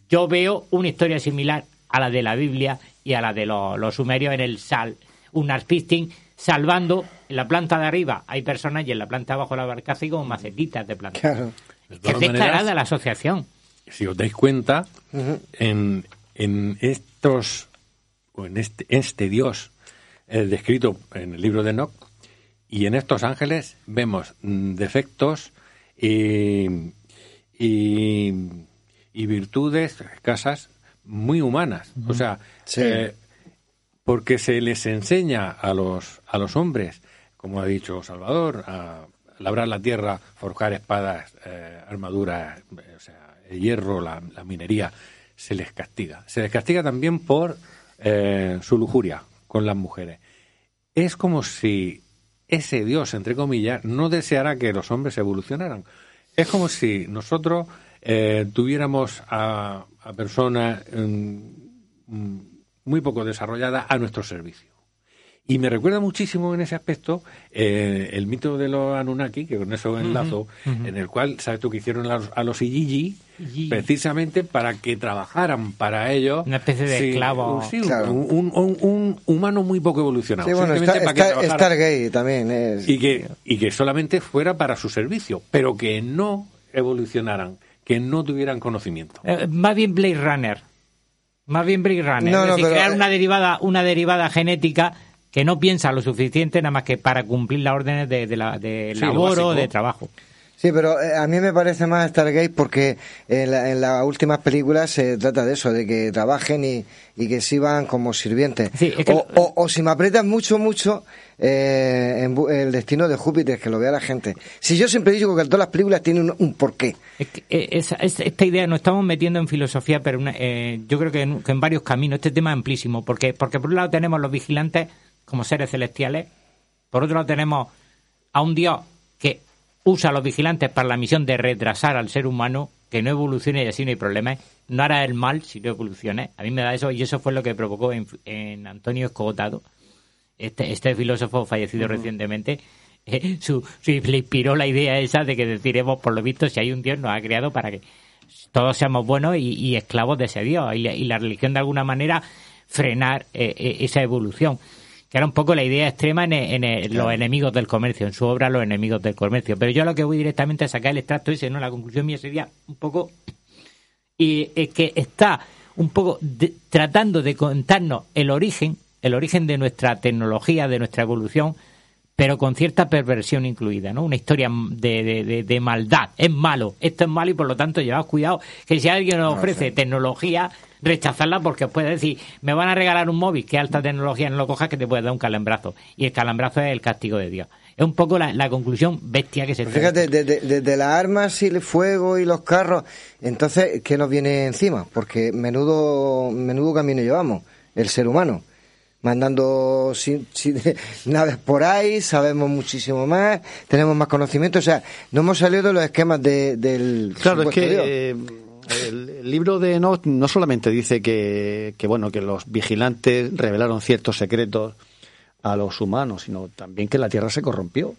Yo veo una historia similar a la de la Biblia y a la de los, los sumerios en el Sal, un artisting salvando en la planta de arriba hay personas y en la planta de abajo la barcaza hay como macetitas de plantas. Claro. De Que es declarada maneras, la asociación. si os dais cuenta, en, en estos, o en este, este Dios eh, descrito en el libro de Enoch, y en estos ángeles vemos defectos y, y, y virtudes escasas muy humanas. O sea, Sí. eh, porque se les enseña a los, a los hombres, como ha dicho Salvador, a labrar la tierra, forjar espadas, eh, armaduras, eh, o sea, el hierro, la, minería, se les castiga. Se les castiga también por eh, su lujuria con las mujeres. Es como si ese Dios, entre comillas, no deseara que los hombres evolucionaran. Es como si nosotros eh, tuviéramos a, a personas mm, mm, muy poco desarrolladas a nuestro servicio. Y me recuerda muchísimo en ese aspecto eh, el mito de los Anunnaki, que con eso enlazo, en el cual, ¿sabes tú que hicieron a los, a los? Precisamente para que trabajaran para ellos. Una especie de Sí, esclavo. un- sí, Claro. un, un- un humano muy poco evolucionado. Sí, bueno, simplemente está, para que está- trabajaran. Stargate también es. y que y que solamente fuera para su servicio, pero que no evolucionaran, que no tuvieran conocimiento. Eh, más bien Blade Runner. Más bien Blade Runner. No, es decir, crear una derivada, una derivada genética que no piensa lo suficiente nada más que para cumplir las órdenes de, de la, de Sí, labor o de trabajo. Sí, pero eh, a mí me parece más Stargate porque en, la- en las últimas películas se trata de eso, de que trabajen y, y que sirvan como sirvientes. o, o- o si me aprietas mucho, mucho, eh, en el destino de Júpiter, que lo vea la gente. Si yo siempre digo que todas las películas tienen un, un porqué. Es que, eh, es- esta idea nos estamos metiendo en filosofía, pero una- eh, yo creo que en, que en varios caminos. Este tema es amplísimo, porque, porque por un lado tenemos los vigilantes como seres celestiales, por otro lado tenemos a un Dios usa a los vigilantes para la misión de retrasar al ser humano, que no evolucione y así no hay problema. No hará el mal si no evolucione. A mí me da eso, y eso fue lo que provocó en, en Antonio Escogotado, este, este filósofo fallecido recientemente, eh, su, su- le inspiró la idea esa de que deciremos, por lo visto, si hay un Dios, nos ha creado para que todos seamos buenos y, y esclavos de ese Dios. Y la, y la religión, de alguna manera, frenar eh, eh, esa evolución. Que era un poco la idea extrema en, en- en los enemigos del comercio, en su obra Los enemigos del comercio. Pero yo lo que voy directamente a sacar el extracto ese, ¿no? La conclusión mía sería un poco y es que está un poco de- tratando de contarnos el origen, el origen de nuestra tecnología, de nuestra evolución, pero con cierta perversión incluida, ¿no? Una historia de, de- de- de maldad. Es malo, esto es malo y por lo tanto llevaos cuidado que si alguien nos ofrece tecnología, rechazarla porque os puede decir, me van a regalar un móvil, que alta tecnología, no lo cojas que te puede dar un calambrazo. Y el calambrazo es el castigo de Dios. Es un poco la, la conclusión bestia que se Pues fíjate, desde de, de las armas y el fuego y los carros, entonces, ¿qué nos viene encima? Porque menudo, menudo camino llevamos, el ser humano. Mandando si- si- naves por ahí, sabemos muchísimo más, tenemos más conocimiento, o sea, no hemos salido de los esquemas de, del Claro, es que Dios. eh, el, libro de Enoch no solamente dice que, que, bueno que los vigilantes revelaron ciertos secretos a los humanos, sino también que la tierra se corrompió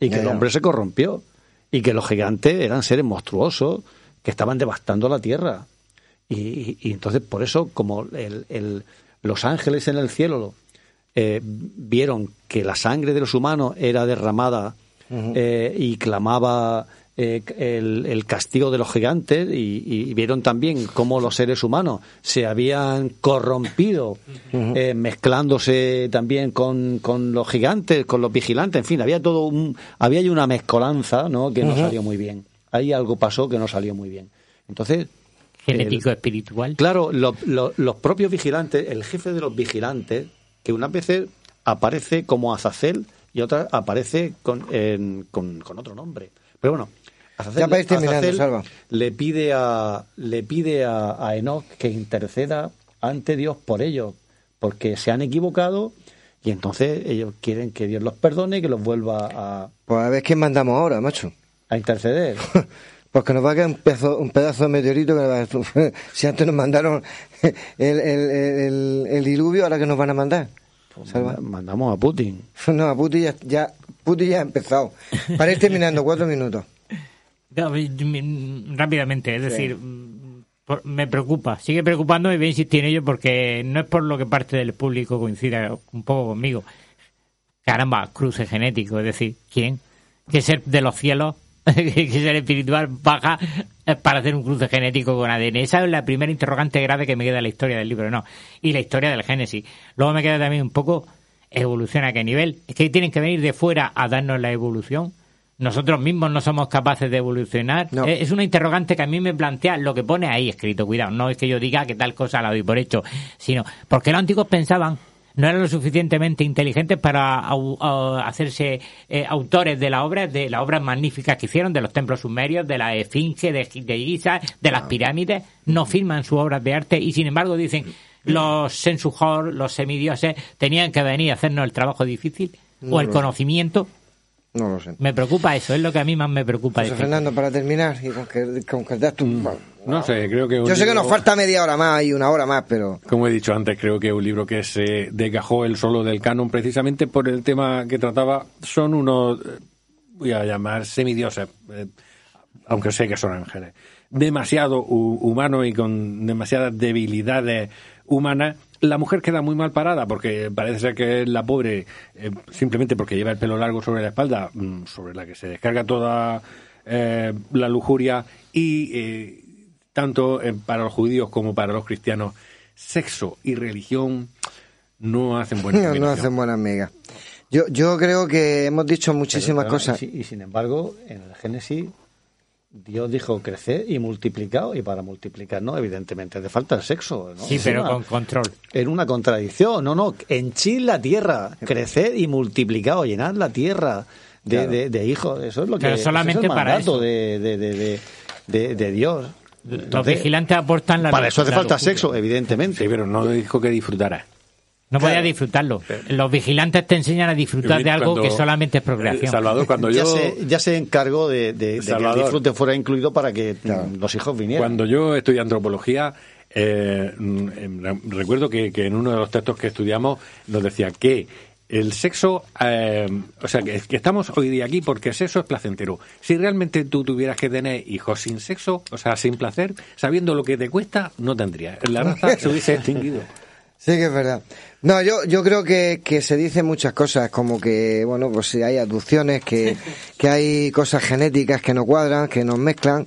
y que el hombre se corrompió y que los gigantes eran seres monstruosos que estaban devastando la tierra. Y, y- y entonces por eso como el- el- los ángeles en el cielo eh, vieron que la sangre de los humanos era derramada eh, y clamaba eh, el, el castigo de los gigantes y, y vieron también cómo los seres humanos se habían corrompido eh, mezclándose también con, con los gigantes, con los vigilantes, en fin, había todo un, había ahí una mezcolanza ¿no? que no salió muy bien. Ahí algo pasó que no salió muy bien. Entonces, genético espiritual. Claro, lo- lo- los propios vigilantes, el jefe de los vigilantes, que unas veces aparece como Azazel y otras aparece con, con otro nombre. Pero bueno, Azazel, Ya para ir terminando, Azazel Salva. le pide a le pide a, a Enoch que interceda ante Dios por ellos, porque se han equivocado y entonces ellos quieren que Dios los perdone y que los vuelva a, Pues a ver quién mandamos ahora, macho. a interceder. Pues que nos va a quedar un pedazo, un pedazo de meteorito que nos va a- si antes nos mandaron el, el, el, el diluvio, ahora que nos van a mandar. Salva. Mandamos a Putin. No, a Putin ya, ya, Putin ya ha empezado. Para ir terminando, cuatro minutos. Mm, Rápidamente, es Sí. decir, mm, por- me preocupa, sigue preocupándome y voy a insistir en ello porque no es por lo que parte del público coincida un poco conmigo. Caramba, cruce genético, es decir, ¿quién? ¿Qué ser de los cielos, que ser espiritual baja para hacer un cruce genético con ADN? Esa es la primera interrogante grave que me queda en la historia del libro, no. Y la historia del Génesis. Luego me queda también un poco evolución a qué nivel. Es que tienen que venir de fuera a darnos la evolución. Nosotros mismos no somos capaces de evolucionar. Eh, Es una interrogante que a mí me plantea lo que pone ahí escrito. Cuidado, no es que yo diga que tal cosa la doy por hecho, sino porque los antiguos pensaban no eran lo suficientemente inteligentes para au- au- hacerse eh, autores de las obras, de las obras magníficas que hicieron, de los templos sumerios, de la esfinge, de, de Giza, de las pirámides, no firman sus obras de arte y sin embargo dicen los sensujor, los semidioses tenían que venir a hacernos el trabajo difícil o el conocimiento. No lo sé. Me preocupa eso, es lo que a mí más me preocupa. José. Fernando, para terminar y concretar tu... No sé, creo que... un Yo sé que nos falta media hora más y una hora más, pero... Como he dicho antes, creo que un libro que se desgajó el solo del canon precisamente por el tema que trataba son unos, eh, voy a llamar semidioses, eh, aunque sé que son ángeles, demasiado hu- humanos y con demasiadas debilidades humanas. La mujer queda muy mal parada porque parece ser que es la pobre, eh, simplemente porque lleva el pelo largo sobre la espalda, mm, sobre la que se descarga toda eh, la lujuria y eh, tanto eh, para los judíos como para los cristianos, sexo y religión no hacen buena no, no hacen buenas migas. Yo, yo creo que hemos dicho muchísimas Pero, cosas. Y, y sin embargo, en el Génesis, Dios dijo crecer y multiplicaos, y para multiplicar, no, evidentemente, hace falta el sexo. ¿no? Sí, Es pero una- con control. En una contradicción, no, no, henchid la tierra, crecer y multiplicaos, llenad la tierra de, Claro. de- de hijos, eso es lo que Pero solamente es el para eso. De, de, de, de, de- de Dios. Los Entonces, vigilantes aportan la Para eso hace falta sexo, evidentemente. Sí, pero no dijo que disfrutara. No Claro. podía disfrutarlo. Los vigilantes te enseñan a disfrutar de algo Cuando- que solamente es procreación. Salvador, cuando ya, yo... se, ya se encargó de, de- de que el disfrute fuera incluido para que mm, los hijos vinieran. Cuando yo estudié antropología, eh, mm, em, recuerdo que, que en uno de los textos que estudiamos nos decía que el sexo, eh, o sea, que, que estamos hoy día aquí porque el sexo es placentero. Si realmente tú tuvieras que tener hijos sin sexo, o sea, sin placer, sabiendo lo que te cuesta, no tendrías. La raza se hubiese extinguido. Sí que es verdad. No, yo, yo creo que, que se dicen muchas cosas, como que, bueno, pues si hay abducciones, que, que hay cosas genéticas que no cuadran, que nos mezclan.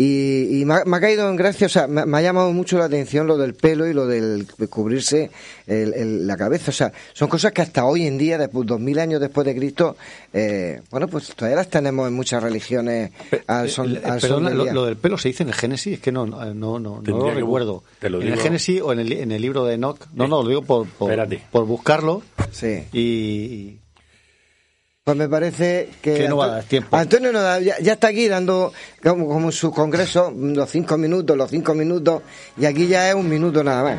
Y, y me, ha, me ha caído en gracia, o sea, me, me ha llamado mucho la atención lo del pelo y lo del de cubrirse el- el- la cabeza. O sea, son cosas que hasta hoy en día, después, dos mil años después de Cristo, eh, bueno, pues todavía las tenemos en muchas religiones al son, Eh, al son perdona, del lo, día. lo del pelo se dice en el Génesis, es que no, no, no, no lo que bu- recuerdo. te lo en el. Génesis o en el, en el libro de Enoch. No, no, lo digo por, por, por buscarlo. Sí. Y, y- Pues me parece que... Que no va a dar tiempo. Antonio no da- ya, ya está aquí dando, como, su congreso, los cinco minutos, los cinco minutos, y aquí ya es un minuto nada más.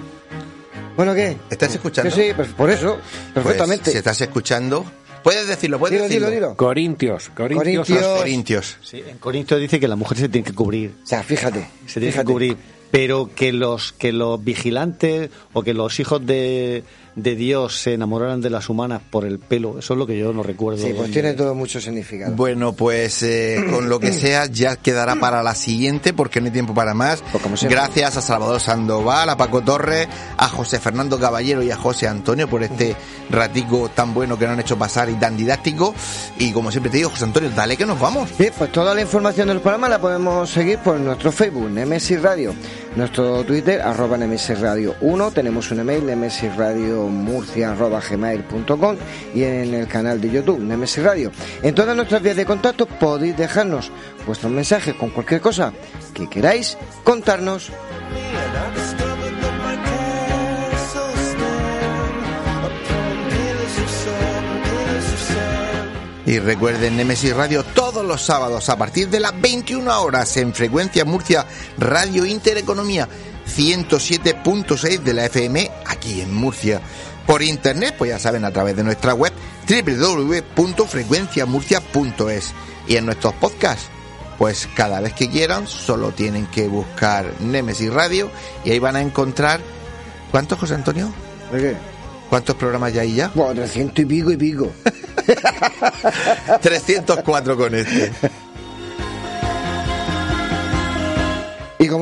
Bueno, ¿qué? ¿Estás escuchando? Sí, sí, pues por eso, perfectamente. Pues, si estás escuchando, puedes decirlo, puedes Dilo, decirlo. dilo, dilo. Corintios, Corintios. Corintios. Corintios. sí, en Corintios dice que la mujer se tiene que cubrir. O sea, fíjate. Se tiene fíjate. que cubrir. Pero que los, que los vigilantes o que los hijos de, de Dios se enamoraran de las humanas por el pelo, eso es lo que yo no recuerdo. Sí, pues tiene todo mucho significado. Bueno, pues eh, con lo que sea ya quedará para la siguiente porque no hay tiempo para más. Pues. Gracias a Salvador Sandoval, a Paco Torres, a José Fernando Caballero y a José Antonio por este ratico tan bueno que nos han hecho pasar y tan didáctico. Y como siempre te digo, José Antonio, dale que nos vamos. Bien, pues toda la información del programa la podemos seguir por nuestro Facebook, Nemesis Radio, nuestro Twitter, arroba Nemesis Radio 1, tenemos un email, Nemesis Radio Murcia, arroba gmail.com y en el canal de YouTube, Nemesis Radio. En todas nuestras vías de contacto podéis dejarnos vuestros mensajes con cualquier cosa que queráis contarnos. Y recuerden Nemesis Radio todos los sábados a partir de las 21 horas en frecuencia Murcia Radio Intereconomía 107.6 de la FM aquí en Murcia. Por internet, pues ya saben, a través de nuestra web www.frecuenciamurcia.es y en nuestros podcasts, pues cada vez que quieran solo tienen que buscar Nemesis Radio y ahí van a encontrar ¿cuántos José Antonio? ¿De qué? ¿Cuántos programas ya hay ya? Bueno, 300 y pico y pico. 304 con este.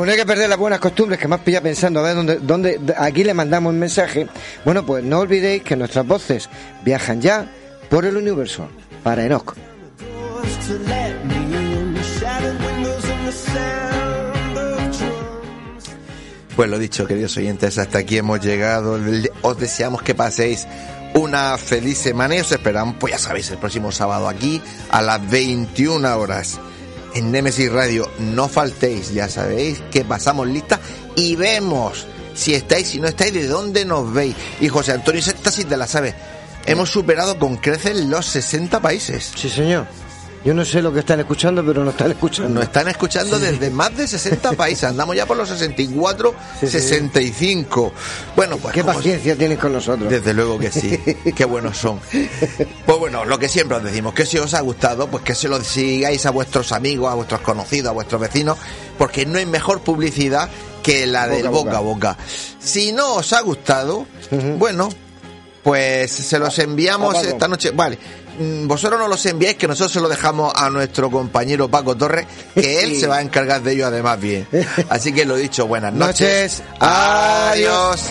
no hay que perder las buenas costumbres que más pilla pensando a ver dónde, dónde aquí le mandamos un mensaje. Bueno, pues no olvidéis que nuestras voces viajan ya por el universo para Enoch. Pues lo dicho, queridos oyentes, hasta aquí hemos llegado. Os deseamos que paséis una feliz semana y os esperamos, pues ya sabéis, el próximo sábado aquí a las 21 horas en Nemesis Radio. No faltéis, ya sabéis que pasamos lista y vemos si estáis, si no estáis, de dónde nos veis. Y José Antonio, esta sí te la sabes. Hemos superado con creces los 60 países. Sí, señor. Yo no sé lo que están escuchando, pero nos están escuchando. Nos están escuchando desde más de 60 países. Andamos ya por los 64, 65. Bueno, pues. Qué paciencia tienen con nosotros. Desde luego que sí. Qué buenos son. Pues bueno, lo que siempre os decimos, que si os ha gustado, pues que se lo sigáis a vuestros amigos, a vuestros conocidos, a vuestros vecinos, porque no hay mejor publicidad que la del boca a boca. Si no os ha gustado, bueno, pues se los enviamos esta noche. Vale, vosotros no los enviáis, que nosotros se lo dejamos a nuestro compañero Paco Torres, que él se va a encargar de ello además bien. Así que lo dicho, buenas noches. Adiós.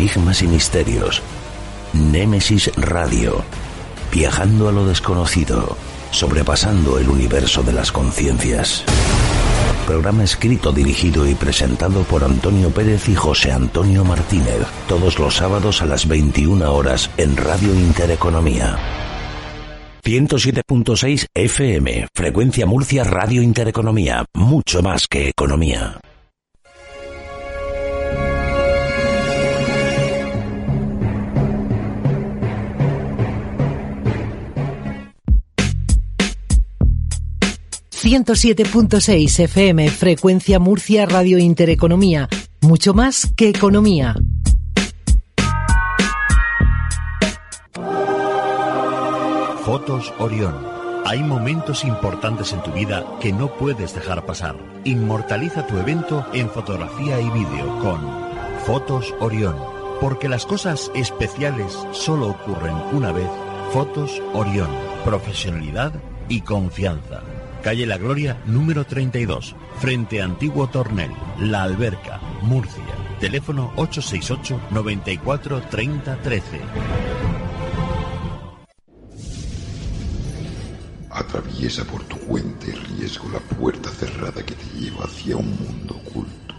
Enigmas y misterios. Némesis Radio. Viajando a lo desconocido, sobrepasando el universo de las conciencias. Programa escrito, dirigido y presentado por Antonio Pérez y José Antonio Martínez, todos los sábados a las 21 horas en Radio Intereconomía. 107.6 FM, Frecuencia Murcia Radio Intereconomía, mucho más que economía. ...107.6 FM, Frecuencia Murcia Radio Intereconomía... ...mucho más que economía. Fotos Orión. Hay momentos importantes en tu vida que no puedes dejar pasar. Inmortaliza tu evento en fotografía y vídeo con Fotos Orión. Porque las cosas especiales solo ocurren una vez. Fotos Orión. Profesionalidad y confianza. Calle La Gloria, número 32, frente a Antiguo Tornel, La Alberca, Murcia. Teléfono 868 94 30 13. Atraviesa por tu cuenta y riesgo la puerta cerrada que te lleva hacia un mundo oculto.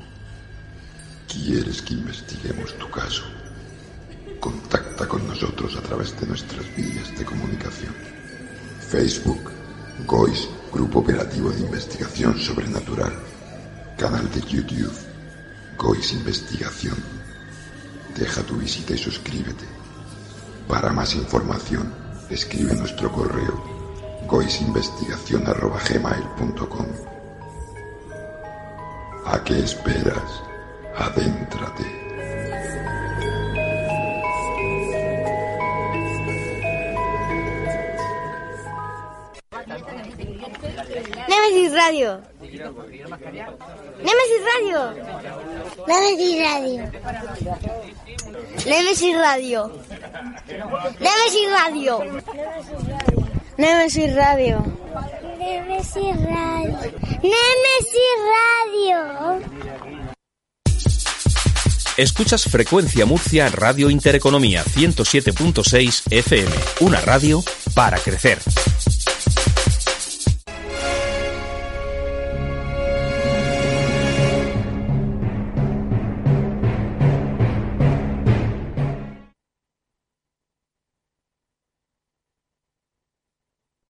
¿Quieres que investiguemos tu caso? Contacta con nosotros a través de nuestras vías de comunicación. Facebook, GOIS, Grupo Operativo de Investigación Sobrenatural. Canal de YouTube, GOIS Investigación. Deja tu visita y suscríbete. Para más información, escribe nuestro correo goisinvestigación.gmail.com ¿A qué esperas? Adéntrate. Nemesis Radio. Nemesis Radio. Nemesis Radio. Nemesis Radio. Nemesis Radio. Nemesis Radio. Nemesis Radio. Nemesis Radio. Escuchas Frecuencia Murcia Radio Intereconomía 107.6 FM, una radio para crecer.